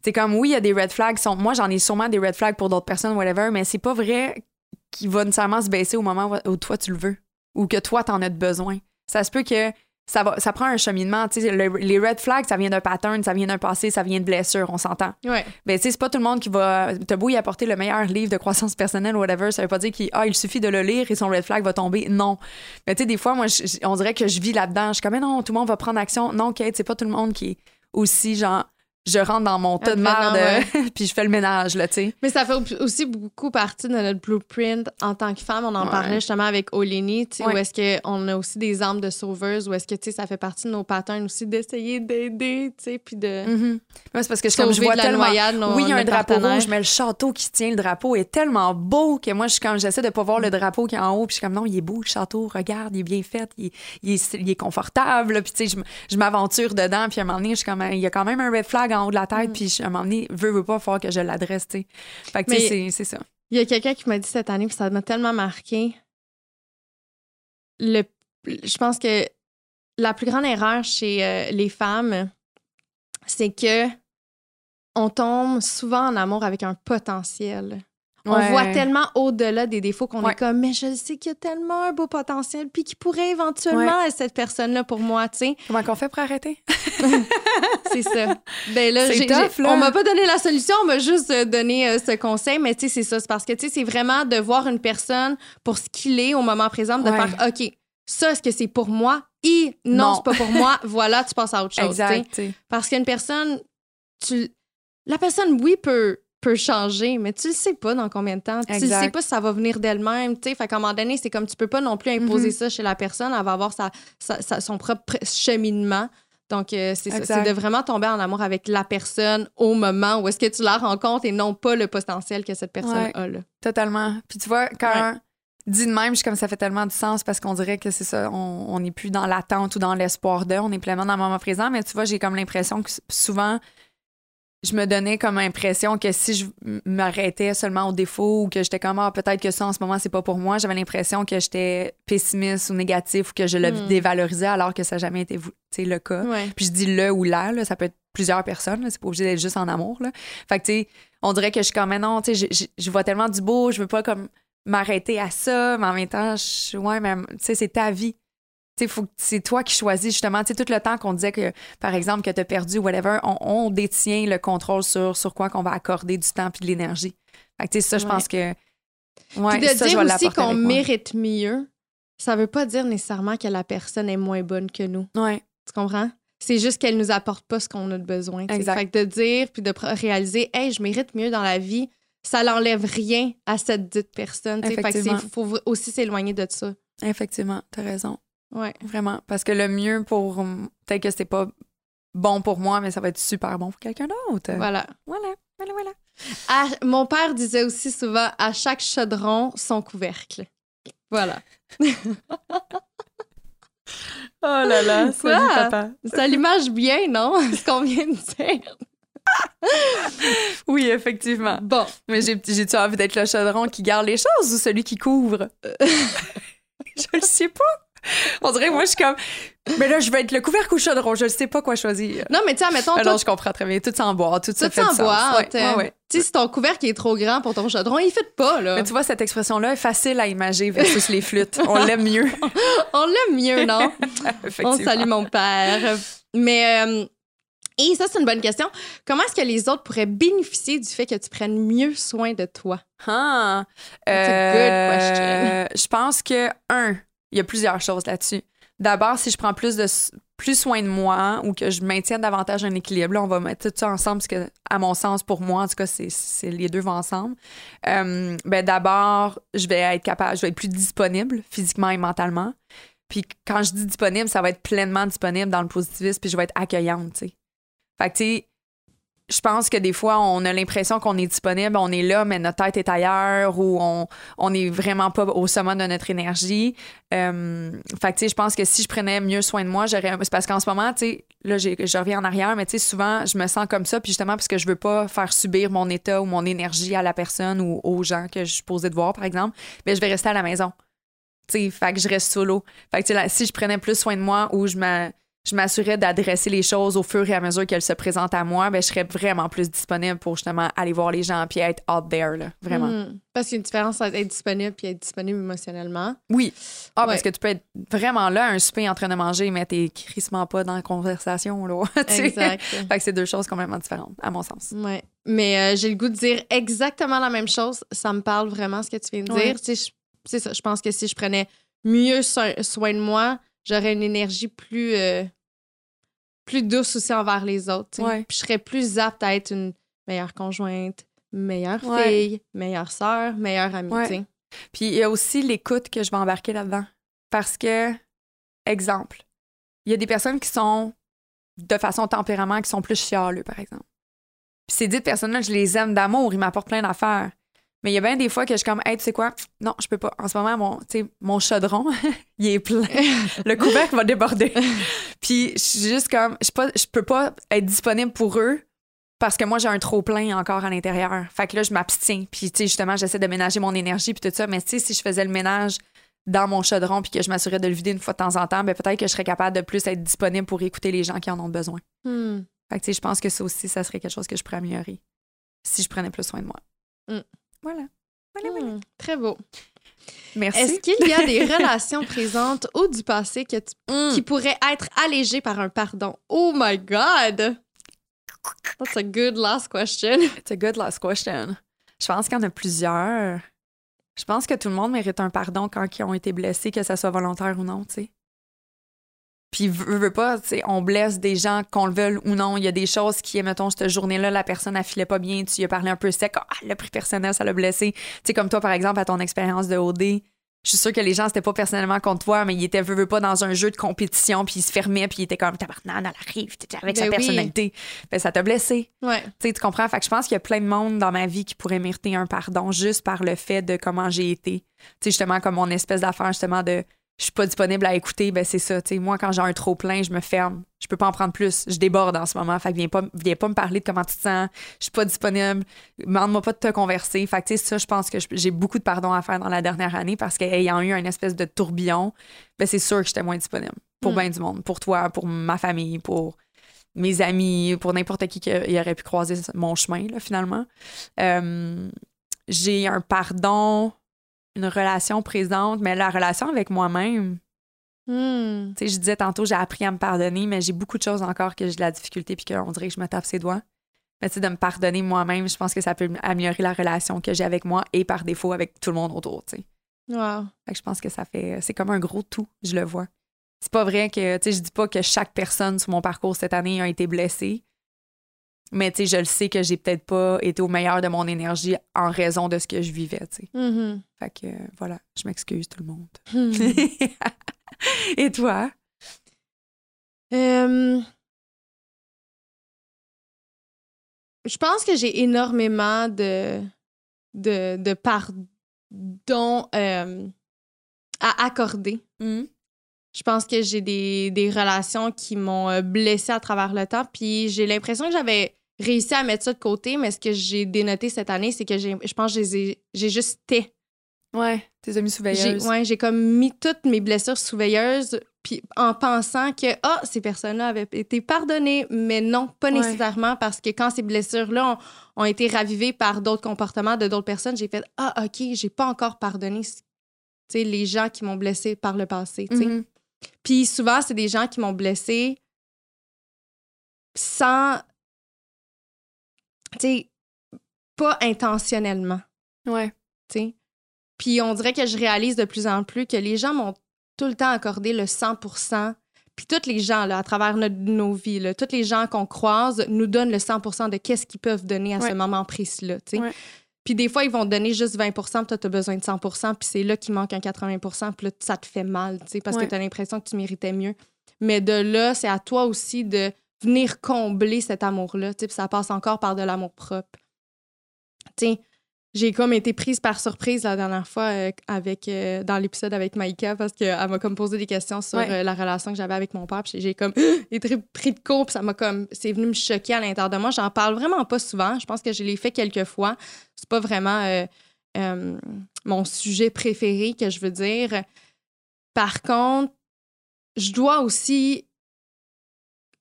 C'est comme, oui, il y a des red flags. Sont, moi, j'en ai sûrement des red flags pour d'autres personnes, whatever, mais c'est pas vrai qu'il va nécessairement se baisser au moment où toi, tu le veux ou que toi, t'en as besoin. Ça se peut que ça, va, ça prend un cheminement. les red flags, ça vient d'un pattern, ça vient d'un passé, ça vient de blessures, on s'entend. Ouais. Ben, c'est pas tout le monde qui va. T'as beau y apporter le meilleur livre de croissance personnelle ou whatever, ça veut pas dire qu'il ah, il suffit de le lire et son red flag va tomber. Non. Mais tu sais, des fois, moi, on dirait que je vis là-dedans. Je suis comme, mais non, tout le monde va prendre action. Non, Kate, c'est pas tout le monde qui est aussi, genre, je rentre dans mon tas de merde, puis je fais le ménage, là, tu sais. Mais ça fait aussi beaucoup partie de notre blueprint en tant que femme. On en parlait justement avec Oleni, tu sais, où est-ce qu'on a aussi des armes de sauveuses, où est-ce que, tu sais, ça fait partie de nos patterns aussi d'essayer d'aider, tu sais, puis de. Mm-hmm. c'est parce que comme je vois tellement. oui, il y a un drapeau rouge, mais le château qui tient le drapeau est tellement beau que moi, je, quand j'essaie de pas voir le drapeau qui est en haut, puis je suis comme, non, il est beau, le château, regarde, il est bien fait, il, est, confortable, puis tu sais, je, m'aventure dedans, puis à un moment donné, je suis comme, il y a quand même un red flag en haut de la tête, mm. puis à un moment donné, veut, veut pas, faire que je l'adresse, tu sais. Fait que, tu sais, c'est ça. Il y a quelqu'un qui m'a dit cette année, puis ça m'a tellement marqué. Le, je pense que la plus grande erreur chez euh, les femmes, c'est que on tombe souvent en amour avec un potentiel. On voit tellement au-delà des défauts qu'on est comme, mais je sais qu'il y a tellement un beau potentiel, puis qui pourrait éventuellement être cette personne-là pour moi, tu sais. Comment qu'on fait pour arrêter? c'est ça. Ben là, on m'a pas donné la solution, on m'a juste euh, donné euh, ce conseil, mais tu sais, c'est ça. C'est parce que, tu sais, c'est vraiment de voir une personne pour ce qu'il est au moment présent, de faire, OK, ça, est-ce que c'est pour moi? Et non, c'est pas pour moi. voilà, tu passes à autre chose. Exact. Parce qu'une personne, tu... la personne, oui, peut peut changer, mais tu le sais pas dans combien de temps. Tu ne sais pas si ça va venir d'elle-même. Tu sais, fait qu'à un moment donné, c'est comme tu peux pas non plus imposer mm-hmm. ça chez la personne. Elle va avoir sa, son propre cheminement. Donc, euh, c'est ça. C'est de vraiment tomber en amour avec la personne au moment où est-ce que tu la rencontres et non pas le potentiel que cette personne a. Là. Totalement. Puis tu vois, quand dit de même, je comme ça fait tellement du sens parce qu'on dirait que c'est ça, on n'est plus dans l'attente ou dans l'espoir de, on est pleinement dans le moment présent. Mais tu vois, j'ai comme l'impression que souvent, je me donnais comme impression que si je m'arrêtais seulement au défaut ou que j'étais comme ah, peut-être que ça en ce moment c'est pas pour moi, j'avais l'impression que j'étais pessimiste ou négatif ou que je le hmm. dévalorisais alors que ça n'a jamais été le cas. Puis je dis le ou là, ça peut être plusieurs personnes, c'est pas obligé d'être juste en amour. Là. Fait que tu sais, on dirait que je suis comme non, tu sais, je vois tellement du beau, je veux pas comme m'arrêter à ça, mais en même temps, je, ouais, mais tu sais, c'est ta vie c'est toi qui choisis justement. tout le temps qu'on disait que, par exemple, que tu as perdu, whatever, on, détient le contrôle sur, sur quoi qu'on va accorder du temps puis de l'énergie. Fait ça, je pense que. Ouais, de dire aussi qu'on mérite mieux, ça veut pas dire nécessairement que la personne est moins bonne que nous. Ouais. Tu comprends? C'est juste qu'elle nous apporte pas ce qu'on a de besoin. Exact. Fait que de dire puis de réaliser, hey, je mérite mieux dans la vie, ça l'enlève rien à cette dite personne. Fait que il faut aussi s'éloigner de ça. Effectivement, tu as raison. Ouais. Vraiment. Parce que le mieux pour. Peut-être que c'est pas bon pour moi, mais ça va être super bon pour quelqu'un d'autre. Voilà. Voilà. Voilà, voilà. mon père disait aussi souvent à chaque chaudron, son couvercle. Voilà. oh là là, salut papa. Ça l'image bien, non? Ce qu'on vient de dire. oui, effectivement. Bon. Mais j'ai-tu envie d'être le chaudron qui garde les choses ou celui qui couvre? je le sais pas. On dirait, moi, je suis comme, mais là, je vais être le couvercle ou chaudron, je ne sais pas quoi choisir. Non, mais tu sais, mettons. Alors, je comprends très bien. Tout s'en boit, tout, ça fait s'en boit. Tu sais, si ton couvercle est trop grand pour ton chaudron, il fait pas, là. Mais tu vois, cette expression-là est facile à imaginer versus les flûtes. On l'aime mieux. On l'aime mieux, non? On salue mon père. Mais. Euh, et ça, c'est une bonne question. Comment est-ce que les autres pourraient bénéficier du fait que tu prennes mieux soin de toi? Ah, That's a good question. Euh, je pense que, un, il y a plusieurs choses là-dessus. D'abord, si je prends plus de plus soin de moi ou que je maintienne davantage un équilibre, on va mettre tout ça ensemble parce que, à mon sens, pour moi, en tout cas, c'est les deux vont ensemble. Euh, ben d'abord, je vais être capable, je vais être plus disponible physiquement et mentalement. Puis quand je dis disponible, ça va être pleinement disponible dans le positivisme, puis je vais être accueillante, tu sais. Fait que, tu sais, je pense que des fois, on a l'impression qu'on est disponible, on est là, mais notre tête est ailleurs ou on on n'est vraiment pas au sommet de notre énergie. Euh, fait tu sais, je pense que si je prenais mieux soin de moi, j'aurais. C'est parce qu'en ce moment, tu sais, là, je reviens en arrière, mais tu sais, souvent, je me sens comme ça, puis justement, parce que je veux pas faire subir mon état ou mon énergie à la personne ou aux gens que je suis posée de voir, par exemple, mais je vais rester à la maison. Tu sais, fait que je reste solo. Fait que, si je prenais plus soin de moi ou je me je m'assurais d'adresser les choses au fur et à mesure qu'elles se présentent à moi, ben, je serais vraiment plus disponible pour justement aller voir les gens puis être out there, là, vraiment. Hmm. Parce qu'il y a une différence entre être disponible puis être disponible émotionnellement. Oui. Ah, parce que tu peux être vraiment là, un souper en train de manger, mais t'es crissement pas dans la conversation, là. exact. fait que c'est deux choses complètement différentes, à mon sens. Ouais. Mais euh, j'ai le goût de dire exactement la même chose. Ça me parle vraiment ce que tu viens de dire. C'est ça. Je pense que si je prenais mieux soin de moi, j'aurais une énergie plus. Euh, plus douce aussi envers les autres. Puis je serais plus apte à être une meilleure conjointe, meilleure fille, meilleure sœur, meilleure amie. Puis il y a aussi l'écoute que je vais embarquer là-dedans. Parce que, exemple, il y a des personnes qui sont de façon tempérament qui sont plus chialeux, par exemple. Puis ces dix personnes-là, je les aime d'amour, ils m'apportent plein d'affaires. Mais il y a bien des fois que je suis comme, hey, tu sais quoi? Non, je peux pas. En ce moment, mon, mon chaudron, il est plein. Le couvercle va déborder. Puis je suis juste comme, je, pas, je peux pas être disponible pour eux parce que moi, j'ai un trop plein encore à l'intérieur. Fait que là, je m'abstiens. Puis, tu sais, justement, j'essaie de ménager mon énergie puis tout ça. Mais tu sais, si je faisais le ménage dans mon chaudron puis que je m'assurais de le vider une fois de temps en temps, ben peut-être que je serais capable de plus être disponible pour écouter les gens qui en ont besoin. Hmm. Fait que, tu sais, je pense que ça aussi, ça serait quelque chose que je pourrais améliorer si je prenais plus soin de moi. Hmm. Voilà. Voilà, hmm, très beau. Merci. Est-ce qu'il y a des relations présentes ou du passé que hmm. qui pourraient être allégées par un pardon? Oh my God! That's a good last question. It's a good last question. Je pense qu'il y en a plusieurs. Je pense que tout le monde mérite un pardon quand ils ont été blessés, que ça soit volontaire ou non, tu sais. Puis, veut, pas, on blesse des gens, qu'on le veuille ou non. Il y a des choses qui, mettons, cette journée-là, la personne affilait pas bien, tu lui as parlé un peu sec, ah, le prix personnel, ça l'a blessé. Tu sais, comme toi, par exemple, à ton expérience de OD, je suis sûre que les gens, c'était pas personnellement contre toi, mais ils étaient, veut, pas, dans un jeu de compétition, puis ils se fermaient, puis ils étaient comme, tabarnak, elle arrive, avec sa ben personnalité. Ben, ça t'a blessé. Ouais. Tu sais, tu comprends? Fait que je pense qu'il y a plein de monde dans ma vie qui pourrait mériter un pardon juste par le fait de comment j'ai été. Tu sais, justement, comme mon espèce d'affaire, justement, de je suis pas disponible à écouter, ben c'est ça. sais moi, quand j'ai un trop plein, je me ferme. Je peux pas en prendre plus. Je déborde en ce moment. Fait que viens pas, viens pas me parler de comment tu te sens. Je suis pas disponible. Demande-moi pas de te converser. Fait que ça, je pense que j'ai beaucoup de pardon à faire dans la dernière année parce qu'ayant eu un espèce de tourbillon, ben c'est sûr que j'étais moins disponible. Pour mm. bien du monde. Pour toi, pour ma famille, pour mes amis, pour n'importe qui qui aurait pu croiser mon chemin, là, finalement. Euh, j'ai un pardon une relation présente, mais la relation avec moi-même. Hmm. Tu sais, je disais tantôt, j'ai appris à me pardonner, mais j'ai beaucoup de choses encore que j'ai de la difficulté puis qu'on dirait que je me tape ses doigts. Mais tu sais, de me pardonner moi-même, je pense que ça peut améliorer la relation que j'ai avec moi et par défaut avec tout le monde autour, tu sais. Wow. Fait que je pense que ça fait. C'est comme un gros tout, je le vois. C'est pas vrai que, tu sais, je dis pas que chaque personne sur mon parcours cette année a été blessée, mais tu sais, je le sais que j'ai peut-être pas été au meilleur de mon énergie en raison de ce que je vivais, tu sais. Mm-hmm. Fait que voilà, je m'excuse tout le monde. Mm-hmm. Et toi? je pense que j'ai énormément de, de, de pardon à accorder. Mm. Je pense que j'ai des, des, relations qui m'ont euh, blessée à travers le temps. Puis j'ai l'impression que j'avais réussi à mettre ça de côté, mais ce que j'ai dénoté cette année, c'est que je pense que j'ai, juste té. Ouais, tes amis sous veilleuse. ouais, j'ai comme mis toutes mes blessures sous veilleuse, puis en pensant que, ah, ces personnes-là avaient été pardonnées, mais non, pas nécessairement, parce que quand ces blessures-là ont, été ravivées par d'autres comportements de d'autres personnes, j'ai fait, ah, OK, j'ai pas encore pardonné les gens qui m'ont blessé par le passé. Mm-hmm. Puis souvent, c'est des gens qui m'ont blessé sans tu sais, pas intentionnellement. Ouais. Tu sais. Puis on dirait que je réalise de plus en plus que les gens m'ont tout le temps accordé le 100% puis tous les gens, là, à travers nos vies, là, tous les gens qu'on croise nous donnent le 100% de qu'est-ce qu'ils peuvent donner à ce moment précis-là. tu sais. Puis des fois, ils vont te donner juste 20 puis toi, tu as besoin de 100 puis c'est là qu'il manque un 80% puis là, ça te fait mal, parce que tu as l'impression que tu méritais mieux. Mais de là, c'est à toi aussi de venir combler cet amour-là. Ça passe encore par de l'amour propre. j'ai comme été prise par surprise la dernière fois euh, avec, euh, dans l'épisode avec Maïka parce qu'elle m'a comme posé des questions sur euh, la relation que j'avais avec mon père. J'ai comme été pris de court, puis ça m'a comme. C'est venu me choquer à l'intérieur de moi. J'en parle vraiment pas souvent. Je pense que je l'ai fait quelques fois. C'est pas vraiment mon sujet préféré que je veux dire. Par contre, je dois aussi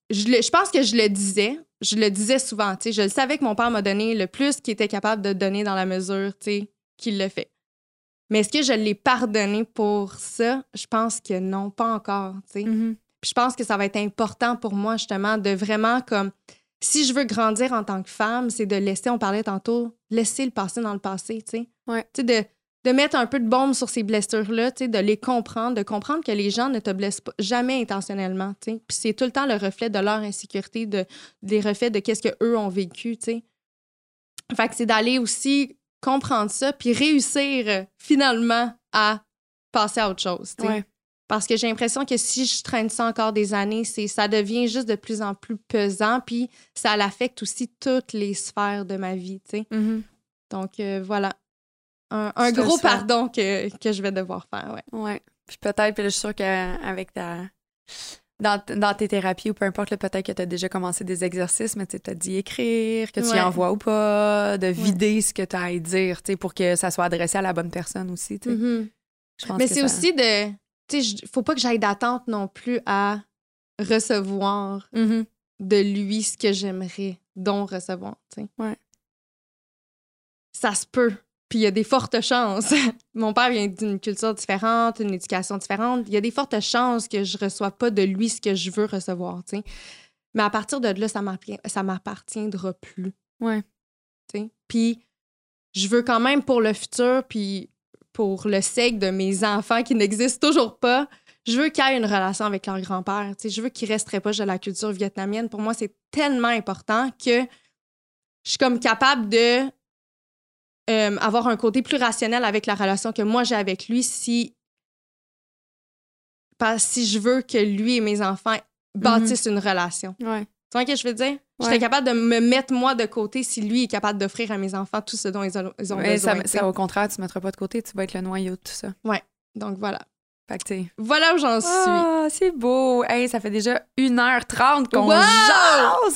je, je pense que je le disais. Je le disais souvent. Tu sais, je le savais que mon père m'a donné le plus qu'il était capable de donner dans la mesure tu sais, qu'il le fait. Mais est-ce que je l'ai pardonné pour ça? Je pense que non, pas encore. Tu sais. Mm-hmm. Puis je pense que ça va être important pour moi, justement, de vraiment comme. Si je veux grandir en tant que femme, c'est de laisser, on parlait tantôt, laisser le passé dans le passé, tu sais. Ouais. Tu sais, de, de mettre un peu de bombe sur ces blessures-là, de les comprendre, de comprendre que les gens ne te blessent pas, jamais intentionnellement. Puis c'est tout le temps le reflet de leur insécurité, de, des reflets de qu'est-ce qu'eux ont vécu, tu sais. Fait que c'est d'aller aussi comprendre ça, puis réussir euh, finalement à passer à autre chose. Ouais. Parce que j'ai l'impression que si je traîne ça encore des années, c'est ça devient juste de plus en plus pesant, puis ça l'affecte aussi toutes les sphères de ma vie. Mm-hmm. Donc euh, voilà. Un, gros pardon que, que je vais devoir faire, ouais. Ouais. Puis peut-être, puis je suis sûre qu'avec ta. Dans, dans tes thérapies ou peu importe, peut-être que tu as déjà commencé des exercices, mais tu as dit écrire, que tu Ouais. y envoies ou pas, de vider ce que tu as à y dire, pour que ça soit adressé à la bonne personne aussi. Mhm. Je pense Mais c'est ça- aussi de. Je- faut pas que j'aille d'attente non plus à recevoir Mhm. de lui ce que j'aimerais donc recevoir. Ouais. Ça se peut. Puis il y a des fortes chances. Mon père vient d'une culture différente, une éducation différente. Il y a des fortes chances que je reçois pas de lui ce que je veux recevoir, tu sais. Mais à partir de là, ça ça m'appartiendra plus. Ouais. Puis je veux quand même pour le futur, puis pour le sake de mes enfants qui n'existent toujours pas, je veux qu'il y ait une relation avec leur grand-père. Je veux qu'ils restent très proches de la culture vietnamienne. Pour moi, c'est tellement important que je suis comme capable de euh, avoir un côté plus rationnel avec la relation que moi j'ai avec lui si pas si je veux que lui et mes enfants bâtissent une relation. Ouais. Tu vois ce que je veux dire? Je Ouais. serais capable de me mettre moi de côté si lui est capable d'offrir à mes enfants tout ce dont ils ont, ils ont Ouais, besoin. ça, au contraire, tu ne mettras pas de côté, tu vas être le noyau de tout ça. Donc voilà. Fait que. Voilà où j'en suis. Ah, c'est beau. Hey, ça fait déjà 1h30 qu'on Wow!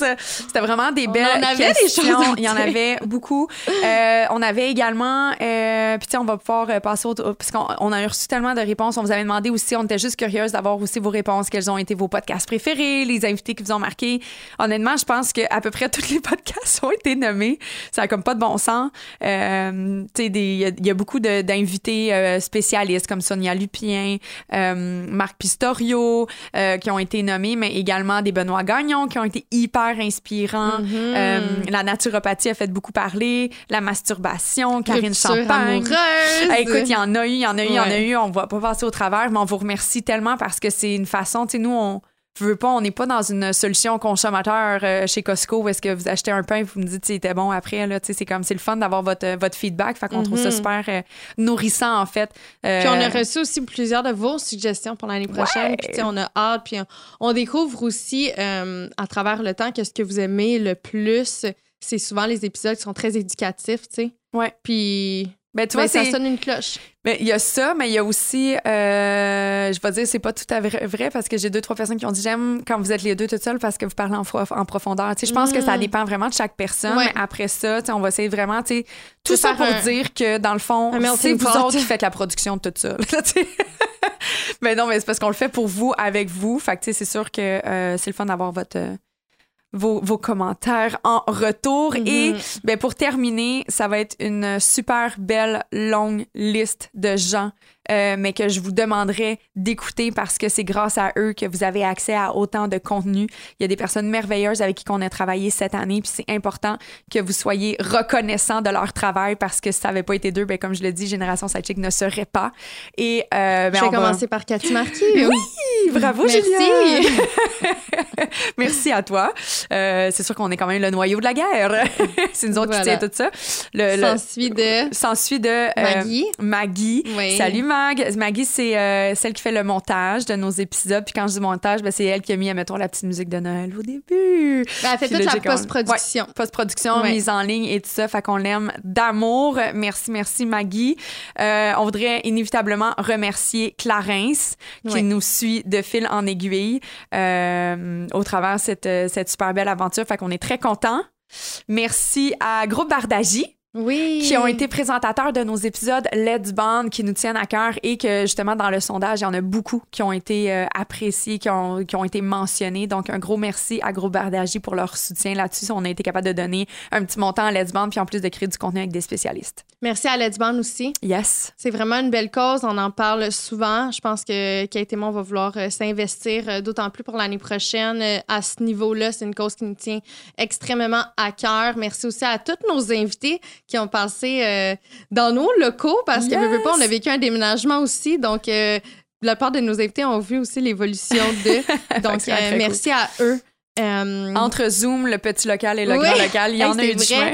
jase. C'était vraiment des On belles en avait questions. Il y en avait beaucoup. Euh, on avait également... Euh, puis, tu sais, on va pouvoir euh, passer au... Parce qu'on on a reçu tellement de réponses. On vous avait demandé aussi, on était juste curieuse d'avoir aussi vos réponses. Quels ont été vos podcasts préférés, les invités qui vous ont marqué. Honnêtement, je pense qu'à peu près tous les podcasts ont été nommés. Ça a comme pas de bon sens. Euh, tu sais, il y, y a beaucoup d'invités euh, spécialistes comme Sonia Lupien, euh, Marc Pistorio, euh, qui ont été nommés, mais également des Benoît Gagnon, qui ont été hyper inspirants. Euh, la naturopathie a fait beaucoup parler, la masturbation, Karine Champagne. Hey, écoute, il y en a eu, il y en a eu, il y en a eu. On va pas passer au travers, mais on vous remercie tellement parce que c'est une façon, tu sais, nous, on veut pas, on n'est pas dans une solution consommateur euh, chez Costco où est-ce que vous achetez un pain et vous me dites si c'était bon après, là, c'est comme, c'est le fun d'avoir votre, euh, votre feedback. Fait qu'on trouve ça Mhm. super euh, nourrissant, en fait. Euh, Puis on a reçu aussi plusieurs de vos suggestions pour l'année prochaine. Ouais. Puis tu sais, on a hâte. Puis on, on découvre aussi à travers le temps que ce que vous aimez le plus, c'est souvent les épisodes qui sont très éducatifs, tu sais. Ouais. Puis ben, tu ben, vois, ça sonne une cloche. Ben, il y a ça, mais il y a aussi, euh, je vais dire, c'est pas tout à vrai, vrai parce que j'ai deux, trois personnes qui ont dit j'aime quand vous êtes les deux toutes seules parce que vous parlez en, profondeur. Tu sais, je pense que ça Mm. dépend vraiment de chaque personne. Ouais. Mais après ça, tu sais, on va essayer vraiment, tu sais, tout ça pour un- dire que dans le fond, c'est vous autres qui faites la production de tout ça. là, tu sais. mais non, mais c'est parce qu'on le fait pour vous, avec vous. Fait que, tu sais, c'est sûr que euh, c'est le fun d'avoir votre. euh, vos, vos commentaires en retour. Et Mhm. ben, pour terminer, ça va être une super belle longue liste de gens, euh, mais que je vous demanderai d'écouter parce que c'est grâce à eux que vous avez accès à autant de contenu. Il y a des personnes merveilleuses avec qui on a travaillé cette année, puis c'est important que vous soyez reconnaissants de leur travail parce que si ça n'avait pas été d'eux, ben, comme je le dis, Génération Sidechick ne serait pas. Et euh, ben, je vais va- commencer par Cathy Marquis. Oui, bravo Merci. Julia. Merci à toi. Euh, c'est sûr qu'on est quand même le noyau de la guerre. c'est nous autres qui Voilà. tient tout ça. Le, le- S'ensuit de S'ensuit de euh, Maggie. Maggie. Oui. Salut Mag. Maggie, c'est euh, celle qui fait le montage de nos épisodes. Puis quand je dis montage, ben, c'est elle qui a mis, mettons, la petite musique de Noël au début. Ben, elle fait Puis toute la post-production. Post-production, Ouais. mise en ligne et tout ça. Fait qu'on l'aime d'amour. Merci, merci Maggie. Euh, on voudrait inévitablement remercier Clarence qui Ouais. nous suit de fil en aiguille euh, au travers de cette, cette super belle aventure. Fait qu'on est très contents. Merci à Groupe Bardagie Oui. Qui ont été présentateurs de nos épisodes Let's Band, qui nous tiennent à cœur et que justement dans le sondage, il y en a beaucoup qui ont été euh, appréciés, qui ont, qui ont été mentionnés. Donc un gros merci à Gros Bardagi pour leur soutien là-dessus. On a été capable de donner un petit montant à Let's Band puis en plus de créer du contenu avec des spécialistes. Merci à Let's Band aussi. Yes. C'est vraiment une belle cause. On en parle souvent. Je pense que Kate et moi, on va vouloir euh, s'investir euh, d'autant plus pour l'année prochaine à ce niveau-là. C'est une cause qui nous tient extrêmement à cœur. Merci aussi à tous nos invités qui ont passé euh, dans nos locaux parce que, veux pas, on a vécu un déménagement aussi. Donc, euh, la part de nos invités ont vu aussi l'évolution de. Donc, euh, merci à eux. Entre Zoom, le petit local et le grand local, il y en a eu du chemin.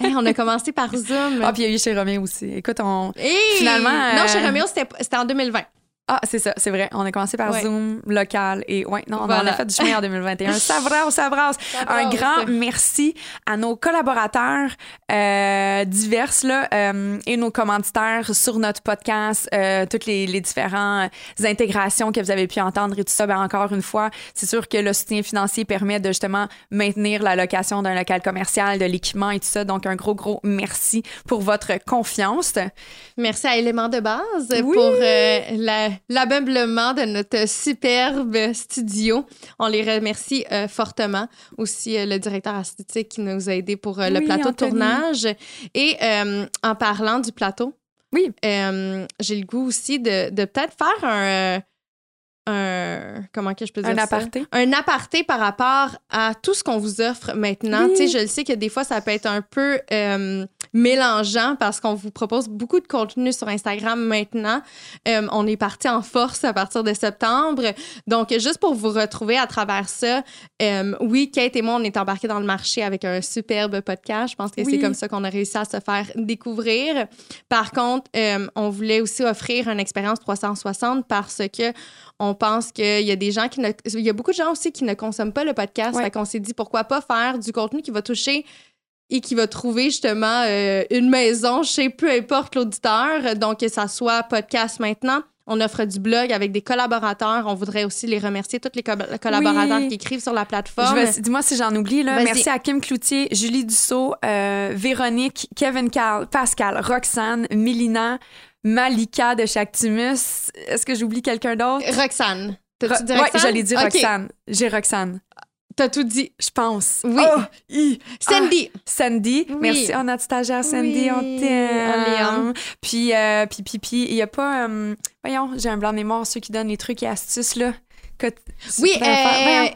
on a commencé par Zoom. Ah, puis il y a eu chez Roméo aussi. Écoute, on. Finalement. Non, chez Roméo, c'était en 2020. Ah, c'est ça, c'est vrai. On a commencé par Zoom local et ouais, non, on a fait du chemin en 2021. ça brasse, ça brasse. Un grand merci à nos collaborateurs euh, divers là, euh, et nos commanditaires sur notre podcast, euh, toutes les, les différentes intégrations que vous avez pu entendre et tout ça. Ben, encore une fois, c'est sûr que le soutien financier permet de justement maintenir la location d'un local commercial, de l'équipement et tout ça. Donc, un gros, gros merci pour votre confiance. Merci à Éléments de base pour euh, la l'ameublement de notre superbe studio. On les remercie euh, fortement. Aussi, euh, le directeur artistique qui nous a aidés pour euh, le plateau de tournage. Et en parlant du plateau, oui. j'ai le goût aussi de, de peut-être faire un un comment que je peux dire un aparté un aparté par rapport à tout ce qu'on vous offre maintenant tu sais je le sais que des fois ça peut être un peu euh, mélangeant parce qu'on vous propose beaucoup de contenu sur Instagram maintenant. Euh, on est parti en force à partir de septembre. Donc juste pour vous retrouver à travers ça euh, oui Kate et moi on est embarqués dans le marché avec un superbe podcast. Je pense que c'est comme ça qu'on a réussi à se faire découvrir. Par contre on voulait aussi offrir une expérience 360 parce que on pense qu'il y a des gens qui ne. Il y a beaucoup de gens aussi qui ne consomment pas le podcast. Fait qu'on s'est dit pourquoi pas faire du contenu qui va toucher et qui va trouver justement euh, une maison chez peu importe l'auditeur. Donc, que ça soit podcast maintenant. On offre du blog avec des collaborateurs. On voudrait aussi les remercier, tous les collaborateurs qui écrivent sur la plateforme. Dis-moi si j'en oublie. Là. Merci à Kim Cloutier, Julie Dussault, euh, Véronique, Kevin Carl, Pascal, Roxane, Milina, Malika de Chactimus. Est-ce que j'oublie quelqu'un d'autre? Roxane. T'as-tu dit Roxane? Oui, j'allais dire Roxane. J'ai Roxane. T'as tout dit. Je pense. Oui. Oh, Sandy. Ah, Sandy. Merci. On a stagiaire Sandy. On t'aime. Puis, euh, puis, puis, puis, il n'y a pas. Euh, voyons, j'ai un blanc de mémoire, ceux qui donnent les trucs et astuces, là. Que oui, euh,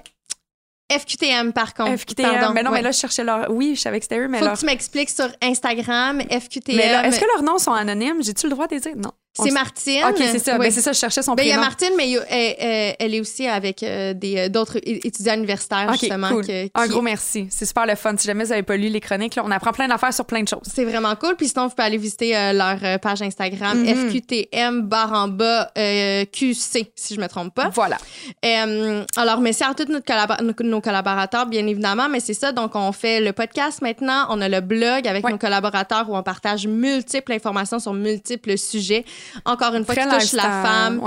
FQTM, par contre. FQTM. Pardon. Mais non, mais là, je cherchais leur. Oui, je savais que c'était eux, mais. Faut que tu m'expliques sur Instagram, FQTM. Mais là, est-ce que leurs noms sont anonymes? J'ai-tu le droit de les dire? Non. C'est Martine. OK, c'est ça. Ben, c'est ça, je cherchais son ben, prénom. Il y a Martine, mais elle, est aussi avec euh, euh, d'autres étudiants universitaires, justement. Cool. Un gros merci. C'est super le fun. Si jamais vous n'avez pas lu les chroniques, on apprend plein d'affaires sur plein de choses. C'est vraiment cool. Puis sinon, vous pouvez aller visiter euh, leur page Instagram, mm-hmm. FQTM barre en bas QC, si je me trompe pas. Voilà. alors, merci à tous nos collaborateurs, bien évidemment, mais c'est ça. Donc, on fait le podcast maintenant. On a le blog avec nos collaborateurs où on partage multiples informations sur multiples sujets encore une fois, qui touche la femme.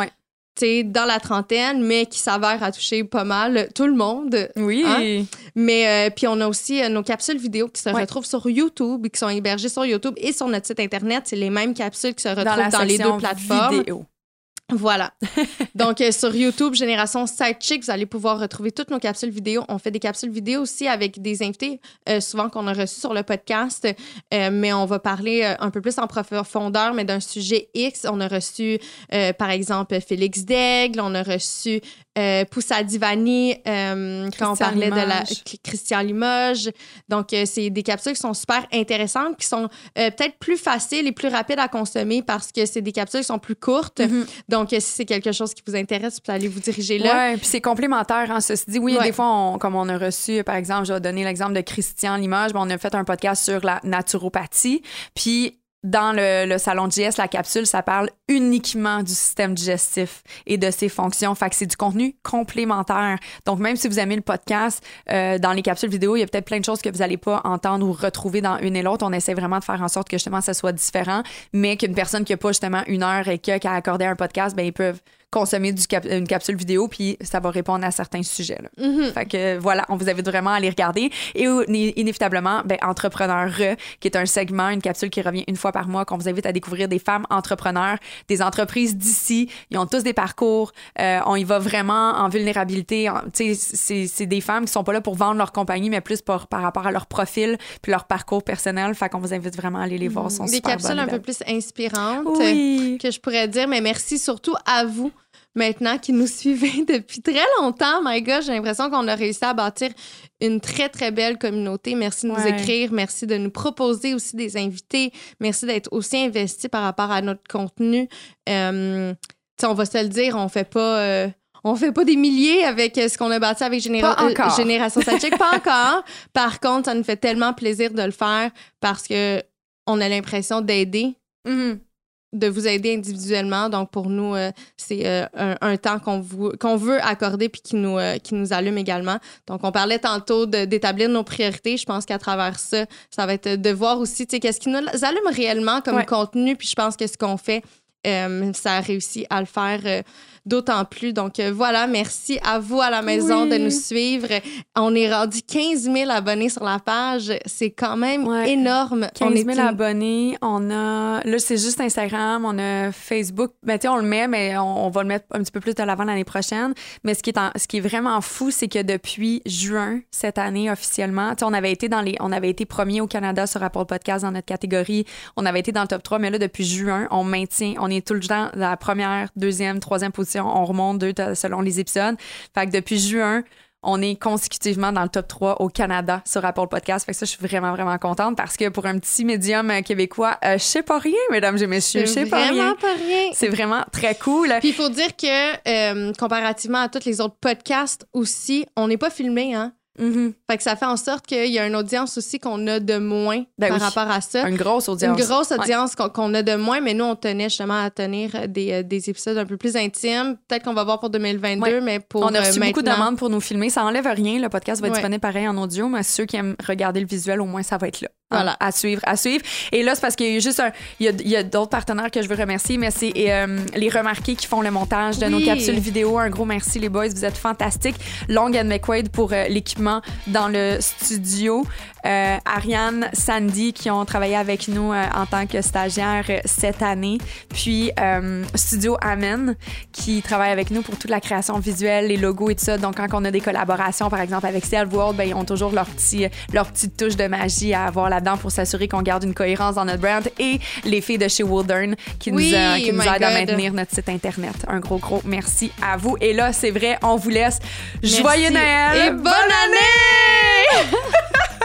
dans la trentaine, mais qui s'avère à toucher pas mal tout le monde. Oui. Hein. Mais euh, puis on a aussi euh, nos capsules vidéo qui se retrouvent sur YouTube, qui sont hébergées sur YouTube et sur notre site internet. C'est les mêmes capsules qui se retrouvent dans, les deux plateformes. Vidéo. Voilà. Donc, euh, sur YouTube, Génération Sidechick, vous allez pouvoir retrouver toutes nos capsules vidéo. On fait des capsules vidéo aussi avec des invités, euh, souvent qu'on a reçus sur le podcast, euh, mais on va parler un peu plus en profondeur, mais d'un sujet X. On a reçu, par exemple, Félix Daigle, on a reçu Poussa Divani quand on parlait de la Christian Limoges. Donc, c'est des capsules qui sont super intéressantes, qui sont peut-être plus faciles et plus rapides à consommer parce que c'est des capsules qui sont plus courtes. Mm-hmm. Donc, si c'est quelque chose qui vous intéresse, vous allez vous diriger là. Oui, puis c'est complémentaire. Hein, ceci dit, oui, des fois, comme on a reçu, par exemple, je vais donner l'exemple de Christian Limoges, on a fait un podcast sur la naturopathie. Puis dans le, salon de JS, la capsule, ça parle uniquement du système digestif et de ses fonctions. Fait que c'est du contenu complémentaire. Donc, même si vous aimez le podcast, euh, dans les capsules vidéo, il y a peut-être plein de choses que vous n'allez pas entendre ou retrouver dans une et l'autre. On essaie vraiment de faire en sorte que justement, ça soit différent, mais qu'une personne qui n'a pas justement une heure et que, qui a accordé un podcast, ben, ils peuvent consommer du une capsule vidéo, puis ça va répondre à certains sujets. Là. Mm-hmm. Fait que voilà, on vous invite vraiment à les regarder. Et inévitablement, ben, Entrepreneur, qui est un segment, une capsule qui revient une fois par mois, qu'on vous invite à découvrir des femmes entrepreneurs, des entreprises d'ici. Ils ont tous des parcours. Euh, on y va vraiment en vulnérabilité. C'est des femmes qui sont pas là pour vendre leur compagnie, mais plus par, par rapport à leur profil puis leur parcours personnel. Fait qu'on vous invite vraiment à aller les voir. Sont des capsules un peu plus inspirantes oui. que je pourrais dire, mais merci surtout à vous maintenant qui nous suivez depuis très longtemps. My God, j'ai l'impression qu'on a réussi à bâtir une très, très belle communauté. Merci de nous écrire. Merci de nous proposer aussi des invités. Merci d'être aussi investi par rapport à notre contenu. Euh, on va se le dire, on fait pas. Euh, on fait pas des milliers avec ce qu'on a bâti avec euh, Génération Satchik, pas encore. Par contre, ça nous fait tellement plaisir de le faire parce que on a l'impression d'aider. Mm-hmm de vous aider individuellement. Donc, pour nous, euh, c'est euh, un, temps qu'on qu'on veut accorder puis qui nous, euh, qui nous allume également. Donc, on parlait tantôt d'établir nos priorités. Je pense qu'à travers ça, ça va être de voir aussi, tu sais, qu'est-ce qui nous allume réellement comme contenu. Puis je pense que ce qu'on fait, ça a réussi à le faire d'autant plus. Donc euh, voilà, merci à vous à la maison de nous suivre. On est rendu 15 000 abonnés sur la page. C'est quand même énorme. 15 000 abonnés. On a, là, c'est juste Instagram. On a Facebook. Ben, tu on le met, mais on, va le mettre un petit peu plus de l'avant l'année prochaine. Mais ce qui est, ce qui est vraiment fou, c'est que depuis juin cette année, officiellement, tu on avait été dans les, on avait été premier au Canada sur Apple Podcast dans notre catégorie. On avait été dans le top 3, mais là, depuis juin, on maintient, on est tout le temps dans la première, deuxième, troisième position on remonte deux selon les épisodes. Fait que depuis juin, on est consécutivement dans le top 3 au Canada sur Apple Podcast. Fait que ça, je suis vraiment, vraiment contente parce que pour un petit médium québécois, euh, je sais pas rien, mesdames et messieurs. Je sais pas rien. pas rien. C'est vraiment très cool. Puis il faut dire que, euh, comparativement à tous les autres podcasts aussi, on n'est pas filmé, hein? Mm-hmm. Fait que ça fait en sorte qu'il y a une audience aussi qu'on a de moins ben par rapport à ça. Une grosse audience. Une grosse audience qu'on a de moins, mais nous, on tenait justement à tenir des, euh, des épisodes un peu plus intimes. Peut-être qu'on va voir pour 2022, mais pour. On a reçu euh, beaucoup de demandes pour nous filmer. Ça enlève rien. Le podcast va être disponible pareil en audio, mais ceux qui aiment regarder le visuel, au moins, ça va être là. Voilà. À suivre, à suivre. Et là, c'est parce qu'il y a juste un. Il y a, d'autres partenaires que je veux remercier, mais c'est euh, les remarqués qui font le montage de nos capsules vidéo. Un gros merci, les boys. Vous êtes fantastiques. Long and McQuaid pour euh, l'équipement dans le studio. Euh, Ariane, Sandy qui ont travaillé avec nous en tant que stagiaire cette année. Puis Studio Amen qui travaille avec nous pour toute la création visuelle, les logos et tout ça. Donc, quand on a des collaborations, par exemple, avec Self World, ben, ils ont toujours leur, petit, leur petite touche de magie à avoir la pour s'assurer qu'on garde une cohérence dans notre brand et les filles de chez Woodern qui nous, qui nous aident à maintenir notre site Internet. Un gros, gros merci à vous. Et là, c'est vrai, on vous laisse. Joyeux Noël! Et bonne année!